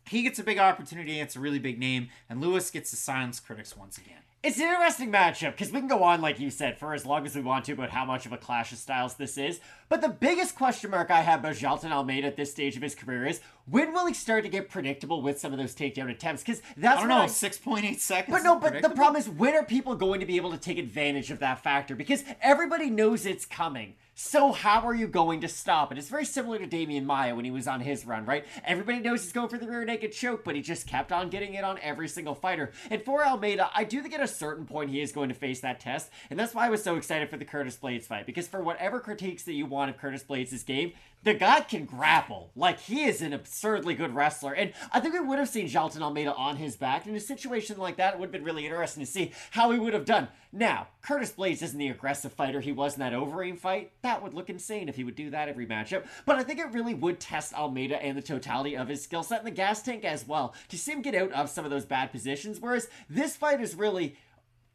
he gets a big opportunity. It's a really big name, and Lewis gets to silence critics once again. It's an interesting matchup because we can go on, like you said, for as long as we want to about how much of a clash of styles this is. But the biggest question mark I have about Jailton Almeida at this stage of his career is when will he start to get predictable with some of those takedown attempts? Because that's I don't know, six point eight seconds. But no, but the problem is when are people going to be able to take advantage of that factor? Because everybody knows it's coming. So how are you going to stop it? It's very similar to Demian Maia when he was on his run, right? Everybody knows he's going for the rear naked choke, but he just kept on getting it on every single fighter. And for Almeida, I do think at a certain point he is going to face that test, and that's why I was so excited for the Curtis Blaydes fight. Because for whatever critiques that you want of Curtis Blaydes' game, the guy can grapple. Like he is an absurdly good wrestler. And I think we would have seen Jailton Almeida on his back. In a situation like that, it would have been really interesting to see how he would have done. Now, Curtis Blaydes isn't the aggressive fighter he was in that Overeem fight. That would look insane if he would do that every matchup. But I think it really would test Almeida and the totality of his skill set in the gas tank as well. To see him get out of some of those bad positions. Whereas this fight is really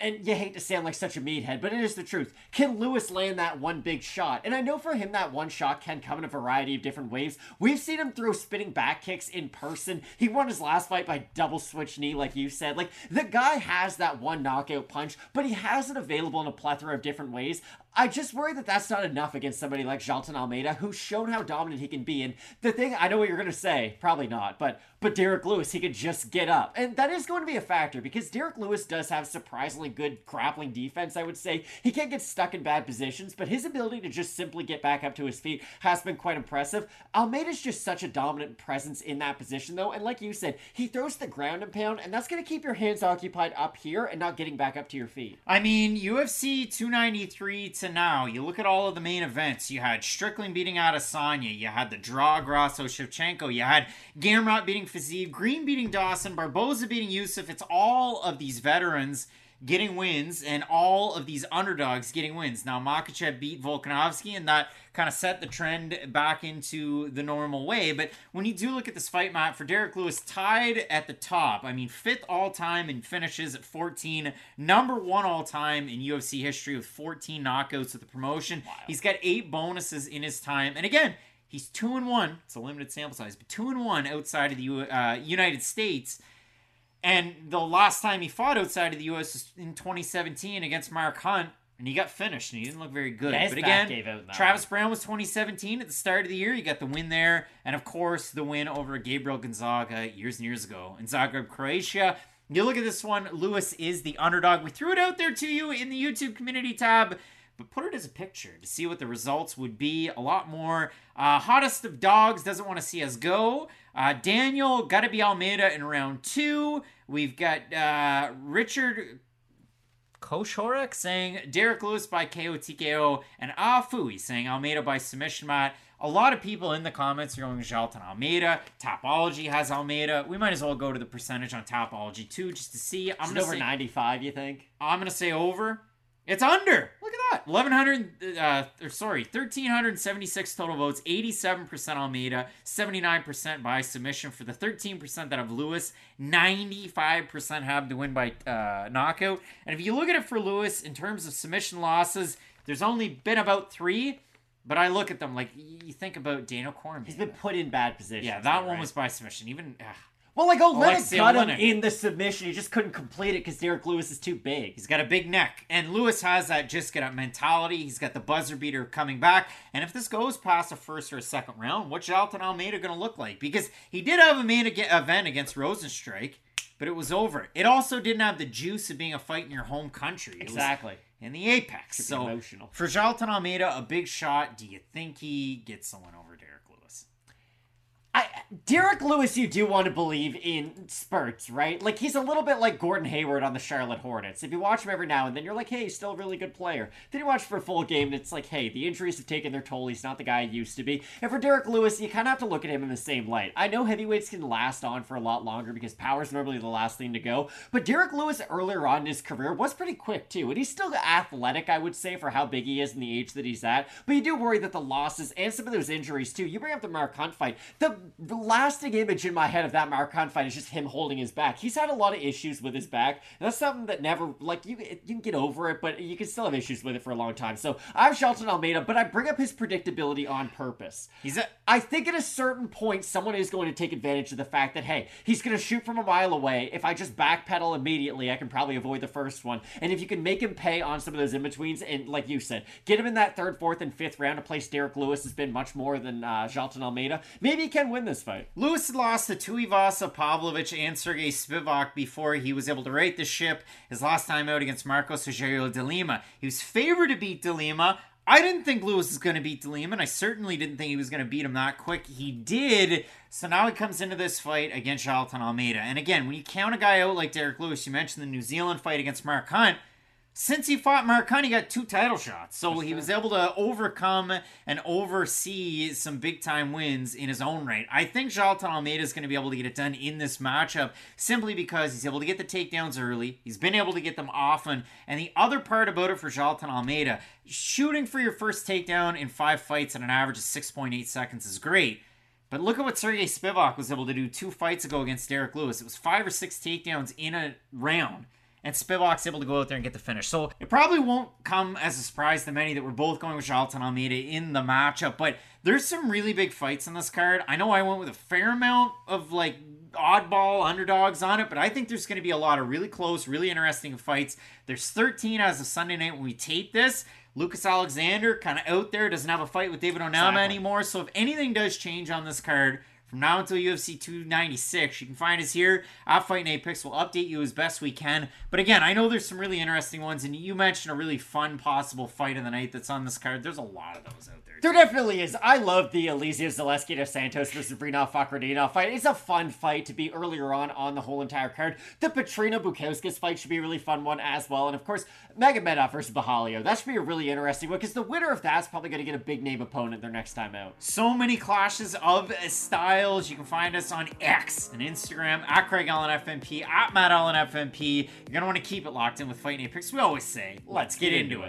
and you hate to sound like such a meathead, but it is the truth. Can Lewis land that one big shot? And I know for him that one shot can come in a variety of different ways. We've seen him throw spinning back kicks in person. He won his last fight by double switch knee, like you said. Like the guy has that one knockout punch, but he has it available in a plethora of different ways. I just worry that that's not enough against somebody like Jailton Almeida, who's shown how dominant he can be. And the thing, I know what you're gonna say, probably not, but but Derrick Lewis, he could just get up, and that is going to be a factor because Derrick Lewis does have surprisingly good grappling defense. I would say he can't get stuck in bad positions, but his ability to just simply get back up to his feet has been quite impressive. Almeida's just such a dominant presence in that position, though, and like you said, he throws the ground and pound, and that's gonna keep your hands occupied up here and not getting back up to your feet. I mean, UFC 293 to now, you look at all of the main events. You had Strickland beating Adesanya. You had the draw Grasso Shevchenko. You had Gamrot beating Fiziev. Green beating Dawson. Barboza beating Yusuff. It's all of these veterans getting wins and all of these underdogs getting wins. Now, Makhachev beat Volkanovski, and that kind of set the trend back into the normal way. But when you do look at this fight, map for Derrick Lewis, tied at the top, I mean, fifth all time in finishes at 14, number one all time in UFC history with 14 knockouts at the promotion. He's got eight bonuses in his time. And again, he's two and one. It's a limited sample size, but two and one outside of the uh, United States. And the last time he fought outside of the U.S. was in 2017 against Mark Hunt, and he got finished, and he didn't look very good. Yeah, but again, Travis Browne was 2017 at the start of the year. You got the win there, and of course the win over Gabriel Gonzaga years and years ago in Zagreb, Croatia. You look at this one. Lewis is the underdog. We threw it out there to you in the YouTube community tab but put it as a picture to see what the results would be. A lot more. Uh, hottest of dogs doesn't want to see us go. Uh, Daniel got to be Almeida in round two. We've got uh, Richard Koshorek saying Derrick Lewis by KO TKO, and Afui saying Almeida by submission mat. A lot of people in the comments are going Jailton Almeida. Tapology has Almeida. We might as well go to the percentage on Tapology too, just to see. I'm Is it gonna over say, 95, you think? I'm gonna say over. It's under. Look at that. 1100 uh or sorry, 1376 total votes, 87% Almeida, 79% by submission for the 13% that have Lewis, 95% have to win by uh knockout. And if you look at it for Lewis in terms of submission losses, there's only been about 3, but I look at them like you think about Daniel Cormier. He's been put in bad positions. yeah, that one was by submission. Even ugh. Well, like, oh, Levitt Alexei got him in the submission. He just couldn't complete it because Derrick Lewis is too big. He's got a big neck, and Lewis has that just get up mentality. He's got the buzzer beater coming back, and if this goes past a first or a second round, what's Jailton Almeida going to look like? Because he did have a main event against Rozenstruik, but it was over. It also didn't have the juice of being a fight in your home country. It was Exactly. in the apex. So emotional. for Jailton Almeida, a big shot. Do you think he gets someone over Derrick Lewis? I, Derrick Lewis, you do want to believe in spurts, right? Like he's a little bit like Gordon Hayward on the Charlotte Hornets. If you watch him every now and then, you're like, hey, he's still a really good player. Then you watch for a full game, and it's like, hey, the injuries have taken their toll. He's not the guy he used to be. And for Derrick Lewis, you kind of have to look at him in the same light. I know heavyweights can last on for a lot longer because power's normally the last thing to go. But Derrick Lewis earlier on in his career was pretty quick too, and he's still athletic, I would say, for how big he is and the age that he's at. But you do worry that the losses and some of those injuries too. You bring up the Mark Hunt fight. The, lasting image in my head of that Mark Hunt fight is just him holding his back. He's had a lot of issues with his back. And that's something that never like you you can get over it, but you can still have issues with it for a long time. So I'm Jailton Almeida, but I bring up his predictability on purpose. He's a I think at a certain point, someone is going to take advantage of the fact that, hey, he's going to shoot from a mile away. If I just backpedal immediately, I can probably avoid the first one. And if you can make him pay on some of those in betweens, and like you said, get him in that third, fourth, and fifth round to place Derrick Lewis has been much more than uh, Jailton Almeida, maybe he can win this fight. Lewis lost to Tuivasa, Pavlovich, and Sergey Spivak before he was able to right the ship. His last time out against Marcos Rogerio de Lima. He was favored to beat de Lima. I didn't think Lewis was going to beat de Lima, and I certainly didn't think he was going to beat him that quick. He did. So now he comes into this fight against Jailton Almeida. And again, when you count a guy out like Derrick Lewis, you mentioned the New Zealand fight against Mark Hunt. Since he fought Mark Hunt, he got two title shots. So he was able to overcome and oversee some big time wins in his own right. I think Jailton Almeida is going to be able to get it done in this matchup simply because he's able to get the takedowns early. He's been able to get them often. And the other part about it for Jailton Almeida, shooting for your first takedown in five fights at an average of 6.8 seconds is great. But look at what Sergey Spivak was able to do two fights ago against Derrick Lewis. It was five or six takedowns in a round. And Spivak's able to go out there and get the finish. So it probably won't come as a surprise to many that we're both going with Jailton Almeida in the matchup. But there's some really big fights on this card. I know I went with a fair amount of like oddball underdogs on it, but I think there's going to be a lot of really close, really interesting fights. There's 13 as of Sunday night when we tape this. Lucas Alexander kind of out there, doesn't have a fight with David Onama Exactly. anymore. So if anything does change on this card, from now until UFC 296. You can find us here at Fight Night Picks. We'll update you as best we can. But again, I know there's some really interesting ones, and you mentioned a really fun possible fight of the night that's on this card. There's a lot of those out there. There definitely is. I love the Elizeu Zaleski dos Santos versus Rinat Fakhretdinov fight. It's a fun fight to be earlier on on the whole entire card. The Petrino Bukauskas fight should be a really fun one as well. And of course, Magomedov versus Borralho. That should be a really interesting one because the winner of that's probably going to get a big name opponent their next time out. So many clashes of styles. You can find us on X and Instagram at Craig Allen FNP, at Matt Allen FNP. You're going to want to keep it locked in with Fight Picks. We always say, let's get into it.